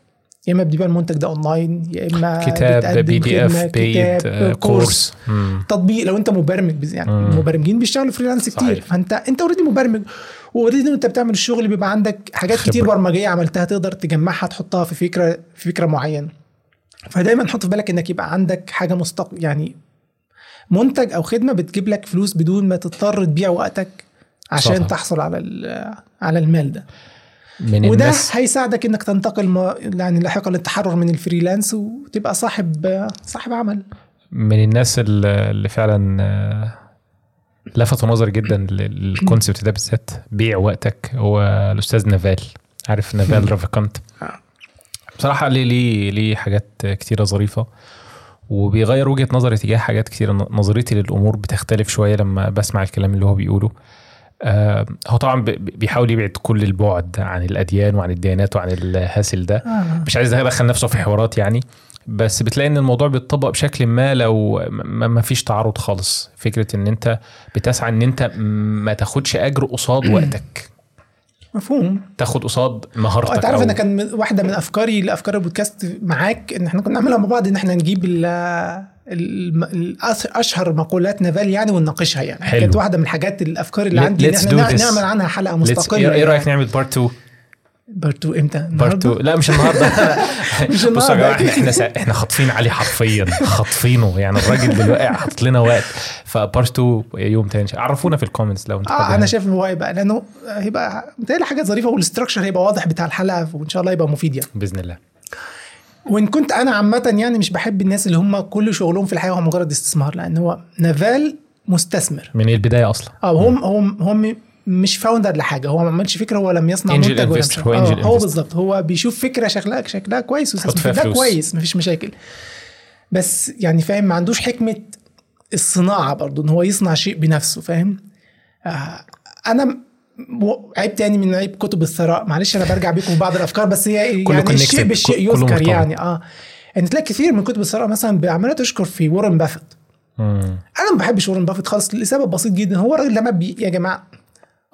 Speaker 2: يا إما بتبيع المنتج ده اونلاين يا إما
Speaker 1: كتاب PDF
Speaker 2: paid
Speaker 1: آه، course مم.
Speaker 2: تطبيق لو أنت مبرمج يعني
Speaker 1: مم.
Speaker 2: المبرمجين بيشتغلوا freelance كتير
Speaker 1: صحيح.
Speaker 2: فأنت أنت already مبرمج و already أنت بتعمل الشغل بيبقى عندك حاجات
Speaker 1: خبرة.
Speaker 2: كتير برمجية عملتها تقدر تجمعها تحطها في فكرة في فكرة معينة فدايما حط في بالك إنك يبقى عندك حاجة مستقل يعني منتج أو خدمة بتجيب لك فلوس بدون ما تضطر تبيع وقتك عشان
Speaker 1: صح.
Speaker 2: تحصل على على المال ده
Speaker 1: من
Speaker 2: وده
Speaker 1: الناس.
Speaker 2: هيساعدك إنك تنتقل ما يعني لاحقا للتحرر من الفريلانس وتبقى صاحب صاحب عمل.
Speaker 1: من الناس اللي اللي فعلا آه، لفتوا نظري جدا للكونسبت ده بالذات. بيع وقتك. هو الأستاذ نافال. عارف نافال رافيكانت
Speaker 2: آه.
Speaker 1: بصراحة ليه ليه ليه حاجات كتيرة ظريفة وبيغير وجهة نظري تجاه حاجات كتيرة نظرتي للأمور بتختلف شوية لما بسمع الكلام اللي هو بيقوله. هو طبعا بيحاول يبعد كل البعد عن الأديان وعن الديانات وعن الهاسل ده.
Speaker 2: آه.
Speaker 1: مش عايز ادخل نفسه في حوارات يعني بس بتلاقي إن الموضوع بيتطبق بشكل ما لو ما فيش تعارض خالص. فكرة إن أنت بتسعى إن أنت ما تاخدش أجر قصاد وقتك.
Speaker 2: مفهوم.
Speaker 1: تاخد قصاد مهارتك
Speaker 2: أنت عارف أنا كان واحدة من أفكاري لأفكار البودكاست معاك إن إحنا كنا نعملها مع بعض إن إحنا نجيب أشهر مقولات نافال يعني ونناقشها يعني
Speaker 1: حلو.
Speaker 2: كانت واحدة من الحاجات الأفكار اللي عندي إن
Speaker 1: let's إحنا
Speaker 2: نع-
Speaker 1: this.
Speaker 2: نعمل عنها
Speaker 1: حلقة
Speaker 2: مستقلة
Speaker 1: إيه
Speaker 2: يعني.
Speaker 1: رأيك نعمل بارت 2
Speaker 2: بارت 2 إمتى؟
Speaker 1: بارت
Speaker 2: النهارده؟
Speaker 1: 2 لا مش النهارده [laughs]
Speaker 2: مش
Speaker 1: بصوا يا جماعة
Speaker 2: إحنا.
Speaker 1: إحنا سا- إحنا خاطفين عليه حرفيا خاطفينه يعني الراجل دلوقتي حاطط لنا وقت فبارت 2 يوم تاني عرفونا في الكومنتس لو أنت
Speaker 2: آه أنا شايف إن هو هيبقى لأنه هيبقى متهيألي حاجات ظريفة والاستراكشر هيبقى واضح بتاع الحلقة وإن شاء الله يبقى مفيد يعني
Speaker 1: بإذن الله
Speaker 2: وإن كنت أنا عامة يعني مش بحب الناس اللي هم كل شغلهم في الحياة هو مجرد استثمار لأن هو نافال مستثمر.
Speaker 1: من البداية أصلا.
Speaker 2: آه هم هم هم مش فاوندر لحاجة هو ما عملش فكرة هو لم يصنع
Speaker 1: Angel
Speaker 2: منتج مش
Speaker 1: هو
Speaker 2: آه،
Speaker 1: angel
Speaker 2: هو. بالظبط هو بيشوف فكرة شكلها شكلها كويس
Speaker 1: فلوس.
Speaker 2: كويس مفيش مشاكل. بس يعني فاهم ما عندوش حكمة الصناعة برضو إن هو يصنع شيء بنفسه فاهم؟ آه أنا عيب تاني من عيب كتب الثراء معلش أنا برجع بيكم في بعض الأفكار بس هي
Speaker 1: كله
Speaker 2: يعني الشيء بالشيء يذكر. يعني آه يعني تلاقي كثير من كتب الثراء مثلا عماله تشكر في وارن بافيت. أنا ما بحبش وارن بافيت خالص لسبب بسيط جدا هو راجل لما بي يا جماعة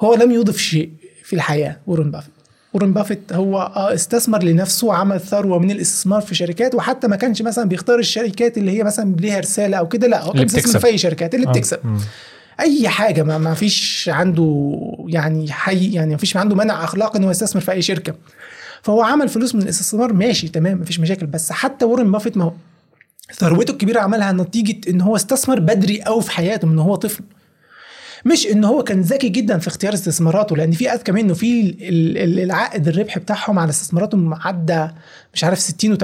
Speaker 2: هو لم يضف شيء في الحياة وارن بافيت وارن بافيت هو آه استثمر لنفسه وعمل ثروة من الاستثمار في شركات وحتى ما كانش مثلا بيختار الشركات اللي هي مثلا ليها رسالة أو كده لا هو كان بيستثمر. في أي شركات اللي
Speaker 1: آه.
Speaker 2: بتكسب
Speaker 1: مم.
Speaker 2: أي حاجة ما, ما فيش عنده يعني حي يعني ما فيش عنده منع اخلاقي ان هو يستثمر في أي شركة. فهو عمل فلوس من الاستثمار ماشي تمام مفيش مشاكل. بس حتى وارن بافيت ما هو ثروته الكبيرة عملها نتيجة إن هو استثمر بدري قوي في حياته من هو طفل. مش إن هو كان ذكي جدا في اختيار استثماراته لأن في أذكى منه في ال- ال- العائد الربح بتاعهم على استثماراتهم عدى مش عارف 60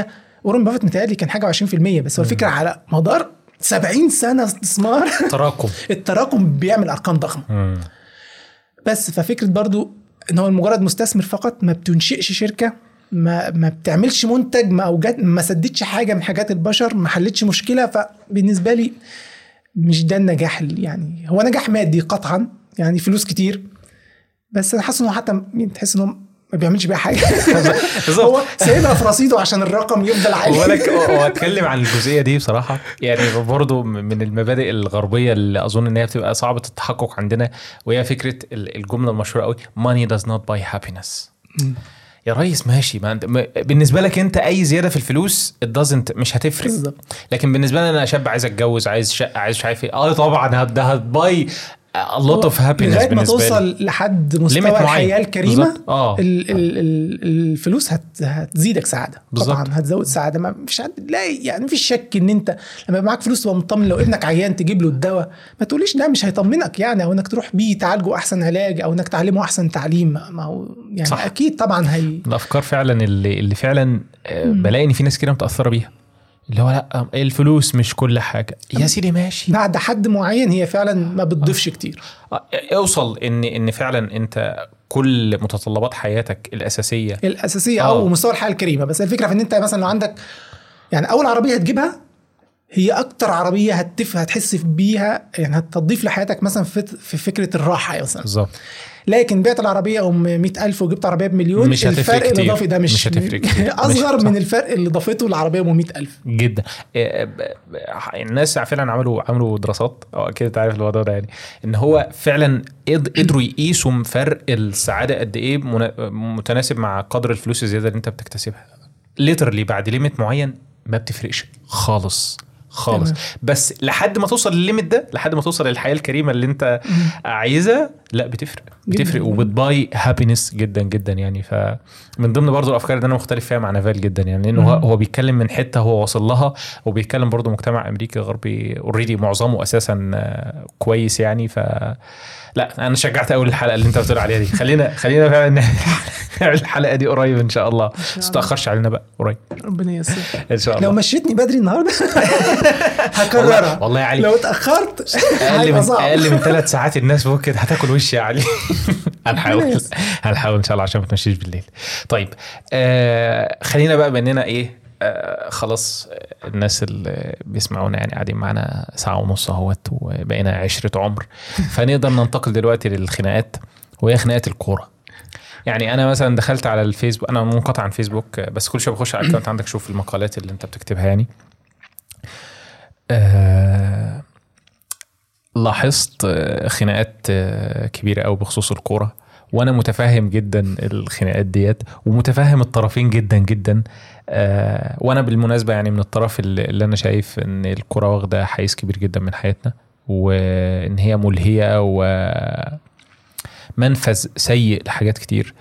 Speaker 2: و80% وارن بافيت متهيألي كان حاجة 20% بس هو الفكرة على مدار 70 سنة استثمار.
Speaker 1: تراكم [laughs]
Speaker 2: التراكم بيعمل أرقام ضخمة.
Speaker 1: مم.
Speaker 2: بس ففكرة برضو إن هو مجرد مستثمر فقط ما بتنشئش شركة ما ما بتعملش منتج ما أوجد ما سددش حاجة من حاجات البشر ما حلتش مشكلة فبالنسبة لي مش ده النجاح يعني هو نجاح مادي قطعا يعني فلوس كتير. بس أنا حاسس إنه حتى تحس انه ما بيعملش بيها حاجة. [laughs] هو سايبها في رصيده عشان الرقم يفضل عالي.
Speaker 1: أنا هو اتكلم [laughs] عن الجزئية دي بصراحة. يعني برضو من المبادئ الغربية اللي أظن إن هي بتبقى صعبة التحقق عندنا وهي فكرة ال- الجملة المشهورة قوي money does not buy happiness. يا ريس ماشي. ما انت بالنسبة لك أنت أي زيادة في الفلوس doesn't مش هتفرق. لكن بالنسبة لي أنا شاب عايز أتجوز عايز شقة عايز مش عارف إيه. آه طبعا ده هتباي a lot of happiness
Speaker 2: لغاية ما توصل لحد مستوى. الحياة الكريمة
Speaker 1: بالظبط. آه
Speaker 2: ال ال ال الفلوس هت هتزيدك سعادة
Speaker 1: بالظبط.
Speaker 2: طبعا هتزود سعادة ما فيش حد لا يعني مفيش شك إن أنت لما معاك فلوس تبقى مطمن لو ابنك عيان تجيب له الدواء ما تقوليش ده مش هيطمنك يعني أو إنك تروح بيه تعالجه أحسن علاج أو إنك تعلمه أحسن تعليم ما- هو يعني
Speaker 1: صح.
Speaker 2: صح. أكيد طبعا هي
Speaker 1: الأفكار فعلا اللي اللي فعلا آه، بلاقي إن في ناس كده متأثرة بيها اللي هو لا الفلوس مش كل حاجة. يا سيدي ماشي.
Speaker 2: بعد حد معين هي فعلا ما بتضيفش كتير.
Speaker 1: آه، اوصل إن إن فعلا أنت كل متطلبات حياتك الأساسية.
Speaker 2: الأساسية
Speaker 1: آه.
Speaker 2: أو مستوى الحياة الكريمة. بس الفكرة في إن أنت مثلا لو عندك يعني أول عربية هتجيبها هي أكتر عربية هتف هتحس بيها يعني هتضيف لحياتك مثلا في في فكرة الراحة مثلا.
Speaker 1: بالظبط.
Speaker 2: لكن بعت العربية ام 100000 وجبت عربية بمليون
Speaker 1: مش
Speaker 2: الفرق
Speaker 1: كتير.
Speaker 2: الإضافي ده مش
Speaker 1: مش هتفرق كتير. [laughs] مش-
Speaker 2: أصغر
Speaker 1: صح.
Speaker 2: من الفرق اللي ضافته العربية ام 100000
Speaker 1: جدا آه، ب- الناس فعلا عملوا عملوا دراسات أو أكيد أنت عارف الموضوع ده يعني إن هو فعلا قد- قدروا يقيسوا فرق السعادة قد إيه متناسب مع قدر الفلوس الزيادة اللي أنت بتكتسبها literally بعد limit معين ما بتفرقش خالص خالص.
Speaker 2: تمام.
Speaker 1: بس لحد ما توصل للل limit ده لحد ما توصل للحياة الكريمة اللي انت عايزها لا بتفرق. بتفرق. وبت buy happiness جدا جدا يعني. فمن ضمن برضو الأفكار اللي أنا مختلف فيها مع نافال جدا يعني لأنه هو. هو بيتكلم من حتة هو واصل لها وبيتكلم برضو مجتمع أمريكي غربي already معظمه أساسا كويس يعني. ف لا أنا شجعت اول الحلقة اللي أنت بتقول عليها دي. خلينا خلينا فعلا [laughs] الحلقة دي قريب إن شاء الله. بس ما تأخرش علينا بقى قريب.
Speaker 2: ربنا ييسر. [laughs]
Speaker 1: إن شاء
Speaker 2: لو
Speaker 1: الله
Speaker 2: مشيتني بدري النهارده [laughs] هكررها.
Speaker 1: والله يا علي.
Speaker 2: لو
Speaker 1: اتأخرت
Speaker 2: أقل
Speaker 1: من أقل من ثلاث ساعات الناس كده هتاكل وشي يا علي. هنحاول. هنحاول إن شاء الله عشان ما تمشيش بالليل. طيب آه خلينا بقى باننا إيه آه خلاص الناس اللي بيسمعونا يعني قاعدين معانا ساعة ونص أهوت وبقينا عشرة عمر. فنقدر ننتقل دلوقتي للخناقات وهي خناقات الكورة. يعني أنا مثلا دخلت على الفيسبوك أنا منقطع عن فيسبوك بس كل شوية بخش على الاكونت عندك أشوف المقالات اللي أنت بتكتبها يعني. آه لاحظت آه، خناقات آه، كبيرة قوي بخصوص الكورة وأنا متفهم جدا الخناقات ديت ومتفهم الطرفين جدا جدا. آه وأنا بالمناسبة يعني من الطرف اللي, أنا شايف إن الكره واخدة حيز كبير جدا من حياتنا وإن هي ملهية ومنفذ سيء لحاجات كتير.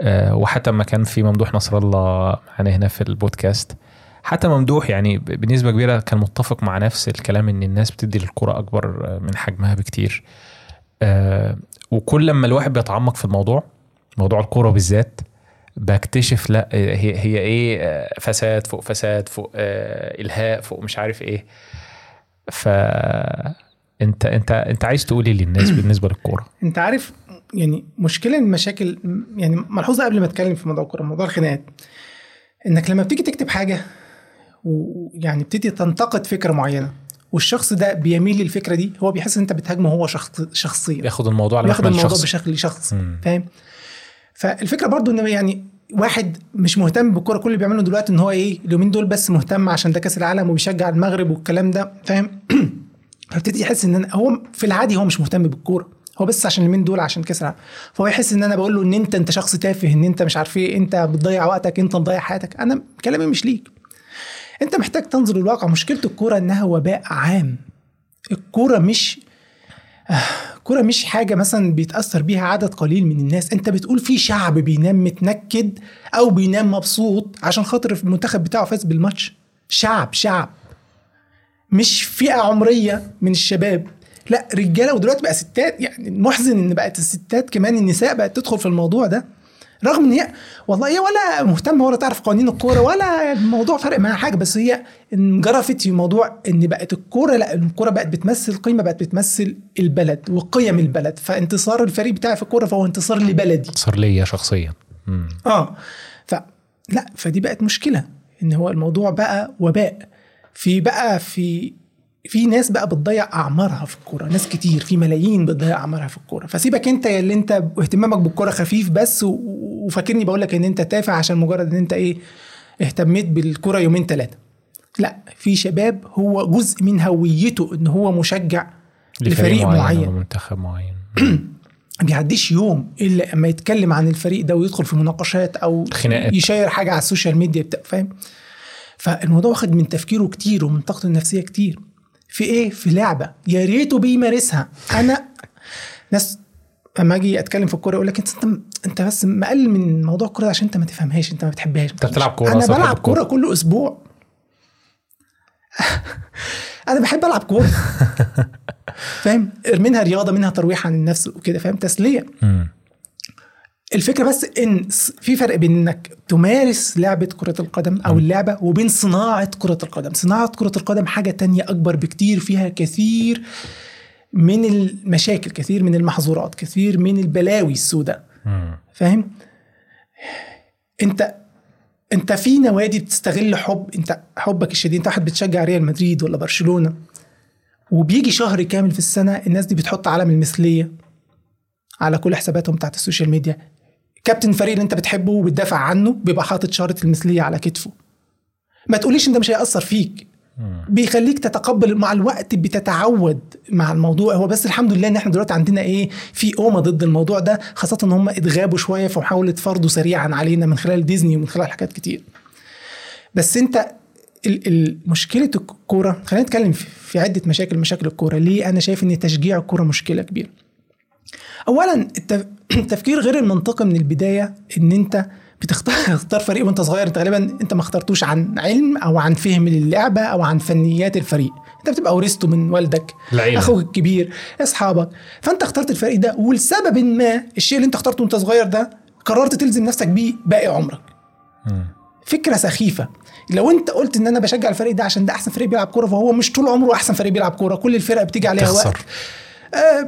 Speaker 1: آه وحتى ما كان في ممدوح نصر الله معانا هنا في البودكاست. حتى ممدوح يعني بنسبة كبيرة كان متفق مع نفس الكلام إن الناس بتدي للكرة أكبر من حجمها بكتير. آه وكل لما الواحد بيتعمق في الموضوع موضوع الكوره بالذات بكتشف لأ هي هي إيه آه، فساد فوق فساد فوق آه إلهاء فوق مش عارف إيه. ف انت انت أنت عايز تقولي للناس [clears throat] بالنسبة للكورة.
Speaker 2: أنت عارف يعني مشكلة المشاكل يعني ملحوظة قبل ما اتكلم في موضوع الكورة موضوع الخناقات. إنك لما بتيجي تكتب حاجة ويعني بتدي تنتقد فكرة معينة والشخص ده بيميل للفكرة دي هو بيحس إن أنت بتهاجمه هو شخص شخصيا.
Speaker 1: ياخد الموضوع على
Speaker 2: بياخد الموضوع
Speaker 1: شخص.
Speaker 2: بشكل شخصي فاهم؟ فالفكرة برضو إن يعني واحد مش مهتم بالكورة كل اللي بيعمله دلوقتي إن هو إيه اليومين دول بس مهتم عشان ده كأس العالم وبيشجع المغرب والكلام ده فاهم؟ [clears throat] فابتدي يحس إن هو في العادي هو مش مهتم بالكورة. هو بس عشان اليومين دول عشان كاس العالم. فهو يحس إن أنا بقول له إن أنت أنت شخص تافه إن أنت مش عارف إيه أنت بتضيع وقتك أنت مضيع حياتك. أنا كلامي مش ليك. أنت محتاج تنظر للواقع. مشكلة الكورة إنها وباء عام. الكورة مش الكورة مش حاجة مثلا بيتأثر بيها عدد قليل من الناس. أنت بتقول في شعب بينام متنكد أو بينام مبسوط عشان خاطر المنتخب بتاعه فاز بالماتش. شعب شعب. مش فئة عمرية من الشباب. لا رجالة ودلوقتي بقى ستات يعني المحزن إن بقت الستات كمان النساء بقت تدخل في الموضوع ده. رغم إن هي والله هي ولا مهتمة ولا تعرف قوانين الكورة ولا الموضوع فرق معاها حاجة بس هي انجرفت في موضوع إن بقت الكورة لا الكورة بقت بتمثل قيمة بقت بتمثل البلد وقيم البلد. فانتصار الفريق بتاعي في الكورة فهو انتصار لبلدي.
Speaker 1: انتصار ليا شخصيا. مم.
Speaker 2: آه. ف لا فدي بقت مشكلة إن هو الموضوع بقى وباء. في بقى في في ناس بقى بتضيع أعمارها في الكورة ناس كتير في ملايين بتضيع أعمارها في الكورة. فسيبك أنت اللي أنت اهتمامك بالكورة خفيف بس وفاكرني بقول لك إن أنت تافه عشان مجرد إن أنت إيه اهتميت بالكورة يومين ثلاثة لا في شباب هو جزء من هويته إن هو مشجع لفريق معين, معين.
Speaker 1: منتخب معين. [clears throat]
Speaker 2: بيعديش يوم إلا أما يتكلم عن الفريق ده ويدخل في مناقشات أو
Speaker 1: خناقات.
Speaker 2: ي share حاجة على ال social media بتاع فاهم؟ فالموضوع واخد من تفكيره كتير ومن طاقته النفسية كتير. في إيه؟ في لعبة. يا ريته بيمارسها. أنا ناس أما أجي أتكلم في الكورة يقول لك انت انت بس مقلل من موضوع الكورة عشان أنت ما تفهمهاش أنت ما بتحبهاش.
Speaker 1: أنت بتلعب كورة
Speaker 2: أنا بلعب كورة كل أسبوع. [laughs] أنا بحب ألعب كورة. [laughs] فاهم؟ منها رياضة منها ترويح عن النفس وكده فاهم؟ تسلية. الفكرة بس إن في فرق بين إنك تمارس لعبة كرة القدم أو اللعبة وبين صناعة كرة القدم. صناعة كرة القدم حاجة تانية أكبر بكتير فيها كثير من المشاكل كثير من المحظورات كثير من البلاوي السوداء. فاهم؟ أنت أنت في نوادي بتستغل حب أنت حبك الشديد. أنت واحد بتشجع ريال مدريد ولا برشلونة وبيجي شهر كامل في السنة الناس دي بتحط علم المثلية على كل حساباتهم بتاعت ال social media. كابتن الفريق اللي انت بتحبه وبتدافع عنه بيبقى حاطط شارة المثلية على كتفه. ما تقوليش انت مش هيأثر فيك. بيخليك تتقبل مع الوقت بتتعود مع الموضوع. هو بس الحمد لله إن إحنا دلوقتي عندنا إيه في اوما ضد الموضوع ده خاصة إن هم اتغابوا شوية في محاوله فرضه سريعا علينا من خلال ديزني ومن خلال حاجات كتير. بس أنت مشكلة الكوره خلينا نتكلم في عدة مشاكل مشاكل الكورة. ليه؟ أنا شايف إن تشجيع الكورة مشكلة كبيرة. اولا التفكير غير المنطقي من البداية إن أنت بتختار فريق وأنت صغير. أنت غالبا أنت ما اخترتوش عن علم أو عن فهم للعبة أو عن فنيات الفريق. أنت بتبقى ورثته من والدك
Speaker 1: العيلة.
Speaker 2: أخوك الكبير أصحابك. فأنت اخترت الفريق ده ولسبب ما الشيء اللي أنت اخترته وأنت صغير ده قررت تلزم نفسك بيه باقي عمرك. فكرة سخيفة. لو أنت قلت إن أنا بشجع الفريق ده عشان ده أحسن فريق بيلعب كورة فهو مش طول عمره أحسن فريق بيلعب كورة. كل الفرق بتيجي عليها
Speaker 1: تخسر.
Speaker 2: وقت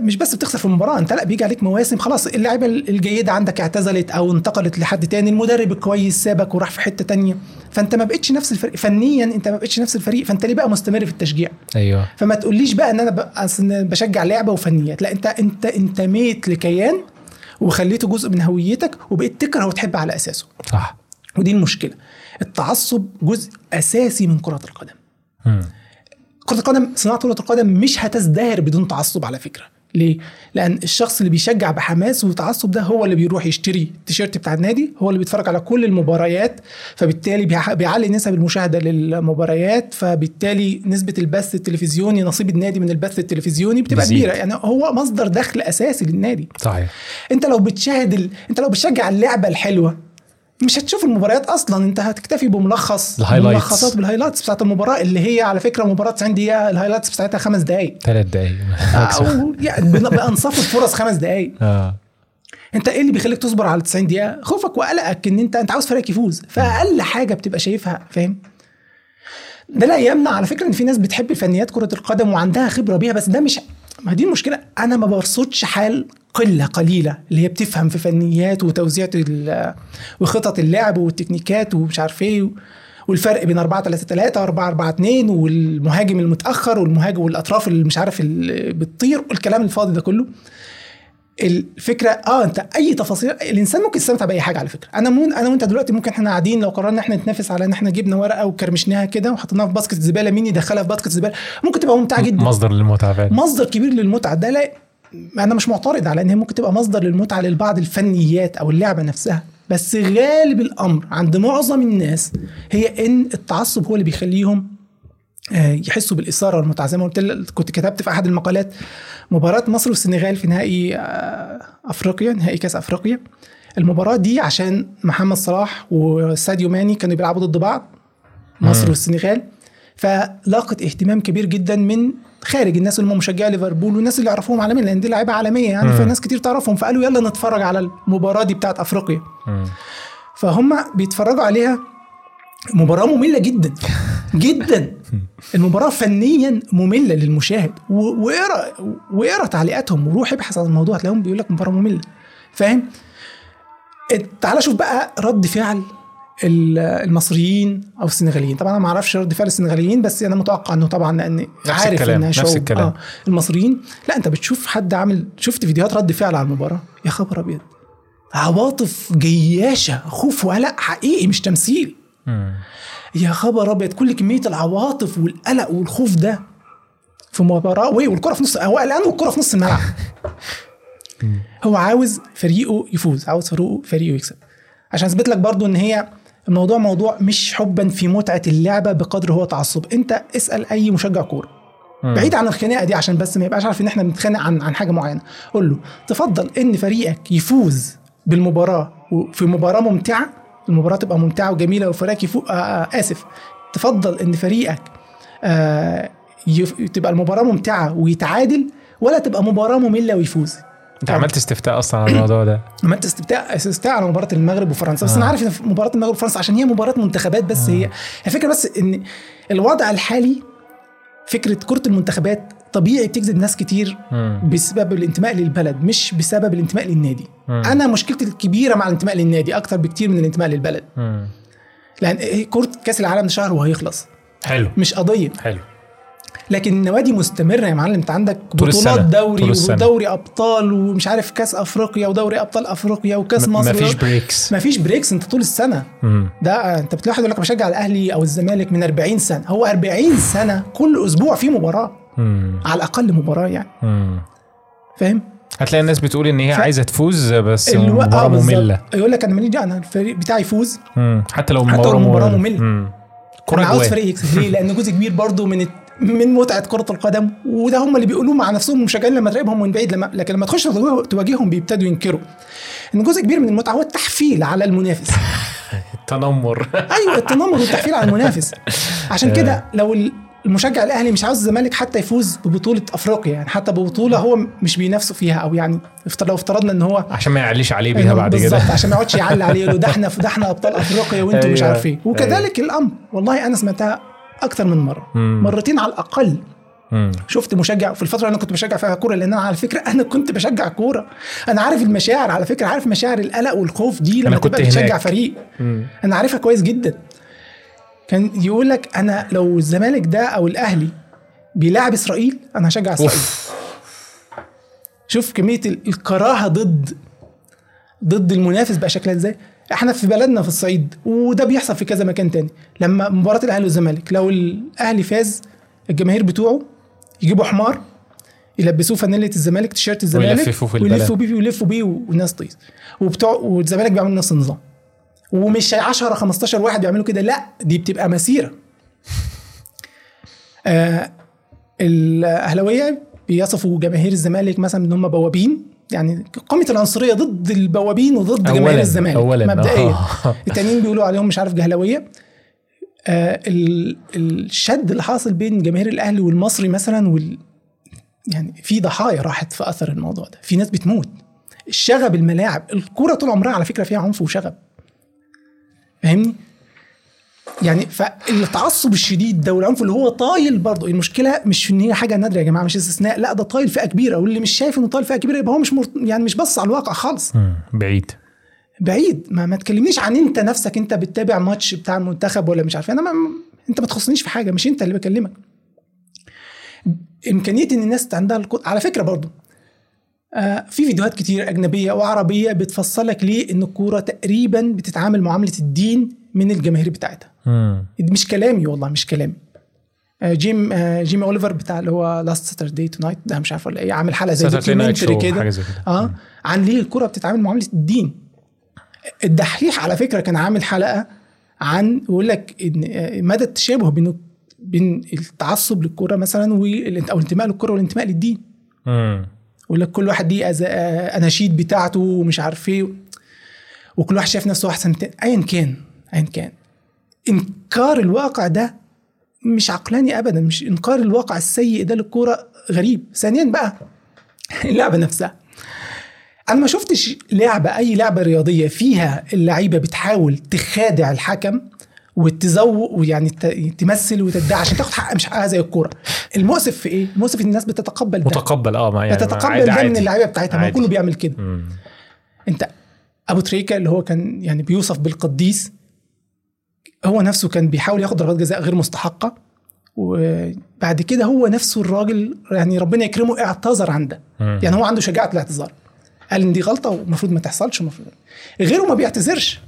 Speaker 2: مش بس بتخسر في المباراة انت لا بيجي عليك مواسم خلاص اللعيبه الجيدة عندك اعتزلت أو انتقلت لحد تاني المدرب الكويس سابك وراح في حتة تانية. فانت ما بقتش نفس الفريق فنيا انت ما بقتش نفس الفريق فانت ليه بقى مستمر في التشجيع؟
Speaker 1: أيوه.
Speaker 2: فما تقوليش بقى إن أنا أصل بشجع لعبة وفنيات لا انت انت انتميت لكيان وخليته جزء من هويتك وبقيت تكره وتحب على أساسه.
Speaker 1: صح.
Speaker 2: ودي المشكلة. التعصب جزء أساسي من كرة القدم.
Speaker 1: مم.
Speaker 2: كرة القدم صناعة كرة القدم مش هتزدهر بدون تعصب على فكرة ليه؟ لأن الشخص اللي بيشجع بحماس وتعصب ده هو اللي بيروح يشتري التيشيرت بتاع النادي، هو اللي بيتفرج على كل المباريات، فبالتالي بيعلي نسب المشاهدة للمباريات، فبالتالي نسبة البث التلفزيوني نصيب النادي من البث التلفزيوني بتبقى
Speaker 1: بيزيد.
Speaker 2: كبيرة، يعني هو مصدر دخل أساسي للنادي.
Speaker 1: صحيح
Speaker 2: أنت لو بتشاهد ال... أنت لو بتشجع اللعبة الحلوة مش هتشوف المباريات أصلا. أنت هتكتفي بملخص
Speaker 1: ال highlights.
Speaker 2: ملخصات بال highlights بتاعت المباراة اللي هي على فكرة مباراة 90 دقيقه ال highlights بتاعتها خمس دقائق
Speaker 1: ثلاث دقايق. [laughs]
Speaker 2: أو يعني بأنصاف الفرص خمس دقائق
Speaker 1: آه.
Speaker 2: أنت إيه اللي بيخليك تصبر على 90 دقيقة؟ خوفك وقلقك إن أنت أنت عاوز فريقك يفوز. فأقل حاجة بتبقى شايفها فاهم؟ ده لا يمنع على فكرة إن في ناس بتحب الفنيات كرة القدم وعندها خبرة بيها بس ده مش ما دي المشكلة. أنا ما برصدش حال قلة قليلة اللي هي بتفهم في فنيات وتوزيع وخطط اللعب وال techniques ومش عارف إيه والفرق بين 4 3 3 و4 4 2 والمهاجم المتأخر والمهاجم والأطراف اللي مش عارف اللي بتطير والكلام الفاضي ده كله. الفكرة آه أنت أي تفاصيل الإنسان ممكن يستمتع بأي حاجة على فكرة. أنا مون أنا وأنت دلوقتي ممكن إحنا قاعدين لو قررنا إحنا نتنافس على إن إحنا جبنا ورقة وكرمشناها كده وحطيناها في basket زبالة مين يدخلها في basket زبالة؟ ممكن تبقى ممتعة جدا.
Speaker 1: مصدر للمتعة فعلا.
Speaker 2: مصدر كبير للمتعة. ده لا أنا مش معترض على إن هي ممكن تبقى مصدر للمتعة للبعض الفنيات أو اللعبة نفسها بس غالب الأمر عند معظم الناس هي إن التعصب هو اللي بيخليهم آه، يحسوا بالإثارة والمتعة. زي ما قلت لك كنت كتبت في أحد المقالات مباراة مصر والسنغال في نهائي آه، أفريقيا نهائي كأس أفريقيا. المباراة دي عشان محمد صلاح وساديو ماني كانوا بيلعبوا ضد بعض مصر. والسنغال. فلاقت اهتمام كبير جدا من خارج الناس اللي هم مشجعي ليفربول والناس اللي يعرفوهم عالميا لأن دي لعيبة عالمية يعني. فناس كتير تعرفهم فقالوا يلا نتفرج على المباراة دي بتاعت
Speaker 1: أفريقيا.
Speaker 2: فهم بيتفرجوا عليها مباراة مملة جدا جدا [laughs] المباراة فنيا مملة للمشاهد واقرا واقرا تعليقاتهم وروح ابحث عن الموضوع هتلاقيهم بيقول لك مباراة مملة فاهم؟ تعال شوف بقى رد فعل المصريين أو السنغاليين. طبعا أنا ما أعرفش رد فعل السنغاليين بس أنا متوقع إنه طبعا لأن عارف
Speaker 1: الكلام،
Speaker 2: إنها
Speaker 1: نفس
Speaker 2: شعوب
Speaker 1: الكلام.
Speaker 2: آه المصريين. لا أنت بتشوف حد عامل شفت فيديوهات رد فعل على المباراة؟ يا خبر أبيض. عواطف جياشة خوف وقلق حقيقي مش تمثيل.
Speaker 1: مم.
Speaker 2: يا خبر أبيض كل كمية العواطف والقلق والخوف ده في مباراة والكرة في نص هو قلقان والكره في نص الملعب. [laughs] هو عاوز فريقه يفوز عاوز فريقه فريقه يكسب. عشان أثبت لك برضو إن هي الموضوع موضوع مش حبا في متعة اللعبة بقدر هو تعصب. انت اسأل أي مشجع
Speaker 1: كورة.
Speaker 2: بعيد عن الخناقة دي عشان بس ما يبقاش عارف إن إحنا بنتخانق عن عن حاجة معينة. قول له تفضل إن فريقك يفوز بالمباراة وفي مباراة ممتعة. المباراة تبقى ممتعة وجميلة وفريقك يفوز آه آه آسف. تفضل إن فريقك آه يف... تبقى المباراة ممتعة ويتعادل ولا تبقى مباراة مملة ويفوز.
Speaker 1: انت عملت استفتاء أصلا على الموضوع ده. [clears throat]
Speaker 2: عملت استفتاء استفتاء على مباراة المغرب وفرنسا. بس
Speaker 1: آه.
Speaker 2: أنا عارف إن مباراة المغرب وفرنسا عشان هي مباراة منتخبات بس هي الفكرة بس إن الوضع الحالي فكرة كرة المنتخبات طبيعي بتجذب ناس كتير
Speaker 1: مم.
Speaker 2: بسبب الانتماء للبلد مش بسبب الانتماء للنادي.
Speaker 1: مم.
Speaker 2: أنا مشكلتي الكبيرة مع الانتماء للنادي أكتر بكتير من الانتماء للبلد.
Speaker 1: مم.
Speaker 2: لأن كرة كأس العالم ده شهر وهيخلص.
Speaker 1: حلو.
Speaker 2: مش قضية.
Speaker 1: حلو.
Speaker 2: لكن النوادي مستمرة يا معلم انت عندك
Speaker 1: طول
Speaker 2: بطولات. دوري. ودوري أبطال ومش عارف كأس أفريقيا ودوري أبطال أفريقيا
Speaker 1: وكأس
Speaker 2: مصر
Speaker 1: مفيش breaks
Speaker 2: مفيش breaks انت طول السنة
Speaker 1: مم.
Speaker 2: ده انت بتلاحظ يقول لك بشجع الأهلي أو الزمالك من 40 سنة هو 40 سنة كل أسبوع في مباراة
Speaker 1: مم.
Speaker 2: على الأقل مباراة يعني. فاهم
Speaker 1: هتلاقي الناس بتقول إن هي
Speaker 2: ف-
Speaker 1: عايزة تفوز بس
Speaker 2: الو-
Speaker 1: مباراة
Speaker 2: آه.
Speaker 1: مملة
Speaker 2: يقول لك أنا ماليش دعوة أنا الفريق بتاعي يفوز
Speaker 1: مم. حتى لو
Speaker 2: حتى لو
Speaker 1: مباراة
Speaker 2: المباراة مملة.
Speaker 1: كرة
Speaker 2: أنا عاوز. فريق يكسب ليه؟ لأن جزء كبير برضو من من متعة كرة القدم وده هم اللي بيقولوه مع نفسهم مشجعين لما تراقبهم من بعيد لما لكن لما تخش تواجه- تواجههم بيبتدوا ينكروا. إن جزء كبير من المتعة هو التحفيل على المنافس. [laughs]
Speaker 1: التنمر. [laughs]
Speaker 2: أيوه التنمر والتحفيل على المنافس. عشان كده لو ال- المشجع الأهلي مش عاوز الزمالك حتى يفوز ببطولة أفريقيا يعني حتى ببطولة هو مش بينافسوا فيها أو يعني لو افترضنا إن هو
Speaker 1: عشان ما يعليش عليه بيها
Speaker 2: أيوة
Speaker 1: بعد
Speaker 2: بالظبط
Speaker 1: كده
Speaker 2: عشان ما يقعدش يعلي عليه [laughs] يقول ده إحنا ده إحنا أبطال أفريقيا وأنتوا مش
Speaker 1: أيوة،
Speaker 2: عارف إيه وكذلك الأمر. والله أنا سمعتها أكتر من مرة
Speaker 1: مم.
Speaker 2: مرتين على الأقل
Speaker 1: مم.
Speaker 2: شفت مشجع في الفترة اللي أنا كنت بشجع فيها كورة لأن أنا على فكرة أنا كنت بشجع كورة أنا عارف المشاعر على فكرة عارف مشاعر القلق والخوف دي لما
Speaker 1: كنت
Speaker 2: تبقى بتشجع
Speaker 1: هناك.
Speaker 2: فريق
Speaker 1: مم.
Speaker 2: أنا عارفها كويس جدا كان يقول لك أنا لو الزمالك ده أو الأهلي بيلاعب إسرائيل أنا هشجع إسرائيل
Speaker 1: أوف
Speaker 2: شوف كمية ال- الكراهة ضد ضد المنافس بقى شكلها إزاي إحنا في بلدنا في الصعيد وده بيحصل في كذا مكان تاني. لما مباراة الأهلي والزمالك لو الأهلي فاز الجماهير بتوعه يجيبوا حمار يلبسوه فانيله الزمالك تيشيرت الزمالك
Speaker 1: ويلففوه في البلد.
Speaker 2: ويلفوا بيه ويلفوا بيه والناس طيس وبتوع والزمالك بيعملوا نفس النظام. ومش 10 15 واحد بيعملوا كده لا دي بتبقى مسيرة. آه الأهلاوية بيصفوا جماهير الزمالك مثلا إن هم بوابين يعني قامه العنصرية ضد البوابين وضد جماهير الزمالك مبدئيا
Speaker 1: آه. [laughs]
Speaker 2: التانيين بيقولوا عليهم مش عارف جهلاويه آه ال- الشد اللي حاصل بين جماهير الأهلي والمصري مثلا وال يعني في ضحايا راحت في أثر الموضوع ده. في ناس بتموت. الشغب الملاعب الكوره طول عمرها على فكرة فيها عنف وشغب. فاهمني؟ يعني فالتعصب الشديد ده والعنف اللي هو طايل برضه. المشكلة مش في إن هي حاجة نادرة يا جماعة مش استثناء لا ده طايل فئة كبيرة. واللي مش شايف إنه طايل فئة كبيرة يبقى هو مش مرت... يعني مش باصص على الواقع خالص.
Speaker 1: بعيد.
Speaker 2: بعيد. ما, ما تكلمنيش عن أنت نفسك أنت بتتابع ماتش بتاع المنتخب ولا مش عارف أنا ما أنت ما تخصنيش في حاجة مش أنت اللي بكلمك. إمكانية إن الناس عندها القدره على فكرة برضو آه في فيديوهات كتير أجنبية وعربية بتفصل لك ليه إن الكورة تقريبا بتتعامل معاملة الدين من الجماهير بتاعتها
Speaker 1: مم.
Speaker 2: مش كلامي والله مش كلامي آه جيم آه جون أوليفر بتاع اللي هو Last Saturday Tonight ده مش عارف ولا إيه عامل حلقة زي
Speaker 1: documentary
Speaker 2: كده
Speaker 1: حاجة زي كده.
Speaker 2: آه عن ليه الكرة بتتعامل معامله الدين الدحيح على فكرة كان عامل حلقة عن بيقول لك إن آه، مدى التشابه بين بين التعصب للكرة مثلا أو الانتماء للكرة والانتماء للدين. يقول لك كل واحد ليه أناشيد بتاعته ومش عارف إيه وكل واحد شايف نفسه أحسن. ايا كان ايا كان. إنكار الواقع ده مش عقلاني ابدا مش إنكار الواقع السيء ده للكوره غريب. ثانيا بقى [laughs] اللعبة نفسها. أنا ما شفتش لعبة أي لعبة رياضية فيها اللعيبة بتحاول تخادع الحكم وتزوق ويعني تمثل وتدعي عشان تاخد حقها مش حقها زي الكورة. المؤسف في إيه؟ المؤسف إن الناس بتتقبل ده.
Speaker 1: متقبل آه ما يعني
Speaker 2: بتتقبل ده من. اللعيبة بتاعتها. ما. كله بيعمل كده.
Speaker 1: مم.
Speaker 2: أنت أبو تريكة اللي هو كان يعني بيوصف بالقديس هو نفسه كان بيحاول ياخد ضربات جزاء غير مستحقة وبعد كده هو نفسه الراجل يعني ربنا يكرمه اعتذر عن ده. يعني هو عنده شجاعة الاعتذار. قال إن دي غلطة ومفروض ما تحصلش المفروض غيره ما بيعتذرش.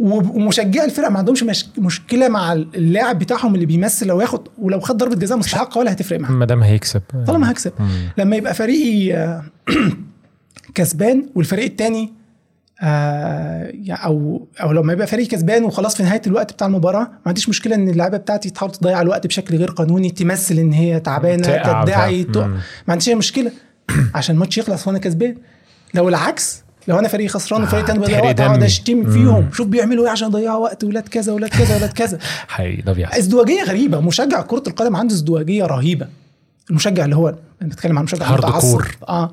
Speaker 2: ومشجعي الفرق ما عندهمش مش مشكلة مع اللاعب بتاعهم اللي بيمثل لو ياخد ولو خد ضربة جزاء مستحقة ولا هتفرق معاه.
Speaker 1: ما دام هيكسب.
Speaker 2: طالما هكسب.
Speaker 1: مم.
Speaker 2: لما يبقى فريقي آه، [clears throat] كسبان والفريق التاني أو أو لما يبقى فريق كسبان وخلاص في نهاية الوقت بتاع المباراة ما عنديش مشكلة إن اللعيبة بتاعتي تحاول تضيع الوقت بشكل غير قانوني تمثل إن هي
Speaker 1: تعبانة
Speaker 2: تدعي. ما عنديش أي مشكلة. [clears throat] عشان الماتش يخلص وأنا كسبان. لو العكس لو أنا فريق خسران وفريق تاني بيضيع وقت أقعد.
Speaker 1: أشتم.
Speaker 2: فيهم. شوف بيعملوا إيه عشان يضيعوا وقت ولاد كذا ولاد كذا ولاد كذا. [laughs]
Speaker 1: حقيقي ده بيحصل.
Speaker 2: ازدواجية غريبة. مشجع كرة القدم عنده ازدواجية رهيبة. المشجع اللي هو أنا بتكلم عن مشجع
Speaker 1: hardcore.
Speaker 2: آه.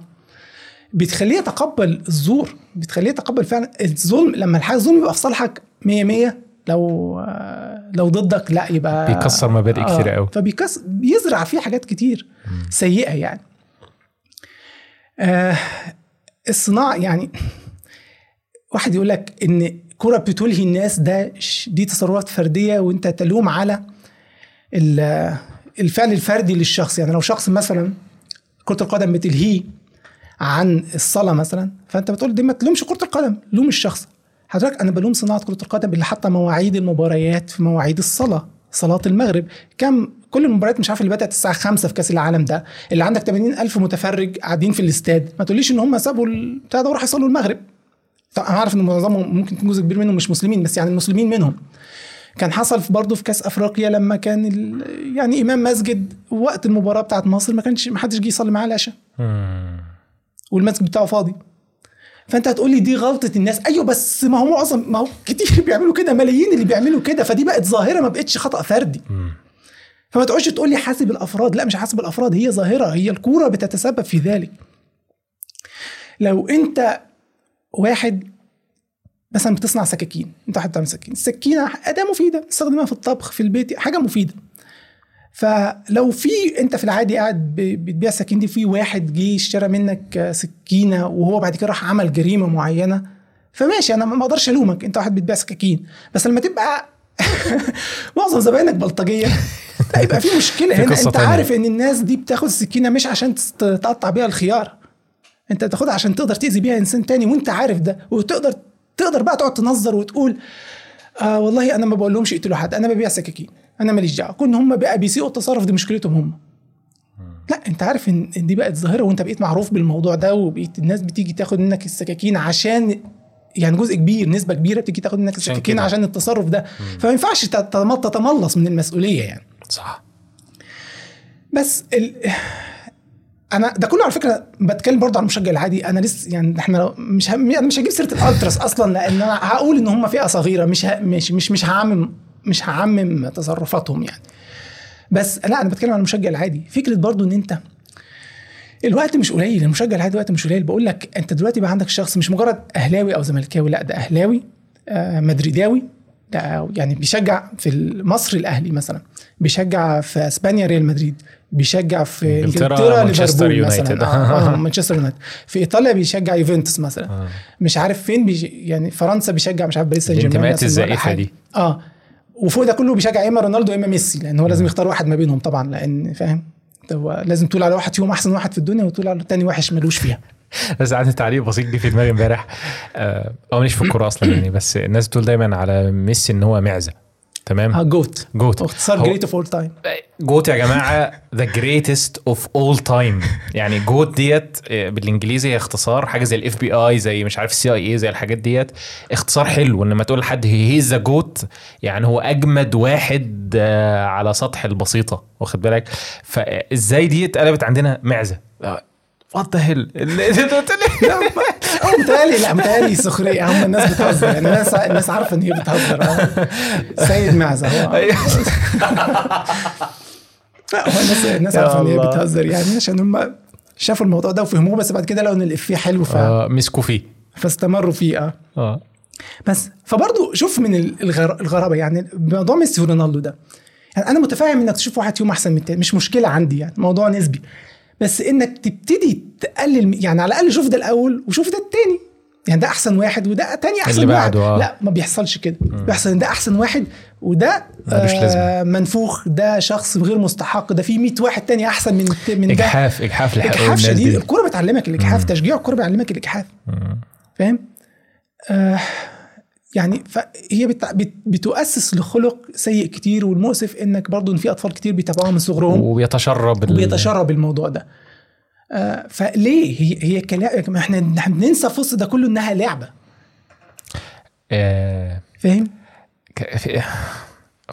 Speaker 2: بتخليه يتقبل الزور بتخليه يتقبل فعلا الظلم. لما الحاجة الظلم يبقى في صالحك 100 100 لو آه، لو ضدك لا يبقى
Speaker 1: بيكسر مبادئ كتيرة قوي.
Speaker 2: فبيكسر بيزرع فيه حاجات كتير سيئة يعني. آه الصناعة يعني [sniffs] واحد يقول لك إن كرة بتلهي الناس ده دي تصرفات فردية وأنت تلوم على ال- الفعل الفردي للشخص. يعني لو شخص مثلا كرة القدم بتلهيه عن الصلاة مثلا فأنت بتقول دي ما تلومش كرة القدم لوم الشخص. حضرتك أنا بلوم صناعة كرة القدم اللي حاطة مواعيد المباريات في مواعيد الصلاة صلاة المغرب. كم كل المباريات مش عارف اللي بدأت الساعة 5 في كأس العالم ده اللي عندك 80 ألف متفرج قاعدين في الاستاد. ما تقوليش إن هم سابوا البتاع ده وراحوا يصلوا المغرب. طبعا أنا عارف إن معظمهم ممكن يكون جزء كبير منهم مش مسلمين بس يعني المسلمين منهم. كان حصل برضه في كأس أفريقيا لما كان يعني إمام مسجد وقت المباراة بتاعت مصر ما كانش ما حدش جه يصلي معاه العشاء. والمسجد بتاعه فاضي. فأنت هتقول لي دي غلطة الناس. أيوه بس ما هو معظم ما هو كتير بيعملوا كده ملايين اللي بيعملوا كده. فدي بقت ظاهرة ما بقتش خطأ فردي. فما تقعدش تقول لي حاسب الأفراد. لا مش حاسب الأفراد هي ظاهرة هي الكورة بتتسبب في ذلك. لو أنت واحد مثلا بتصنع سكاكين أنت واحد بتعمل سكين السكينة أداة مفيدة. بتستخدمها في الطبخ في البيت حاجة مفيدة. فلو في انت في العادي قاعد بتبيع سكين دي في واحد جه اشترى منك آه، سكينة وهو بعد كده راح عمل جريمة معينة فماشي أنا ما أقدرش ألومك أنت واحد بتبيع سكاكين. بس لما تبقى [laughs] معظم زباينك بلطجية لا يبقى في
Speaker 1: مشكلة [laughs]
Speaker 2: هنا. أنت
Speaker 1: تانية.
Speaker 2: عارف إن الناس دي بتاخد السكينة مش عشان تقطع بيها الخيار. أنت بتاخدها عشان تقدر تأذي بيها إنسان تاني وأنت عارف ده وتقدر تقدر بقى تقعد تنظر وتقول آه والله أنا ما بقول لهمش يقتلوا حد أنا ببيع سكاكين. أنا ماليش دعوة. كون هم بقى بيسيئوا التصرف دي مشكلتهم هم. لا أنت عارف إن إن دي بقت ظاهرة وأنت بقيت معروف بالموضوع ده وبقيت الناس بتيجي تاخد منك السكاكين عشان يعني جزء كبير نسبة كبيرة بتيجي تاخد منك السكاكين. عشان التصرف ده. فما ينفعش تتم- تتملص من المسؤولية يعني.
Speaker 1: صح.
Speaker 2: بس ال... أنا ده كله على فكرة بتكلم برضه عن المشجع العادي. أنا لسه يعني إحنا لو- مش ه... أنا مش هجيب سيرة الألتراس أصلا لأن أنا هقول إن هم فئة صغيرة مش ه... مش مش مش هعمم مش هعمم تصرفاتهم يعني بس لا أنا بتكلم عن المشجع العادي فكرة برضه إن أنت الوقت مش قليل المشجع العادي وقت مش قليل بقول لك أنت دلوقتي بقى عندك شخص مش مجرد أهلاوي أو زملكاوي لا ده أهلاوي آه مدريداوي ده يعني بيشجع في مصر الأهلي مثلا بيشجع في إسبانيا ريال مدريد بيشجع في
Speaker 1: إنجلترا مانشستر
Speaker 2: ليفربول مثلا
Speaker 1: يونايتد. [laughs]
Speaker 2: آه, آه مانشستر يونايتد في إيطاليا بيشجع يوفنتوس مثلا
Speaker 1: آه.
Speaker 2: مش عارف فين بيج... يعني فرنسا بيشجع مش عارف باريس سان جيرمان
Speaker 1: الانتماءات
Speaker 2: حاجة.
Speaker 1: دي.
Speaker 2: آه وفوق ده كله بيشجع يا إما رونالدو يا إما ميسي لأن هو لازم يختار واحد ما بينهم طبعا لأن فاهم؟ لازم تقول على واحد فيهم أحسن واحد في الدنيا وتقول على التاني وحش ملوش فيها. [laughs]
Speaker 1: بس عندي تعليق بسيط جه في دماغي امبارح. آه، هو ماليش في الكورة أصلا يعني بس الناس بتقول دايما على ميسي إن هو
Speaker 2: معزة.
Speaker 1: تمام؟
Speaker 2: GOAT
Speaker 1: GOAT
Speaker 2: اختصار great of all time
Speaker 1: GOAT يا جماعة the greatest of all time يعني GOAT ديت آه، بالإنجليزي هي اختصار حاجة زي ال FBI زي مش عارف ال CIA زي الحاجات ديت. اختصار حلو إن لما تقول لحد هي the GOAT يعني هو أجمد واحد آه، على سطح البسيطة. واخد بالك؟ فازاي دي اتقلبت عندنا؟ معزة. what
Speaker 2: the hell متهيألي لا متهيألي سخرية. هم الناس بتهزر. يعني الناس الناس عارفة إن هي بتهزر. آه. سيد معزة هو. لا هو الناس الناس عارفة إن هي. بتهزر. يعني عشان هم شافوا الموضوع ده وفهموه بس بعد كده لقوا إن الإفيه حلو ف...
Speaker 1: مسكوا فيه.
Speaker 2: فاستمروا فيه آه.
Speaker 1: آه.
Speaker 2: بس فبرضه شوف من الغر... الغرابة. يعني موضوع ميسي ورونالدو ده. يعني أنا متفاهم إنك تشوف واحد فيهم أحسن من التاني. مش مشكلة عندي يعني. موضوع نسبي. بس إنك تبتدي تقلل يعني على الأقل شوف ده الأول وشوف ده التاني. يعني ده أحسن واحد وده تاني أحسن
Speaker 1: اللي
Speaker 2: واحد.
Speaker 1: بعده، آه.
Speaker 2: لا ما بيحصلش كده. بيحصل إن ده أحسن واحد وده
Speaker 1: لازمة.
Speaker 2: منفوخ ده شخص غير مستحق ده في 100 واحد تاني أحسن من من ده.
Speaker 1: إجحاف
Speaker 2: إجحاف
Speaker 1: إجحاف
Speaker 2: شديد.
Speaker 1: دي.
Speaker 2: الكورة بتعلمك الإجحاف تشجيع الكورة بيعلمك الإجحاف. فاهم؟ آه يعني فهي بت... بت... بتؤسس لخلق سيء كتير والمؤسف إنك برضو إن في أطفال كتير بيتابعوها من صغرهم
Speaker 1: وبيتشرب ال-
Speaker 2: وبيتشرب الموضوع ده. آه فليه؟ هي هي كلا... ما إحنا بننسى في وسط ده كله إنها لعبة.
Speaker 1: آه،
Speaker 2: فاهم؟
Speaker 1: ك-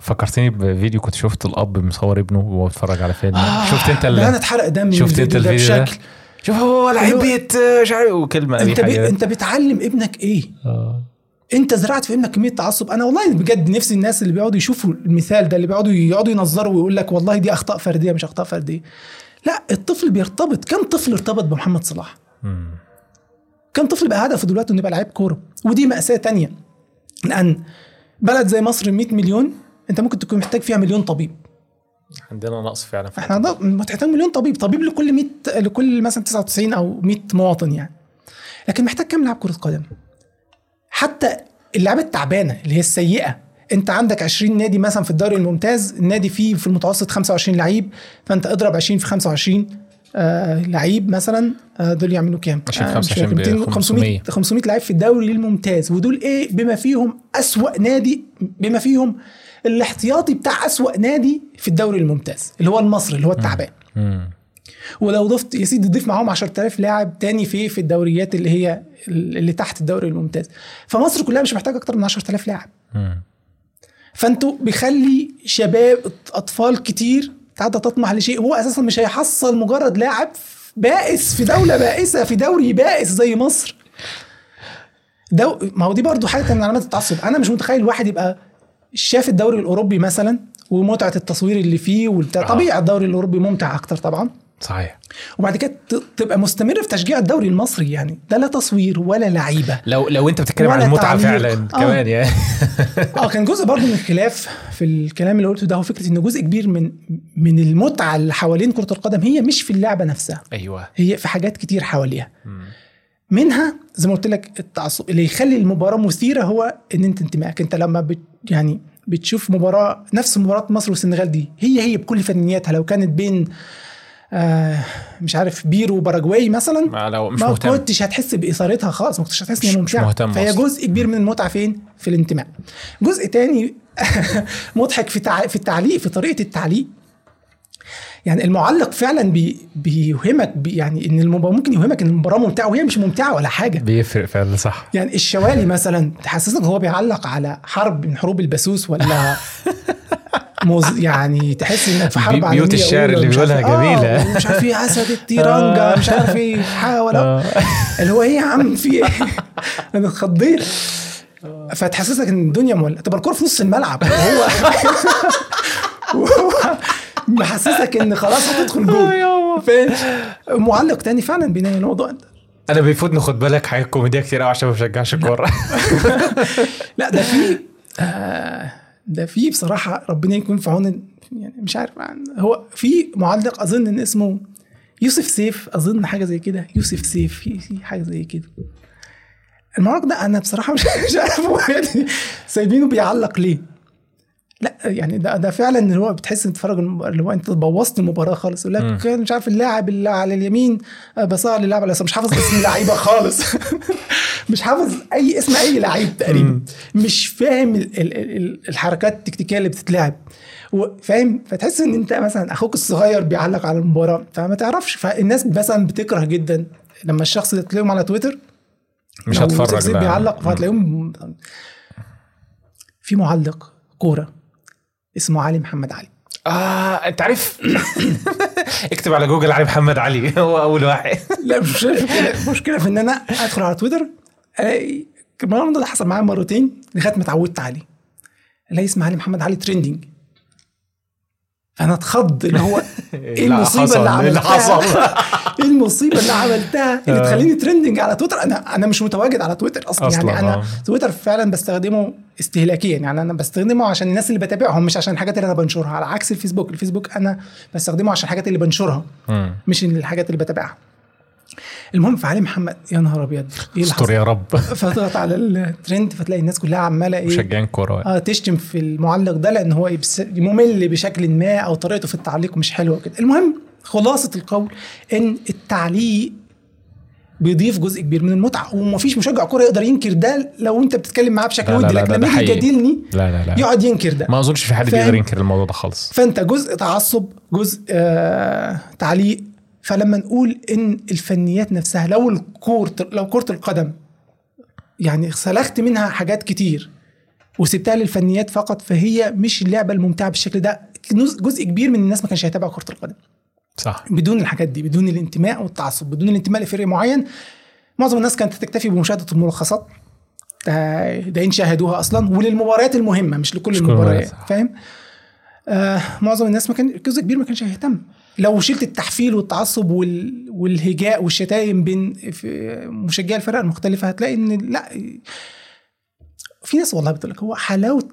Speaker 1: فكرتني بفيديو كنت شفت الأب مصور ابنه وهو بيتفرج على فيلم. شفت
Speaker 2: أنت
Speaker 1: ال...
Speaker 2: أنا اتحرق دم
Speaker 1: شفت أنت
Speaker 2: الفيديو ده؟ بشكل.
Speaker 1: شوف هو لعيب بيت آه، مش عارف
Speaker 2: وكلمة
Speaker 1: أنت
Speaker 2: بي... أنت بتعلم ابنك إيه؟
Speaker 1: آه.
Speaker 2: انت زرعت في ابنك كمية تعصب. أنا والله بجد نفسي الناس اللي بيقعدوا يشوفوا المثال ده اللي بيقعدوا يقعدوا ينظروا ويقول لك والله دي أخطاء فردية مش أخطاء فردية. لا الطفل بيرتبط. كم طفل ارتبط بمحمد صلاح. كم طفل بقى هدفه دلوقتي إنه يبقى لعيب كورة؟ ودي مأساة تانية. لأن بلد زي مصر 100 مليون أنت ممكن تكون محتاج فيها مليون طبيب.
Speaker 1: عندنا نقص فعلا.
Speaker 2: إحنا عندنا محتاج مليون طبيب. طبيب لكل 100 لكل مثلا 99 أو 100 مواطن يعني. لكن محتاج كام لاعب كرة قدم؟ حتى اللعبه التعبانة اللي هي السيئة. انت عندك 20 نادي مثلا في الدوري الممتاز النادي فيه في المتوسط 25 لعيب فانت اضرب 20 في 25 آه لعيب مثلا آه دول يعملوا كام؟
Speaker 1: 20 في
Speaker 2: آه، مش
Speaker 1: 25
Speaker 2: فاكر، 200
Speaker 1: ب
Speaker 2: 500 500 لعيب في الدوري الممتاز. ودول إيه؟ بما فيهم أسوأ نادي بما فيهم الاحتياطي بتاع أسوأ نادي في الدوري الممتاز اللي هو المصري اللي هو التعبان. ولو ضفت يا سيدي ضيف معاهم 10000 لاعب تاني في في الدوريات اللي هي اللي تحت الدوري الممتاز. فمصر كلها مش محتاجة أكتر من 10000 لاعب. فأنتوا بيخلي شباب أطفال كتير قاعدة تطمح لشيء هو أساسا مش هيحصل مجرد لاعب بائس في دولة بائسة في دوري بائس زي مصر. دو ما هو دي برضو حاجة من علامات التعصب. أنا مش متخيل واحد يبقى شاف الدوري الأوروبي مثلا ومتعة التصوير اللي فيه والبتاع
Speaker 1: آه.
Speaker 2: طبيعي الدوري الأوروبي ممتع أكتر طبعا.
Speaker 1: صحيح.
Speaker 2: وبعد كده تبقى مستمر في تشجيع الدوري المصري يعني. ده لا تصوير ولا لعيبة.
Speaker 1: لو لو انت بتتكلم عن المتعة
Speaker 2: تعليق.
Speaker 1: فعلا
Speaker 2: آه.
Speaker 1: كمان يعني. [laughs]
Speaker 2: آه كان جزء برضه من الخلاف في الكلام اللي قلته ده هو فكرة إن جزء كبير من من المتعة اللي حوالين كرة القدم هي مش في اللعبة نفسها.
Speaker 1: أيوه.
Speaker 2: هي في حاجات كتير حواليها. منها زي ما قلت لك التعصب اللي يخلي المباراة مثيرة هو إن أنت انتمائك. أنت لما بت يعني بتشوف مباراة نفس مباراة مصر والسنغال دي هي هي بكل فنياتها. لو كانت بين آه مش عارف بيرو وباراجواي مثلا؟
Speaker 1: ما لو مش
Speaker 2: ما
Speaker 1: مهتم.
Speaker 2: كنتش هتحس بإثارتها خالص ما كنتش هتحس ان ممتعة.
Speaker 1: مهتم
Speaker 2: فهي
Speaker 1: أصلاً.
Speaker 2: جزء كبير من المتعة فين؟ في الانتماء. جزء تاني [laughs] مضحك في تع... في التعليق في طريقة التعليق. يعني المعلق فعلا بي... بيوهمك بي... يعني إن المباراه ممكن يوهمك إن المباراة ممتعة وهي مش ممتعة ولا حاجة.
Speaker 1: بيفرق فعلا صح.
Speaker 2: يعني الشوالي مثلا تحسسك هو بيعلق على حرب من حروب البسوس ولا [laughs] موز يعني تحس انك في حرب عالمية
Speaker 1: بيوت الشعر اللي
Speaker 2: ومش عارف
Speaker 1: بيقولها
Speaker 2: إيه. آه مش عارف إيه اسد التيرانجا مش عارف إيه حاول اللي هو إيه يا عم في إيه؟ [laughs] أنا اتخضيت. فتحسسك إن الدنيا مولعه تبقى الكورة في نص الملعب. وهو محسسك إن خلاص هتدخل جول. فاهم معلق تاني فعلا بينام الموضوع.
Speaker 1: أنا بيفوتني خد بالك حاجات كوميدية كتير قوي عشان ما بشجعش كوره [laughs]
Speaker 2: لا ده في آه ده في بصراحة ربنا يكون في عون يعني مش عارف هو في معلق أظن إن اسمه يوسف سيف أظن حاجة زي كده يوسف سيف في حاجة زي كده. المعلق ده أنا بصراحة مش [laughs] مش عارف يعني سايبينه بيعلق ليه. لا يعني ده ده فعلا اللي هو بتحس إن تتفرج المباراة اللي هو أنت بوظت المباراة خالص. يقول لك مش عارف اللاعب اللي على اليمين آه، بصار للاعب على اليسار. مش حافظ اسم اللعيبة خالص. [laughs] مش حافظ أي اسم أي لعيب تقريبا. مش فاهم ال- ال- ال- الحركات التكتيكية اللي بتتلعب. فاهم؟ فتحس إن أنت مثلا أخوك الصغير بيعلق على المباراة فما تعرفش. فالناس مثلا بتكره جدا لما الشخص ده تلاقيهم على تويتر.
Speaker 1: مش هتفرج.
Speaker 2: بيعلق فهتلاقيهم في معلق كورة. اسمه علي محمد علي.
Speaker 1: آه أنت عارف؟ [coughs] اكتب على جوجل علي محمد علي هو أول واحد. [laughs]
Speaker 2: لا مش المشكلة في إن أنا أدخل على تويتر ألاقي الموضوع ده حصل معايا مرتين لغاية ما اتعودت عليه. الاقي اسم علي محمد علي trending فانا اتخض [laughs] اللي هو إيه
Speaker 1: المصيبة
Speaker 2: اللي
Speaker 1: إيه
Speaker 2: عملتها؟ [laughs] إيه المصيبة اللي عملتها؟ [laughs] اللي تخليني trending على تويتر؟ أنا أنا مش متواجد على تويتر أصلا,
Speaker 1: أصلاً،
Speaker 2: يعني أنا
Speaker 1: آه.
Speaker 2: تويتر فعلا بستخدمه استهلاكيا. يعني أنا بستخدمه عشان الناس اللي بتابعهم مش عشان الحاجات اللي أنا بنشرها. على عكس الفيسبوك. الفيسبوك أنا بستخدمه عشان الحاجات اللي بنشرها
Speaker 1: مم.
Speaker 2: مش الحاجات اللي بتابعها. المهم فعلي محمد يا نهار أبيض إيه
Speaker 1: استر يا رب. [laughs]
Speaker 2: فضغط على الترند فتلاقي الناس كلها عمالة إيه
Speaker 1: مشجعين كورة.
Speaker 2: آه تشتم في المعلق ده لأن هو ممل بشكل ما أو طريقته في التعليق مش حلوة كده المهم خلاصة القول إن التعليق بيضيف جزء كبير من المتعة ومفيش مشجع كورة يقدر ينكر ده لو أنت بتتكلم معاه بشكل ودي لكن لما يجي. يجادلني
Speaker 1: لا لا لا.
Speaker 2: يقعد ينكر ده.
Speaker 1: ما أظنش في حد؟ بيقدر ينكر الموضوع ده خالص.
Speaker 2: فأنت جزء تعصب جزء آه تعليق فلما نقول إن الفنيات نفسها لو الكورة لو كرة القدم يعني سلخت منها حاجات كتير وسبتها للفنيات فقط فهي مش اللعبة الممتعة بالشكل ده. جزء كبير من الناس ما كانش هيتابع كرة القدم.
Speaker 1: صح.
Speaker 2: بدون الحاجات دي بدون الانتماء والتعصب بدون الانتماء لفريق معين. معظم الناس كانت تكتفي بمشاهدة الملخصات ده ده إن شاهدوها أصلا وللمباريات المهمة مش لكل
Speaker 1: مش
Speaker 2: المباريات، فاهم؟ آه معظم الناس ما كان جزء كبير ما كانش هيهتم. لو شلت التحفيل والتعصب وال... والهجاء والشتايم بين مشجعي الفرق المختلفة هتلاقي إن لا في ناس والله بتقول لك هو حلاوة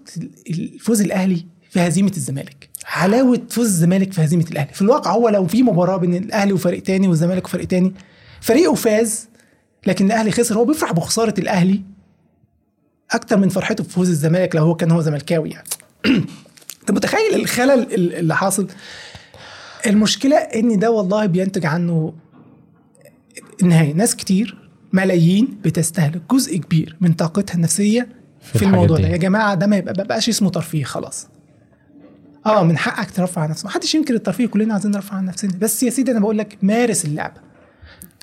Speaker 2: الفوز الأهلي في هزيمة الزمالك. حلاوة فوز الزمالك في هزيمة الأهلي. في الواقع هو لو في مباراة بين الأهلي وفريق تاني والزمالك وفريق تاني فريقه فاز لكن الأهلي خسر هو بيفرح بخسارة الأهلي أكتر من فرحته بفوز الزمالك لو هو كان هو زملكاوي يعني. [clears throat] أنت متخيل الخلل اللي حاصل؟ المشكلة إن ده والله بينتج عنه النهايه ناس كتير ملايين بتستهلك جزء كبير من طاقتها النفسية في, في الموضوع. ده. يا جماعة ده ما يبقى بقاش اسمه ترفيه خلاص. آه من حقك ترفع عن نفسك. محدش ينكر الترفيه كلنا عايزين نرفع عن نفسنا. بس يا سيدي أنا بقول لك مارس اللعبه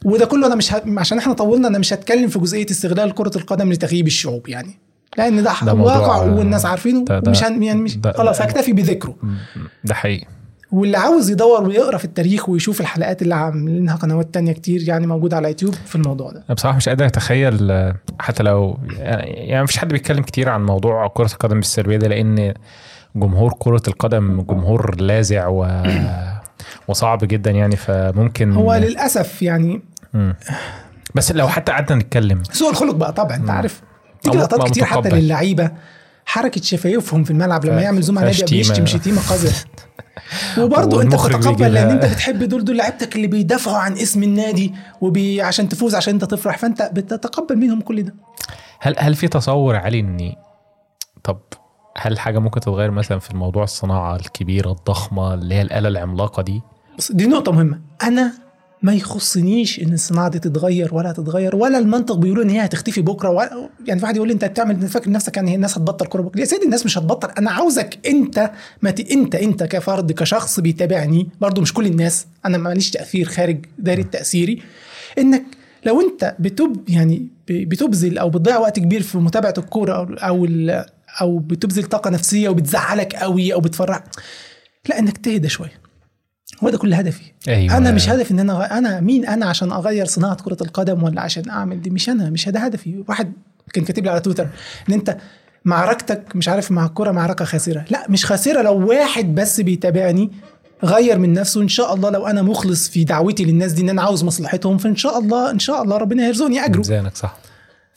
Speaker 2: وده كله أنا مش ه... عشان إحنا طولنا أنا مش هتكلم في جزئية استغلال كرة القدم لتغييب الشعوب يعني. لأن ده,
Speaker 1: ده
Speaker 2: واقع والناس عارفينه ومش هن... يعني مش خلاص هكتفي بذكره.
Speaker 1: ده حقيقي.
Speaker 2: واللي عاوز يدور ويقرأ في التاريخ ويشوف الحلقات اللي عاملينها قنوات تانية كتير يعني موجودة على يوتيوب في الموضوع ده
Speaker 1: أنا بصراحة مش قادر أتخيل آه، حتى لو يعني مفيش حد بيتكلم كتير عن موضوع كرة القدم بالسلبيه ده لأن جمهور كرة القدم جمهور لاذع و [clears throat] وصعب جدا يعني فممكن
Speaker 2: هو للأسف يعني
Speaker 1: مم. بس لو حتى قعدنا نتكلم
Speaker 2: سوء الخلق بقى طبعا
Speaker 1: أنت.
Speaker 2: عارف تيجي لقطات كتير حتى. للعيبة حركة شفايفهم في الملعب لما يعمل زوم على نادي. بيشتم شتيمه قذره [laughs] وبرضه
Speaker 1: أنت
Speaker 2: بتتقبل
Speaker 1: لأن
Speaker 2: أنت بتحب دول دول لعيبتك اللي بيدافعوا عن اسم النادي وبي عشان تفوز عشان أنت تفرح. فأنت بتتقبل منهم كل ده.
Speaker 1: هل هل في تصور علي اني طب هل حاجة ممكن تتغير مثلا في الموضوع؟ الصناعة الكبيرة الضخمة اللي هي الآلة العملاقة دي؟
Speaker 2: دي نقطة مهمة. أنا ما يخصنيش إن الصناعة دي تتغير ولا هتتغير ولا المنطق بيقولوا إن هي هتختفي بكرة ولا يعني في واحد يقول لي أنت بتعمل فاكر نفسك يعني الناس هتبطل كورة بكرة؟ يا سيدي الناس مش هتبطل أنا عاوزك أنت ما ت... أنت أنت كفرد كشخص بيتابعني برضو مش كل الناس أنا ماليش تأثير خارج دايرة تأثيري إنك لو أنت بتب يعني بتبذل أو بتضيع وقت كبير في متابعة الكورة أو أو ال... أو بتبذل طاقة نفسية وبتزعلك قوي أو بتفرح لا إنك تهدى شوية. هو ده كل هدفي.
Speaker 1: أيوه.
Speaker 2: أنا مش هدفي إن أنا أنا مين أنا عشان أغير صناعة كرة القدم ولا عشان أعمل دي؟ مش أنا مش ده هدفي. واحد كان كاتب لي على تويتر إن أنت معركتك مش عارف مع الكوره معركة خاسرة. لا مش خاسرة. لو واحد بس بيتابعني غير من نفسه إن شاء الله لو أنا مخلص في دعوتي للناس دي إن أنا عاوز مصلحتهم فإن شاء الله إن شاء الله ربنا يرزقني أجره.
Speaker 1: زينك صح.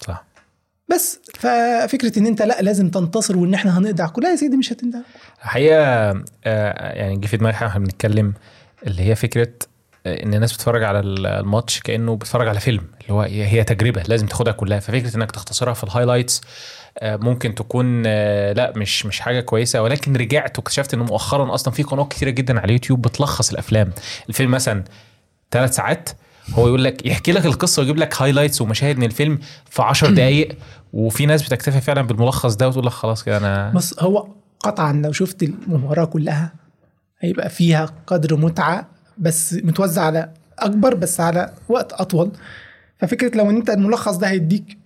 Speaker 1: صح.
Speaker 2: بس ففكرة إن أنت لا لازم تنتصر وإن إحنا هنقدع كل لا يا سيدي مش هتندع
Speaker 1: الحقيقة آه، يعني جه في دماغي إحنا بنتكلم اللي هي فكرة آه، إن الناس بتتفرج على الماتش كأنه بتتفرج على فيلم اللي هو هي تجربة لازم تاخدها كلها. ففكرة إنك تختصرها في ال highlights آه، ممكن تكون لا مش مش حاجة كويسة. ولكن رجعت واكتشفت إن مؤخرا أصلا في قنوات كتيرة جدا على اليوتيوب بتلخص الأفلام. الفيلم مثلا ثلاث ساعات هو يقول لك يحكي لك القصة ويجيب لك highlights ومشاهد من الفيلم في 10 دقائق وفي ناس بتكتفي فعلا بالملخص ده وتقول لك خلاص كده أنا
Speaker 2: بص هو قطعا لو شفت المباراة كلها هيبقى فيها قدر متعة بس متوزع على أكبر بس على وقت أطول. ففكرة لو إن أنت الملخص ده هيديك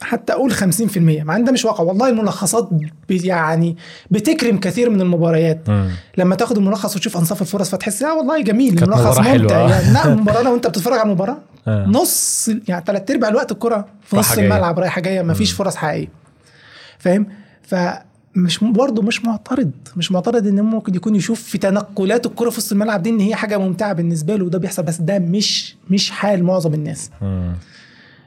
Speaker 2: حتى أقول 50% مع إن ده مش واقع. والله الملخصات يعني بتكرم كثير من المباريات.
Speaker 1: مم.
Speaker 2: لما تاخد الملخص وتشوف أنصاف الفرص فتحس لا والله جميل الملخص ممتع. يعني. لا [laughs] المباراة لو أنت بتتفرج على المباراة؟
Speaker 1: آه.
Speaker 2: نص يعني ثلاث أرباع الوقت الكرة في نص. الملعب رايحة جاية. مفيش فرص حقيقية. فاهم؟ فمش برضه مش معترض. مش معترض إن ممكن يكون يشوف في تنقلات الكرة في وسط الملعب دي إن هي حاجة ممتعة بالنسبة له وده بيحصل. بس ده مش مش حال معظم الناس.
Speaker 1: مم.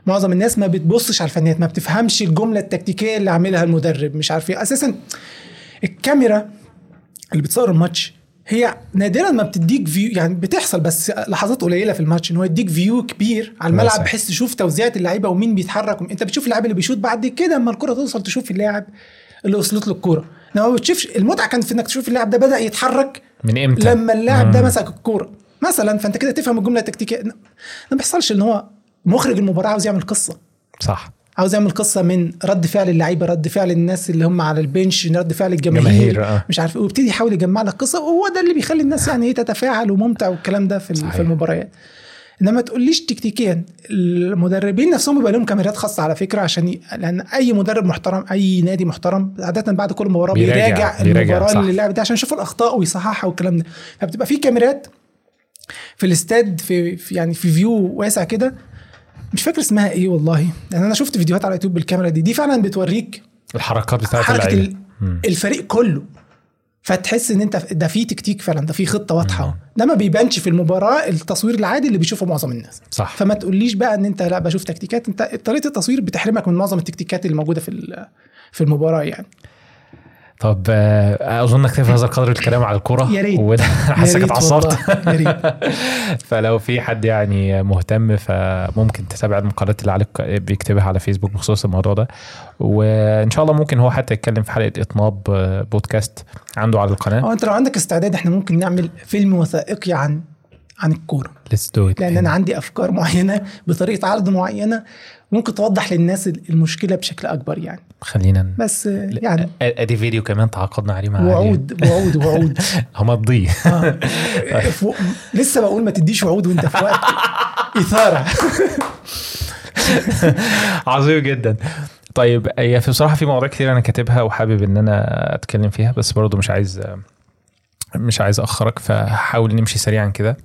Speaker 2: معظم الناس ما بتبصش على الفنيات ما بتفهمش الجملة التكتيكية اللي عاملها المدرب مش عارف إيه أساسا الكاميرا اللي بتصور الماتش هي نادرا ما بتديك view يعني بتحصل بس لحظات قليلة في الماتش إن هو يديك view كبير على الملعب. بحيث تشوف توزيعات اللعيبة ومين بيتحرك أنت بتشوف اللاعب اللي بيشوط بعد كده أما الكرة توصل تشوف اللاعب اللي وصلت له الكوره إنما ما بتشوفش المتعة كانت في إنك تشوف اللاعب ده بدأ يتحرك
Speaker 1: من إمتى؟
Speaker 2: لما اللاعب ده. مسك الكورة مثلا فأنت كده تفهم الجملة التكتيكية ما بيحصلش إن هو مخرج المباراة عاوز يعمل قصة
Speaker 1: صح
Speaker 2: عاوز يعمل قصة من رد فعل اللعيبة رد فعل الناس اللي هم على ال bench رد فعل الجماهير
Speaker 1: جماهير، آه.
Speaker 2: مش عارف ويبتدي يحاول يجمع لك قصة وهو ده اللي بيخلي الناس يعني إيه تتفاعل وممتع والكلام ده في
Speaker 1: صحيح.
Speaker 2: في المباريات إنما ما تقوليش تكتيكيا المدربين نفسهم بيبقى لهم كاميرات خاصة على فكرة عشان ي... لأن أي مدرب محترم أي نادي محترم عادة بعد كل مباراة
Speaker 1: بيراجع-
Speaker 2: بيراجع,
Speaker 1: المباراة.
Speaker 2: اللي لعب ده عشان يشوف الأخطاء ويصححها والكلام ده فبتبقى في كاميرات في الاستاد في, في يعني في فيو واسع كده مش فاكر اسمها إيه والله. لأن أنا شفت فيديوهات على يوتيوب بالكاميرا دي دي فعلا بتوريك
Speaker 1: الحركات بتاعت اللعيبه.
Speaker 2: الفريق كله. فتحس إن أنت ده في تكتيك فعلا ده في خطة واضحة. ده ما بيبانش في المباراة التصوير العادي اللي بيشوفه معظم الناس.
Speaker 1: صح.
Speaker 2: فما تقوليش بقى إن أنت لا بشوف تكتيكات. أنت طريقة التصوير بتحرمك من معظم التكتيكات اللي موجودة في في المباراة يعني.
Speaker 1: طب آه، أظن اكتفي هذا القدر الكلام على الكوره
Speaker 2: يا ريت.
Speaker 1: وده [laughs] اتعصبت.
Speaker 2: ريت. [laughs]
Speaker 1: فلو في حد يعني مهتم فممكن تتابع المقالات اللي عليك بيكتبها على فيسبوك بخصوص الموضوع ده. وإن شاء الله ممكن هو حتى يتكلم في حلقة إطناب آه، بودكاست عنده على القناة.
Speaker 2: هو أنت لو عندك استعداد إحنا ممكن نعمل فيلم وثائقي عن عن
Speaker 1: الكورة.
Speaker 2: لأن أنا عندي أفكار [laughs] معينة بطريقة عرض معينة. ممكن توضح للناس المشكلة بشكل أكبر يعني.
Speaker 1: خلينا
Speaker 2: بس يعني
Speaker 1: أدي فيديو كمان تعاقدنا عليه مع.
Speaker 2: وعود وعود وعود. [laughs]
Speaker 1: همضيه
Speaker 2: آه. لسه بقول ما تديش وعود وانت في وقت إثارة. [laughs]
Speaker 1: عظيم جدا. طيب هي في بصراحة في مواضيع كتير أنا كاتبها وحابب إن أنا أتكلم فيها بس برضه مش عايز مش عايز أخرك فهحاول نمشي سريعا كده.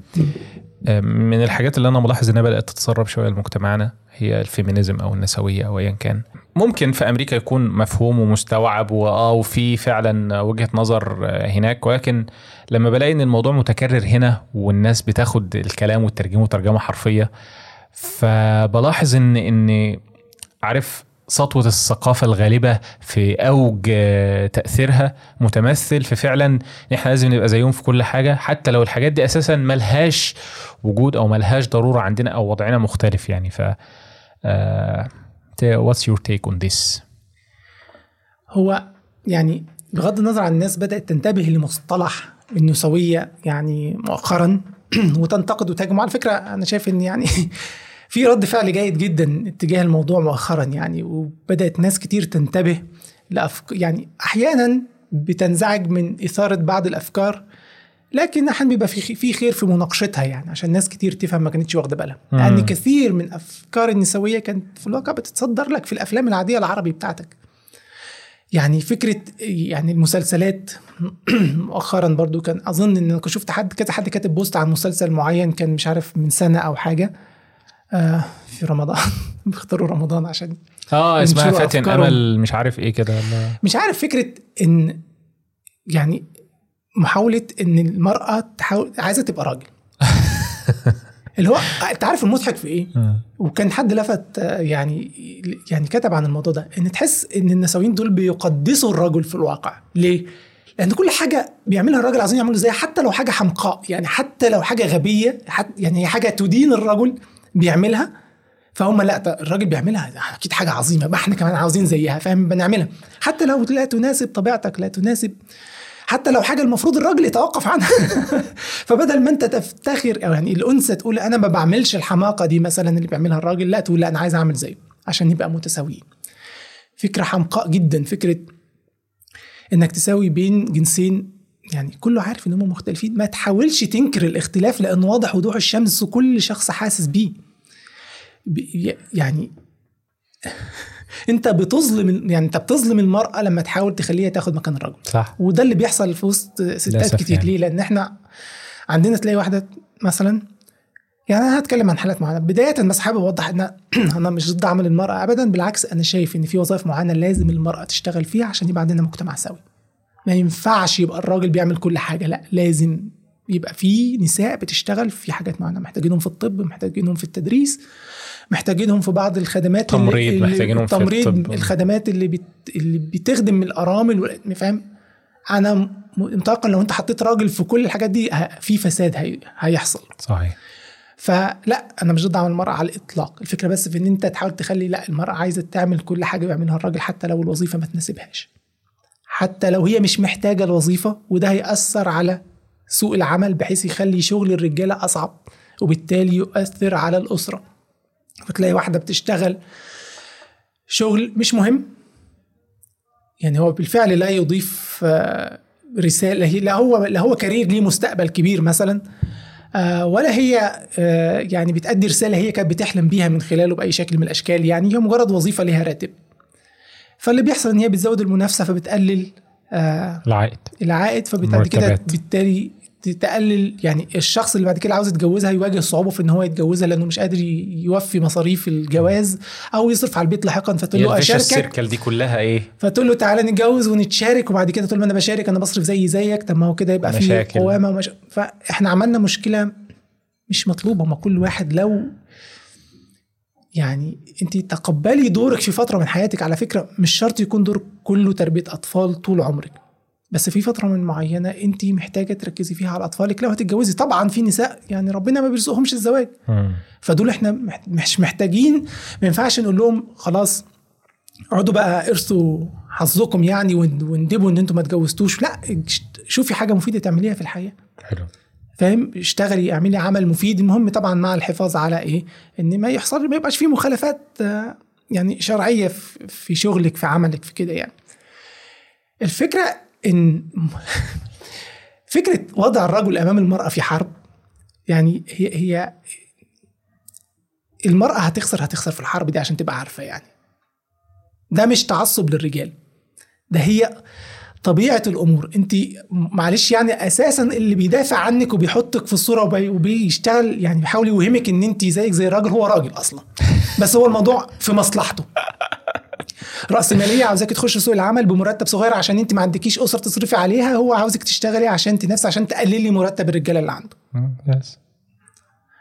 Speaker 1: من الحاجات اللي أنا ملاحظ إنها بدأت تتسرب شوية لمجتمعنا هي الفيمينيزم أو النسوية أو ايا كان. ممكن في أمريكا يكون مفهوم ومستوعب واه وفي فعلا وجهة نظر هناك ولكن لما بلاقي إن الموضوع متكرر هنا والناس بتاخد الكلام وترجمه ترجمه حرفية فبلاحظ إن إن عارف سطوة الثقافة الغالبة في أوج تأثيرها متمثل في فعلا إحنا لازم نبقى زيهم في كل حاجة حتى لو الحاجات دي أساسا ملهاش وجود أو ملهاش ضرورة عندنا أو وضعنا مختلف يعني ف what's your take on this؟
Speaker 2: هو يعني بغض النظر عن الناس بدأت تنتبه لمصطلح النسوية يعني مؤخرا [clears throat] وتنتقد وتهاجم على فكرة أنا شايف إن يعني [laughs] في رد فعل جيد جدا اتجاه الموضوع مؤخرا يعني وبدأت ناس كتير تنتبه لأفك... يعني أحيانا بتنزعج من إثارة بعض الأفكار لكن أحيانا بيبقى في في خير في مناقشتها يعني عشان ناس كتير تفهم ما كانتش واخدة بالها. لأن كثير من أفكار النسوية كانت في الواقع بتتصدر لك في الأفلام العادية العربي بتاعتك. يعني فكرة يعني المسلسلات [clears throat] مؤخرا برضو كان أظن إن شفت حد كذا حد كاتب بوست عن مسلسل معين كان مش عارف من سنة أو حاجة. آه في رمضان. [laughs] بيختاروا رمضان عشان
Speaker 1: آه اسمها فاتن أمل مش عارف إيه كده
Speaker 2: مش عارف فكرة إن يعني محاولة إن المرأة تحاول عايزة تبقى راجل. [laughs] اللي هو أنت عارف المضحك في إيه؟ وكان حد لفت يعني يعني كتب عن الموضوع ده إن تحس إن النسويين دول بيقدسوا الرجل في الواقع. ليه؟ لأن كل حاجة بيعملها الراجل عايزين يعملوا زيها حتى لو حاجة حمقاء يعني حتى لو حاجة غبية حتى يعني هي حاجة تدين الرجل بيعملها فهم لأ الراجل بيعملها أكيد حاجة عظيمة بقى إحنا كمان عاوزين زيها فاهم؟ بنعملها. حتى لو لا تناسب طبيعتك لا تناسب حتى لو حاجة المفروض الراجل يتوقف عنها. [laughs] فبدل ما أنت تفتخر أو يعني الأنثى تقول أنا ما بعملش الحماقة دي مثلا اللي بيعملها الراجل لا تقول لأ أنا عايز أعمل زيه عشان نبقى متساويين. فكرة حمقاء جدا فكرة إنك تساوي بين جنسين يعني كله عارف إن هم مختلفين. ما تحاولش تنكر الاختلاف لأنه واضح وضوح الشمس وكل شخص حاسس بيه. يعني [laughs] أنت بتظلم يعني أنت بتظلم المرأة لما تحاول تخليها تاخد مكان الرجل.
Speaker 1: صح.
Speaker 2: وده اللي بيحصل في وسط ستات كتير. يعني. ليه؟ لأن إحنا عندنا تلاقي واحدة مثلا يعني أنا هتكلم عن حالات معينة. بداية بس حابب اوضح إن [clears throat] أنا مش ضد عمل المرأة ابدا بالعكس أنا شايف إن في وظائف معينة لازم المرأة تشتغل فيها عشان يبقى عندنا مجتمع سوي. ما ينفعش يبقى الراجل بيعمل كل حاجة. لا لازم يبقى في نساء بتشتغل في حاجات معينة. محتاجينهم في الطب محتاجينهم في التدريس محتاجينهم في بعض الخدمات
Speaker 1: تمريض اللي محتاجينهم
Speaker 2: في الطب. الخدمات اللي بت اللي بتخدم الأرامل فاهم؟ أنا متوقع لو أنت حطيت راجل في كل الحاجات دي في فساد هي... هيحصل.
Speaker 1: صحيح.
Speaker 2: فلا أنا مش ضد عمل المرأة على الإطلاق. الفكرة بس في إن أنت تحاول تخلي لا المرأة عايزة تعمل كل حاجة بيعملها الراجل حتى لو الوظيفة ما تناسبهاش. حتى لو هي مش محتاجة الوظيفة وده هيأثر على سوق العمل بحيث يخلي شغل الرجالة أصعب وبالتالي يؤثر على الأسرة. فتلاقي واحدة بتشتغل شغل مش مهم. يعني هو بالفعل لا يضيف آه، رسالة لا هو لا هو كارير ليه مستقبل كبير مثلا آه، ولا هي آه، يعني بتأدي رسالة هي كانت بتحلم بيها من خلاله بأي شكل من الأشكال. يعني هي مجرد وظيفة ليها راتب. فاللي بيحصل إن هي بتزود المنافسة فبتقلل
Speaker 1: العائد.
Speaker 2: العائد فبالتالي كده بالتالي تقلل. يعني الشخص اللي بعد كده عاوز يتجوزها يواجه صعوبة في إن هو يتجوزها لأنه مش قادر يوفي مصاريف الجواز أو يصرف على البيت لاحقا. فتقول له أشاركك؟
Speaker 1: السيركل دي كلها إيه؟
Speaker 2: فتقول له تعالى نتجوز ونتشارك وبعد كده تقول له أنا بشارك أنا بصرف زي زيك. طب ما هو كده يبقى في قوامة ومش... فإحنا عملنا مشكلة مش مطلوبة. ما كل واحد لو يعني انت تقبلي دورك في فترة من حياتك. على فكرة مش شرط يكون دور كله تربية أطفال طول عمرك بس في فترة من معينة انت محتاجة تركزي فيها على أطفالك. لو هتتجوزي طبعا في نساء يعني ربنا ما بيرزقهمش الزواج. فدول إحنا مش محتاجين. ما ينفعش نقول لهم خلاص اقعدوا بقى ارثوا حظكم يعني واندبوا ان أنتم ما اتجوزتوش لا شوفي حاجة مفيدة تعمليها في الحياة.
Speaker 1: حلو.
Speaker 2: فاهم؟ اشتغلي اعملي عمل مفيد. المهم طبعا مع الحفاظ على إيه؟ إن ما يحصل ما يبقاش فيه مخالفات يعني شرعية في شغلك في عملك في كده يعني. الفكرة إن [laughs] فكرة وضع الرجل أمام المرأة في حرب يعني هي هي المرأة هتخسر هتخسر في الحرب دي عشان تبقى عارفة يعني. ده مش تعصب للرجال. ده هي طبيعة الأمور. أنت معلش يعني أساسا اللي بيدافع عنك وبيحطك في الصورة وبي وبيشتغل يعني بيحاول يوهمك إن أنت زيك زي الراجل هو راجل أصلا. بس هو الموضوع في مصلحته. رأس ماليه عاوزاك تخش سوق العمل بمرتب صغير عشان أنت ما عندكيش أسرة تصرفي عليها هو عاوزك تشتغلي عشان تنافسي عشان تقللي مرتب الرجالة اللي عنده.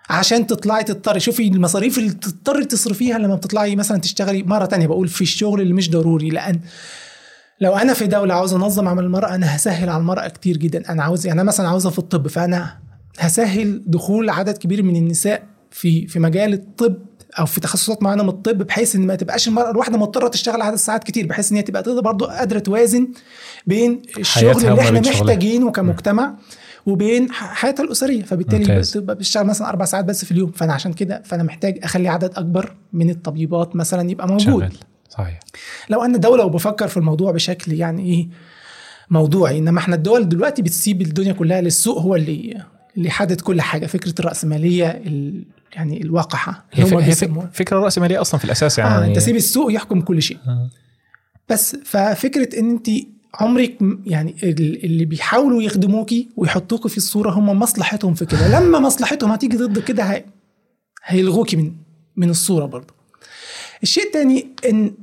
Speaker 2: عشان تطلعي تضطري. شوفي المصاريف اللي تضطري تصرفيها لما بتطلعي مثلا تشتغلي مرة تانية. بقول في الشغل اللي مش ضروري لأن لو أنا في دولة عاوز أنظم عمل المرأة أنا هسهل على المرأة كتير جدا. أنا عاوز يعني أنا مثلا عاوزها في الطب فأنا هسهل دخول عدد كبير من النساء في في مجال الطب أو في تخصصات معينة من الطب بحيث إن ما تبقاش المرأة الواحدة مضطرة تشتغل عدد ساعات كتير بحيث إن هي تبقى تقدر برضه قادرة توازن بين الشغل اللي
Speaker 1: إحنا.
Speaker 2: محتاجينه كمجتمع وبين حياتها الأسرية. فبالتالي
Speaker 1: ممتاز.
Speaker 2: تبقى بتشتغل مثلا أربع ساعات بس في اليوم. فأنا عشان كده فأنا محتاج أخلي عدد أكبر من الطبيبات مثلا يبقى موجود.
Speaker 1: شغال. صحيح
Speaker 2: لو أنا دولة وبفكر في الموضوع بشكل يعني إيه موضوعي إنما إحنا الدول دلوقتي بتسيب الدنيا كلها للسوق هو اللي اللي يحدد كل حاجة فكرة الرأسمالية ال يعني الواقحة
Speaker 1: هي. هي. فكرة راسماليه أصلا في الأساس يعني
Speaker 2: آه أنت سيب السوق يحكم كل شيء
Speaker 1: آه.
Speaker 2: بس ففكرة إن أنت عمرك يعني ال- اللي بيحاولوا يخدموكي ويحطوكي في الصورة هم مصلحتهم في كده لما مصلحتهم هتيجي ضد كده هي هيلغوكي من من الصورة برضه الشيء التاني إن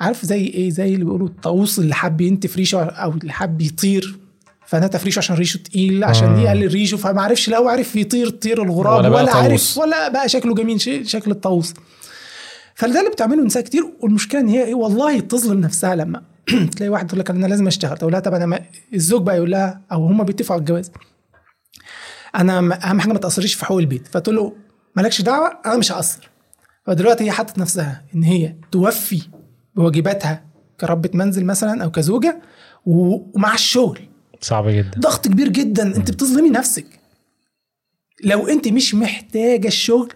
Speaker 2: عارف زي إيه زي اللي بيقولوا الطاووس اللي حب ينتف ريشه أو اللي حب يطير فنتف ريشه عشان ريشه تقيل عشان
Speaker 1: آه.
Speaker 2: يقلل ريشه فما عرفش لا هو عرف يطير طير الغراب
Speaker 1: ولا
Speaker 2: ولا, عارف. ولا بقى شكله جميل شكل الطاووس فده اللي بتعمله نساء كتير والمشكلة إن هي إيه والله تظلم نفسها لما [clears throat] تلاقي واحد تقول لك أنا لازم أشتغل تقول لها طب أنا ما الزوج بقى يقول لها أو هم بيتفقوا على الجواز أنا أهم حاجة ما تاثريش في حقوق البيت فتقول له مالكش دعوة أنا مش هاثر فدلوقتي هي حطت نفسها إن هي توفي بواجباتها كربة منزل مثلا أو كزوجة ومع الشغل.
Speaker 1: صعب جدا.
Speaker 2: ضغط كبير جدا. أنت بتظلمي نفسك. لو أنت مش محتاجة الشغل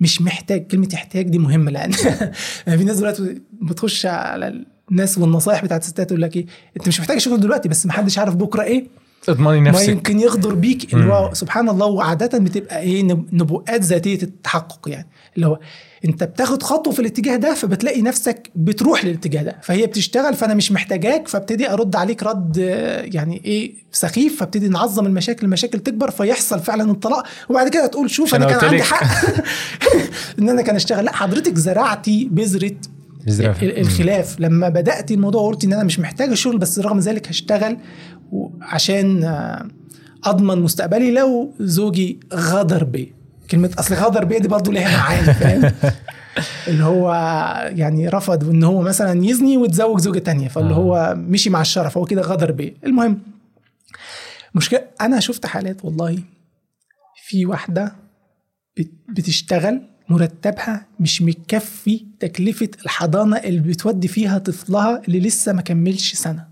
Speaker 2: مش محتاج كلمة احتاج دي مهمة لأن [laughs] في ناس دلوقتي بتخش على الناس والنصايح بتاعت الستات تقول لك إيه أنت مش محتاج الشغل دلوقتي بس محدش عارف بكرة إيه.
Speaker 1: اضمني
Speaker 2: ما
Speaker 1: نفسك.
Speaker 2: يمكن يغدر بيك اللي هو سبحان الله وعادة بتبقى إيه نب- نبوءات ذاتية التحقق يعني. اللي هو انت بتاخد خطوة في الاتجاه ده فبتلاقي نفسك بتروح للاتجاه ده. فهي بتشتغل فأنا مش محتاجاك فابتدي أرد عليك رد يعني إيه سخيف فابتدي نعظم المشاكل المشاكل تكبر فيحصل فعلا الطلاق وبعد كده تقول شوف أنا كان عندي. حق [laughs] إن أنا كان اشتغل. لا حضرتك زرعتي
Speaker 1: بذرة
Speaker 2: الخلاف. لما بدأت الموضوع قلت إن أنا مش محتاج الشغل بس رغم ذلك هشتغل عشان آه، أضمن مستقبلي لو زوجي غدر بي كلمة أصل غدر بي دي برضه ليها معاني فاهم؟ [laughs] اللي هو يعني رفض إن هو مثلا يزني ويتزوج زوجة تانية فاللي
Speaker 1: آه.
Speaker 2: هو مشي مع الشرف هو كده غدر بيه. المهم مشكلة أنا شفت حالات والله في واحدة بت- بتشتغل مرتبها مش مكفي تكلفة الحضانة اللي بتودي فيها طفلها اللي لسه ما كملش سنة.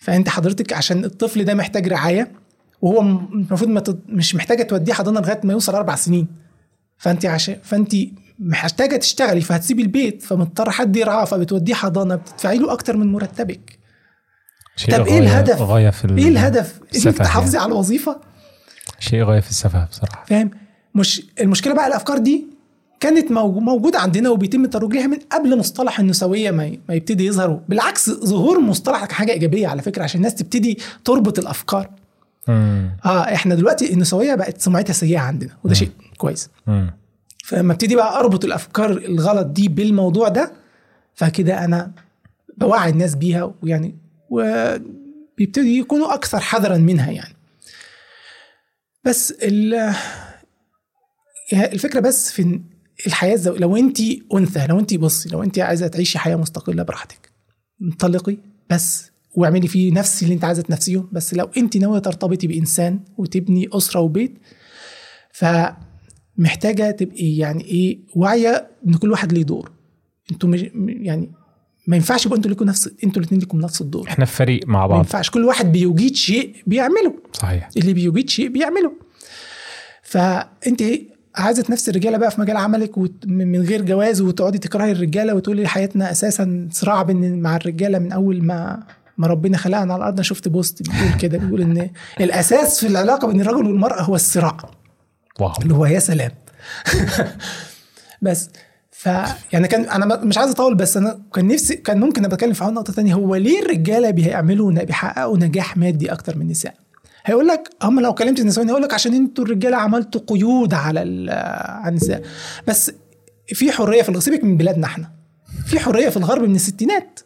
Speaker 2: فأنت حضرتك عشان الطفل ده محتاج رعاية وهو المفروض ما تد- مش محتاجة توديه حضانة لغاية ما يوصل أربع سنين. فانت عشان فانت محتاجة تشتغلي فهتسيبي البيت فمضطر حد يرعاه فبتوديه حضانة بتدفعي له أكتر من مرتبك. طب
Speaker 1: غاية-
Speaker 2: الهدف؟
Speaker 1: غاية في
Speaker 2: إيه الهدف؟ انك
Speaker 1: السفه
Speaker 2: تحافظي
Speaker 1: يعني.
Speaker 2: على الوظيفة؟
Speaker 1: شيء غاية في السفه بصراحة.
Speaker 2: فاهم؟ مش المشكلة بقى الأفكار دي كانت موجو- موجودة عندنا وبيتم الترويج ليها من قبل مصطلح النسوية ما ما يبتدي يظهر. بالعكس ظهور مصطلح حاجة إيجابية على فكرة عشان الناس تبتدي تربط الأفكار.
Speaker 1: مم.
Speaker 2: آه إحنا دلوقتي النسوية بقت سمعتها سيئة عندنا وده شيء كويس
Speaker 1: مم.
Speaker 2: فلما ابتدي بقى أربط الأفكار الغلط دي بالموضوع ده فكده أنا بوعي الناس بيها ويعني وبيبتدي يكونوا أكثر حذرا منها يعني بس ال الفكرة بس في الحياة الزو... لو انت أنثى لو انت بصي لو انت عايزة تعيشي حياة مستقلة براحتك انطلقي بس واعملي فيه نفس اللي انت عايزة تنفسيه بس لو انت ناوية ترتبطي بإنسان وتبني أسرة وبيت فمحتاجة تبقي يعني إيه واعية إن كل واحد ليه دور. أنتوا مش يعني ما ينفعش يبقوا أنتوا ليكوا نفس أنتوا الاثنين ليكم نفس الدور.
Speaker 1: إحنا في فريق مع
Speaker 2: ما
Speaker 1: بعض
Speaker 2: ينفعش. كل واحد بيجيد شيء بيعمله.
Speaker 1: صحيح.
Speaker 2: اللي بيجيد شيء بيعمله. فأنت عايزة نفس الرجالة بقى في مجال عملك وت- من من غير جواز وتقعدي تكرهي الرجالة وتقولي حياتنا أساسا صراع بين مع الرجالة من أول ما ما ربنا خلقنا على الأرض. أنا شفت بوست بيقول كده بيقول إن الأساس في العلاقة بين الرجل والمرأة هو الصراع.
Speaker 1: واو.
Speaker 2: اللي هو يا سلام. [laughs] بس ف يعني كان أنا مش عايز أطول بس أنا كان نفسي كان ممكن أبقى أتكلم في نقطة تانية. هو ليه الرجالة بيعملوا بيحققوا نجاح مادي أكتر من النساء؟ هيقول لك هم لو كلمت النسويين هيقول لك عشان أنتوا الرجالة عملتوا قيود على ال- على النساء. بس في حرية في سيبك من بلادنا إحنا. في حرية في الغرب من الستينات.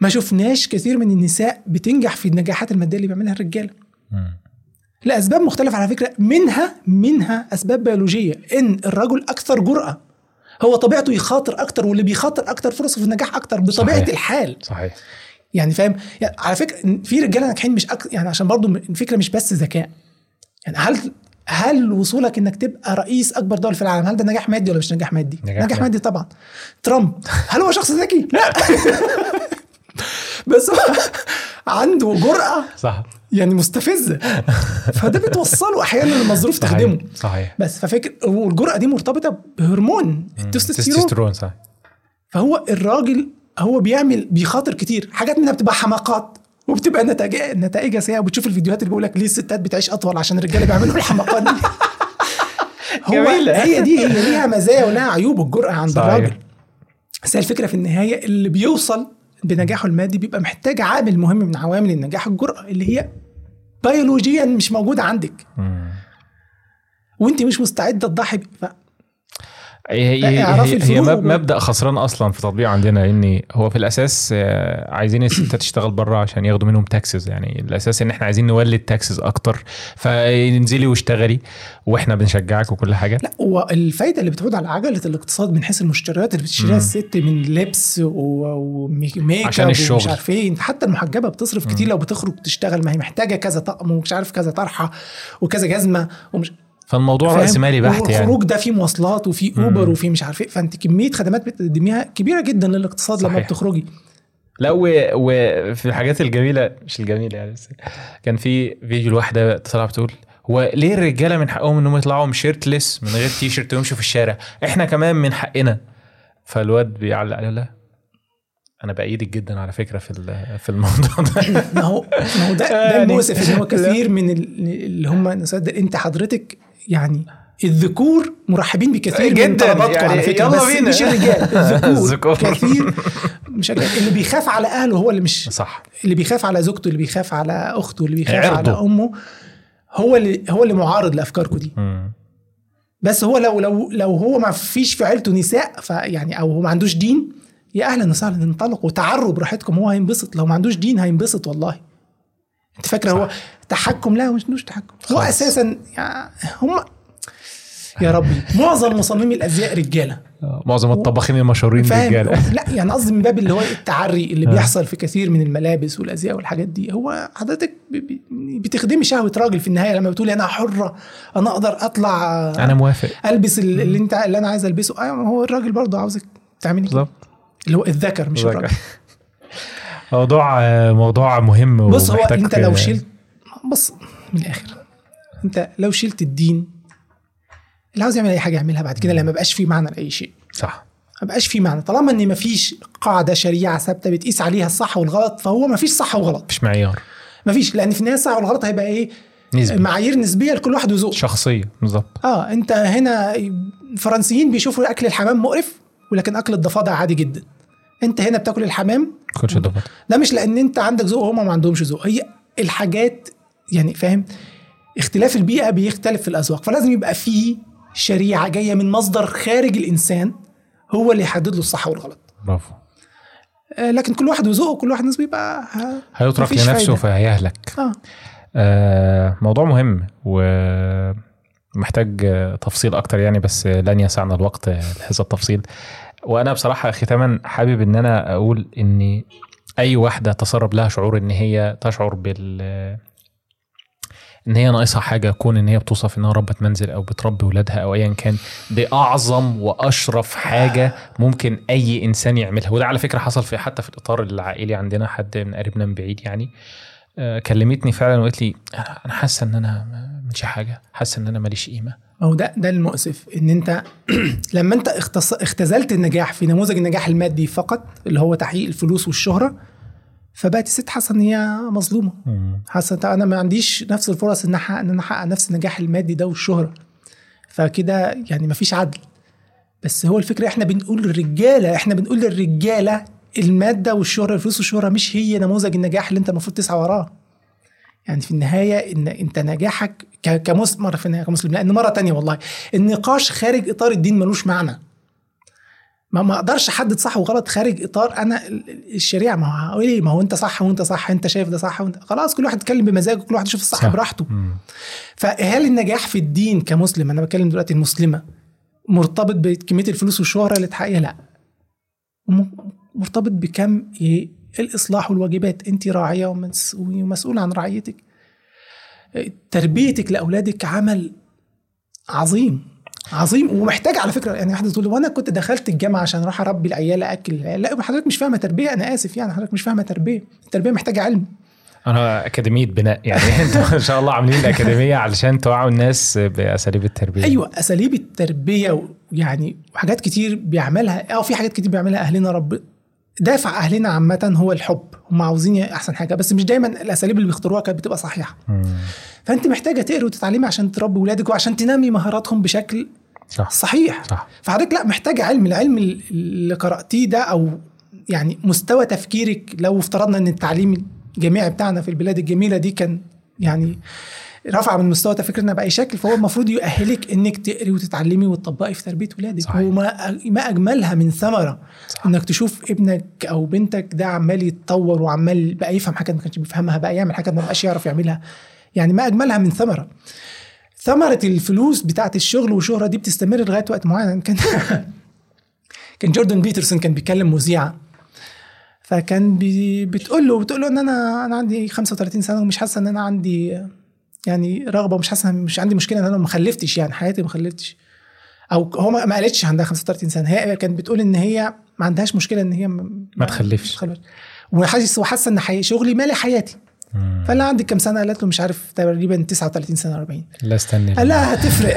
Speaker 2: ما شفناش كثير من النساء بتنجح في النجاحات المادية اللي بيعملها الرجاله. لأسباب مختلفة على فكرة منها منها أسباب بيولوجية إن الرجل أكثر جرأة هو طبيعته يخاطر أكتر واللي بيخاطر أكتر فرصة في النجاح أكتر بطبيعة
Speaker 1: صحيح.
Speaker 2: الحال
Speaker 1: صحيح
Speaker 2: يعني فاهم يعني على فكرة في رجالة ناجحين مش أك... يعني عشان برضو الفكرة مش بس ذكاء يعني هل هل وصولك إنك تبقى رئيس أكبر دولة في العالم هل ده نجاح مادي ولا مش نجاح مادي؟
Speaker 1: نجاح
Speaker 2: نجاح.
Speaker 1: مادي
Speaker 2: طبعا ترامب هل هو شخص ذكي؟ لا [laughs] بس عنده جرأة
Speaker 1: صح.
Speaker 2: يعني مستفزة فده بتوصله أحيانا
Speaker 1: صحيح.
Speaker 2: تخدمه.
Speaker 1: صحيح.
Speaker 2: بس ففكر والجرأة دي مرتبطة بهرمون التستوستيرون.
Speaker 1: تستوستيرون صح.
Speaker 2: فهو الراجل هو بيعمل بيخاطر كتير. حاجات منها بتبقى حماقات وبتبقى نتائج نتائجها سيئة. وبتشوف الفيديوهات اللي بيقول لك ليه الستات بتعيش أطول عشان الرجالة بيعملوا الحماقات دي. [laughs] هو
Speaker 1: جميلة.
Speaker 2: هي دي هي ليها مزايا ولها عيوب الجرأه عند. الراجل. بس هي الفكرة في النهاية اللي بيوصل بنجاحه المادي بيبقى محتاج عامل مهم من عوامل النجاح الجرأة اللي هي بيولوجيا مش موجودة عندك. وانت مش مستعدة تضحي.
Speaker 1: هي هي, هي, هي مبدأ خسران أصلا في تطبيق عندنا ان هو في الأساس آه، عايزين الستات [coughs] تشتغل بره عشان ياخدوا منهم taxes يعني الأساس إن إحنا عايزين نولد taxes أكتر. فانزلي واشتغلي وإحنا بنشجعك وكل حاجة.
Speaker 2: لا والفايدة اللي بتعود على عجلة الاقتصاد من حيث المشتريات اللي بتشتريها الست من لبس وميك
Speaker 1: عشان الشغل.
Speaker 2: ومش عارف إيه. انت حتى المحجبة بتصرف كتير لو بتخرج تشتغل ما هي محتاجة كذا طقم ومش عارف كذا طرحة وكذا جزمة ومش
Speaker 1: فالموضوع
Speaker 2: فاهم؟
Speaker 1: راس مالي بحت يعني.
Speaker 2: والخروج ده فيه مواصلات وفيه أوبر وفيه مش عارف إيه. فأنت كمية خدمات بتقدميها كبيرة جدا للاقتصاد لما
Speaker 1: صحيح.
Speaker 2: بتخرجي.
Speaker 1: لا وفي الحاجات الجميلة مش الجميلة يعني بس كان في فيديو الواحده طلع بتقول هو ليه الرجالة من حقهم إنهم يطلعوا shirtless من غير تي شيرت ويمشوا في الشارع؟ إحنا كمان من حقنا. فالواد بيعلق عليه لا أنا بأيدك جدا على فكرة في في الموضوع ده. [laughs]
Speaker 2: ما هو ما هو ده ده
Speaker 1: يعني-
Speaker 2: المؤسف إن هو كثير من ال- اللي هم أنت حضرتك يعني الذكور مرحبين بكثير من
Speaker 1: جداً،
Speaker 2: طلباتكم
Speaker 1: يعني
Speaker 2: على فكرة
Speaker 1: يلا
Speaker 2: بس
Speaker 1: بينا.
Speaker 2: مش الرجال [laughs] الذكور. كثير مش. اللي بيخاف على أهله هو اللي مش
Speaker 1: صح
Speaker 2: اللي بيخاف على زوجته اللي بيخاف على أخته اللي بيخاف
Speaker 1: عرضه.
Speaker 2: على أمه هو اللي هو اللي معارض لأفكاركم دي. بس هو لو لو لو هو ما فيش في عيلته نساء فيعني أو هو ما عندوش دين يا أهلا وسهلا انطلقوا تعروا براحتكم هو هينبسط لو ما عندوش دين هينبسط والله انت فاكره هو تحكم؟ لا مش تحكم. هو. أساسا يعني هم يا ربي معظم مصممي الازياء رجالة.
Speaker 1: معظم الطباخين المشهورين رجالة. [laughs]
Speaker 2: لا يعني قصدي من باب اللي هو التعري اللي بيحصل في كثير من الملابس والازياء والحاجات دي. هو حضرتك بتخدمي شهوة راجل في النهاية لما بتقولي أنا حرة أنا أقدر أطلع
Speaker 1: أنا موافق.
Speaker 2: ألبس ال- اللي أنت اللي أنا عايز ألبسه. أيوه هو الراجل برضه عاوزك تعملي
Speaker 1: بالظبط.
Speaker 2: اللي هو الذكر مش الراجل. [laughs]
Speaker 1: موضوع موضوع مهم
Speaker 2: بص هو انت لو شلت بص من الآخر. انت لو شلت الدين اللي عاوز يعمل أي حاجة يعملها بعد كده لما بقاش فيه معنى لأي شيء.
Speaker 1: صح.
Speaker 2: ما بقاش فيه معنى. طالما إن مفيش قاعدة شريعة ثابتة بتقيس عليها الصح والغلط فهو مفيش صح وغلط.
Speaker 1: مش معيار.
Speaker 2: مفيش لأن في النهاية الصح والغلط هيبقى إيه؟
Speaker 1: نسبي.
Speaker 2: معايير نسبية لكل واحد وذوقه.
Speaker 1: شخصية بالظبط.
Speaker 2: آه أنت هنا الفرنسيين بيشوفوا أكل الحمام مقرف ولكن أكل الضفادع عادي جدا. أنت هنا بتاكل الحمام
Speaker 1: كلش ضبط
Speaker 2: ده مش لأن أنت عندك ذوق وهم ما عندهمش ذوق. هي الحاجات يعني فاهم اختلاف البيئة بيختلف في الأذواق. فلازم يبقى في شريعة جاية من مصدر خارج الإنسان هو اللي يحدد له الصح والغلط.
Speaker 1: برافو.
Speaker 2: آه، لكن كل واحد وذوقه كل واحد نسبة يبقى ه-
Speaker 1: هيترك
Speaker 2: مفيش
Speaker 1: لنفسه. فهيهلك.
Speaker 2: آه.
Speaker 1: آه موضوع مهم ومحتاج آه، تفصيل أكتر يعني بس لن يسعنا الوقت لهذا التفصيل. وأنا بصراحة ختاما حابب إن أنا أقول ان أي واحدة تسرب لها شعور إن هي تشعر بال إن هي ناقصها حاجة كون إن هي بتوصف إنها ربة منزل أو بتربي ولادها أو ايا كان دي أعظم وأشرف حاجة ممكن أي إنسان يعملها. وده على فكرة حصل في حتى في الإطار العائلي عندنا حد من قريبنا من بعيد يعني. آه، كلمتني فعلا وقالت لي أنا حاسة إن أنا عملتش حاجة حاسة إن أنا ماليش قيمة.
Speaker 2: ما هو ده ده المؤسف إن أنت [clears throat] لما أنت. اختزلت النجاح في نموذج النجاح المادي فقط اللي هو تحقيق الفلوس والشهرة فبقت الست حاسة إن هي مظلومة. حاسة أنا ما عنديش نفس الفرص إن احقق إن أنا أحقق نفس النجاح المادي ده والشهرة. فكده يعني ما فيش عدل. بس هو الفكرة إحنا بنقول للرجالة إحنا بنقول للرجالة المادة والشهرة الفلوس والشهرة مش هي نموذج النجاح اللي أنت المفروض تسعى وراه. يعني في النهاية إن أنت نجاحك كمسلم مره في النهاية كمسلم لأن مرة تانية والله النقاش خارج إطار الدين ملوش معنى. ما ما أقدرش أحدد صح وغلط خارج إطار أنا ال- ال- الشريعة. ما هو إيه؟ ما هو أنت صح وأنت صح أنت شايف ده صح وانت خلاص كل واحد يتكلم بمزاجه كل واحد يشوف الصح
Speaker 1: صح.
Speaker 2: براحته. فهل النجاح في الدين كمسلم؟ أنا بتكلم دلوقتي المسلمة. مرتبط بكمية الفلوس والشهرة اللي تحققها لا. مرتبط بكم إيه؟ الإصلاح والواجبات. أنت راعية ومس- ومسؤول عن رعيتك. تربيتك لأولادك عمل عظيم عظيم. ومحتاج على فكرة يعني واحدة تقول لي وأنا كنت دخلت الجامعة عشان أروح أربي العيال أكل لا حضرتك مش فاهمة تربية. أنا آسف يعني حضرتك مش فاهمة تربية. التربية محتاجة علم.
Speaker 1: أنا أكاديمية بناء يعني [laughs] أنتوا ان شاء الله عاملين الاكاديميه علشان توعوا الناس بأساليب التربية.
Speaker 2: أيوه أساليب التربية يعني وحاجات كتير بيعملها. آه في حاجات كتير بيعملها أهلنا رب دافع أهلنا عامة هو الحب. هم عاوزين أحسن حاجة. بس مش دايما الأساليب اللي بيختاروها كانت بتبقى صحيحة.
Speaker 1: مم.
Speaker 2: فأنت محتاجة تقري وتتعلمي عشان تربي ولادك وعشان تنمي مهاراتهم بشكل
Speaker 1: صح.
Speaker 2: صحيح.
Speaker 1: صح.
Speaker 2: فحضرتك لا محتاج علم. العلم اللي قرأتيه ده أو يعني مستوى تفكيرك لو افترضنا إن التعليم الجامعي بتاعنا في البلاد الجميلة دي كان يعني رفع من مستوى تفكيرنا بأي شكل فهو المفروض يؤهلك إنك تقري وتتعلمي وتطبقي في تربية ولادك.
Speaker 1: صحيح.
Speaker 2: وما ما أجملها من ثمرة
Speaker 1: صح.
Speaker 2: إنك تشوف ابنك أو بنتك ده عمال يتطور وعمال بقى يفهم حاجات ما كانش بيفهمها بقى يعمل حاجات ما بقاش يعرف يعملها. يعني ما أجملها من ثمرة. ثمرة الفلوس بتاعت الشغل والشهرة دي بتستمر لغاية وقت معين. كان [laughs] كان جوردن بيترسون كان بيكلم مذيعه فكان بي بتقول له بتقول له إن أنا أنا عندي 35 سنة ومش حاسة إن أنا عندي يعني رغبة ومش حاسه مش عندي مشكلة إن أنا ما خلفتش يعني حياتي ما خلفتش. أو هو ما ما قالتش عندها 35 سنة هي كانت بتقول إن هي ما عندهاش مشكلة إن هي
Speaker 1: ما تخلفش.
Speaker 2: تخلفش وحاسس وحاسة إن حي... شغلي مالي حياتي. فقال لها عندك كام سنة؟ قالت له مش عارف تقريبا 39 سنة 40
Speaker 1: لا استني.
Speaker 2: قال لها هتفرق.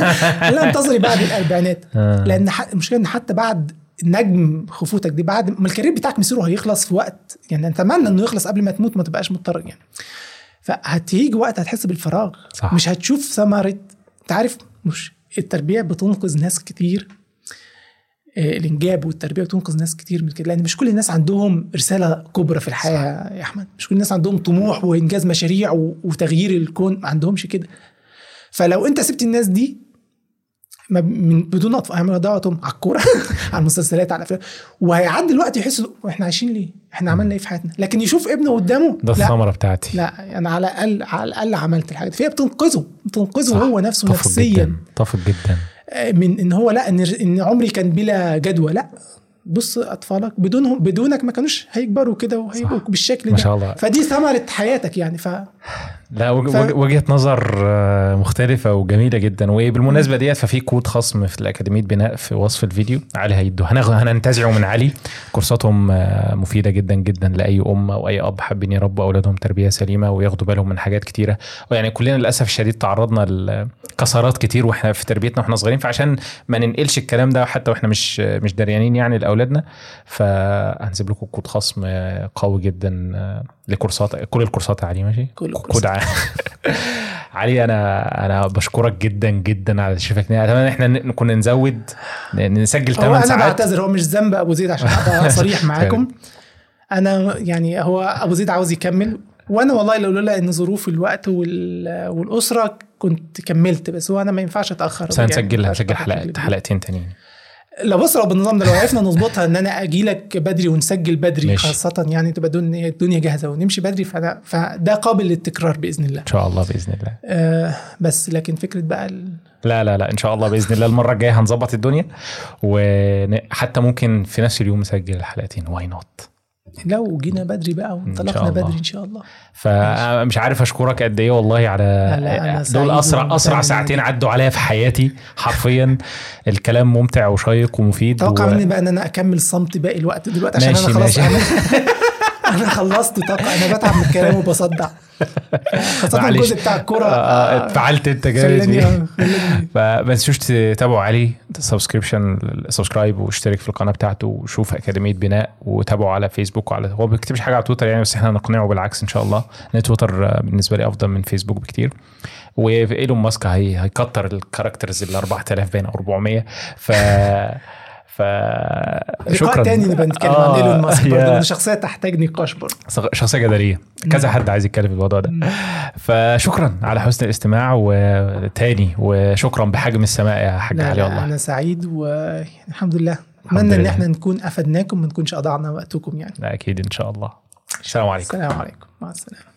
Speaker 2: [laughs] قال لها انتظري بعد الأربعينات.
Speaker 1: آه.
Speaker 2: لأن ح- المشكلة إن حتى بعد نجم خفوتك دي بعد ما الكارير بتاعك مصيره هيخلص في وقت يعني أتمنى إنه يخلص قبل ما تموت ما تبقاش مضطر يعني. فهتيجي وقت هتحس بالفراغ.
Speaker 1: صح.
Speaker 2: مش هتشوف ثمرة انت عارف مش التربية بتنقذ ناس كتير. آه، الإنجاب والتربية بتنقذ ناس كتير من كده لأن مش كل الناس عندهم رسالة كبرى في الحياة يا أحمد. مش كل الناس عندهم طموح وإنجاز مشاريع وتغيير الكون ما عندهمش كده. فلو أنت سبت الناس دي من بدون اطفال هيعملوا ضيعتهم على الكورة [laughs] على المسلسلات على الأفلام وهيعدي الوقت يحس إحنا عايشين ليه؟ إحنا عملنا إيه في حياتنا؟ لكن يشوف ابنه قدامه
Speaker 1: ده الثمرة بتاعتي
Speaker 2: لا أنا على الأقل على الأقل عملت الحاجة دي فهي بتنقذه بتنقذه. هو نفسه نفسيا
Speaker 1: جدا اتفق جدا
Speaker 2: من إن هو لا إن عمري كان بلا جدوى لا بص أطفالك بدونهم بدونك ما كانوش هيكبروا كده وهيبقوا. بالشكل
Speaker 1: ما
Speaker 2: ده
Speaker 1: شاء الله.
Speaker 2: فدي ثمرة حياتك يعني ف [sighs]
Speaker 1: لا وج-
Speaker 2: ف-
Speaker 1: وجهة نظر آه، مختلفة وجميلة جدا. وبالمناسبة ديت ففي كود خصم في الأكاديمية بناء في وصف الفيديو. علي هيدو. هننتزعه من علي. كورساتهم آه، مفيدة جدا جدا لأي أم أو أي أب حابين يربوا أولادهم تربية سليمة وياخدوا بالهم من حاجات كتيرة. ويعني كلنا للأسف الشديد تعرضنا لكسرات كتير وإحنا في تربيتنا وإحنا صغيرين. فعشان ما ننقلش الكلام ده حتى وإحنا مش مش دريانين يعني لأولادنا فهنسيب لكم كود خصم آه، قوي جدا لكورسات كل الكورسات علي. ماشي؟
Speaker 2: كل
Speaker 1: كود [laughs] علي أنا أنا بشكرك جدا جدا على شفك أتمنى ان إحنا كنا نزود نسجل
Speaker 2: هو
Speaker 1: 8
Speaker 2: أنا
Speaker 1: ساعات.
Speaker 2: بعتذر هو مش ذنب أبو زيد عشان أبقى [laughs] صريح معاكم. أنا يعني هو أبو زيد عاوز يكمل. وأنا والله لو لولا إن ظروف الوقت وال... والأسرة كنت كملت بس هو أنا ما ينفعش أتأخر.
Speaker 1: بس هنسجل حلقات
Speaker 2: جدا.
Speaker 1: حلقتين تانيين.
Speaker 2: لو بص لو بالنظام ده لو عرفنا نظبطها إن أنا أجي لك بدري ونسجل بدري
Speaker 1: ماشي.
Speaker 2: خاصة يعني تبقى الدنيا الدنيا جاهزة ونمشي بدري فده فده قابل للتكرار بإذن الله.
Speaker 1: إن شاء الله بإذن الله.
Speaker 2: آه بس لكن فكرة بقى ال...
Speaker 1: لا لا لا إن شاء الله بإذن الله المرة الجاية هنظبط الدنيا وحتى ممكن في نفس اليوم نسجل الحلقتين. why not
Speaker 2: لو جينا بدري بقى وانطلقنا. بدري إن شاء الله
Speaker 1: فمش عارف أشكرك قد إيه والله على
Speaker 2: لا،
Speaker 1: دول اسرع أسرع
Speaker 2: وممتن
Speaker 1: ساعتين. عدوا عليا في حياتي حرفيا الكلام ممتع وشيق ومفيد
Speaker 2: توقع
Speaker 1: و...
Speaker 2: مني بقى إن أنا أكمل صمت باقي الوقت دلوقتي عشان
Speaker 1: ماشي،
Speaker 2: أنا خلاص
Speaker 1: ماشي. [laughs]
Speaker 2: أنا أنا خلصت طاقه أنا بتعب من الكلام وبصدع.
Speaker 1: خاصة.
Speaker 2: الجزء بتاع الكورة.
Speaker 1: آه، آه، اتفعلت أنت جامد.
Speaker 2: آه،
Speaker 1: فما [laughs] تنسوش تتابعوا علي subscription subscribe واشترك في القناة بتاعته وشوف أكاديمية بناء وتابعوا على فيسبوك وعلى هو ما بيكتبش حاجة على تويتر يعني بس إحنا نقنعه بالعكس إن شاء الله. ان تويتر آه، بالنسبة لي أفضل من فيسبوك بكتير. وإيلون ماسك هي هيكتر ال characters ال 4000 باين أو 400 ف ف
Speaker 2: لقاء تاني نبقى نتكلم عن إيلون ماسك برضه شخصية تحتاج نقاش برضه.
Speaker 1: شخصية جدلية. كذا حد عايز يتكلم في الموضوع ده. فشكرا على حسن الاستماع وتاني وشكرا بحجم السماء يا حاج علي والله.
Speaker 2: أنا سعيد والحمد لله. أتمنى
Speaker 1: إن.
Speaker 2: إحنا نكون أفدناكم ما نكونش أضعنا وقتكم يعني.
Speaker 1: لا أكيد إن شاء الله. السلام عليكم.
Speaker 2: السلام عليكم. مع السلامة.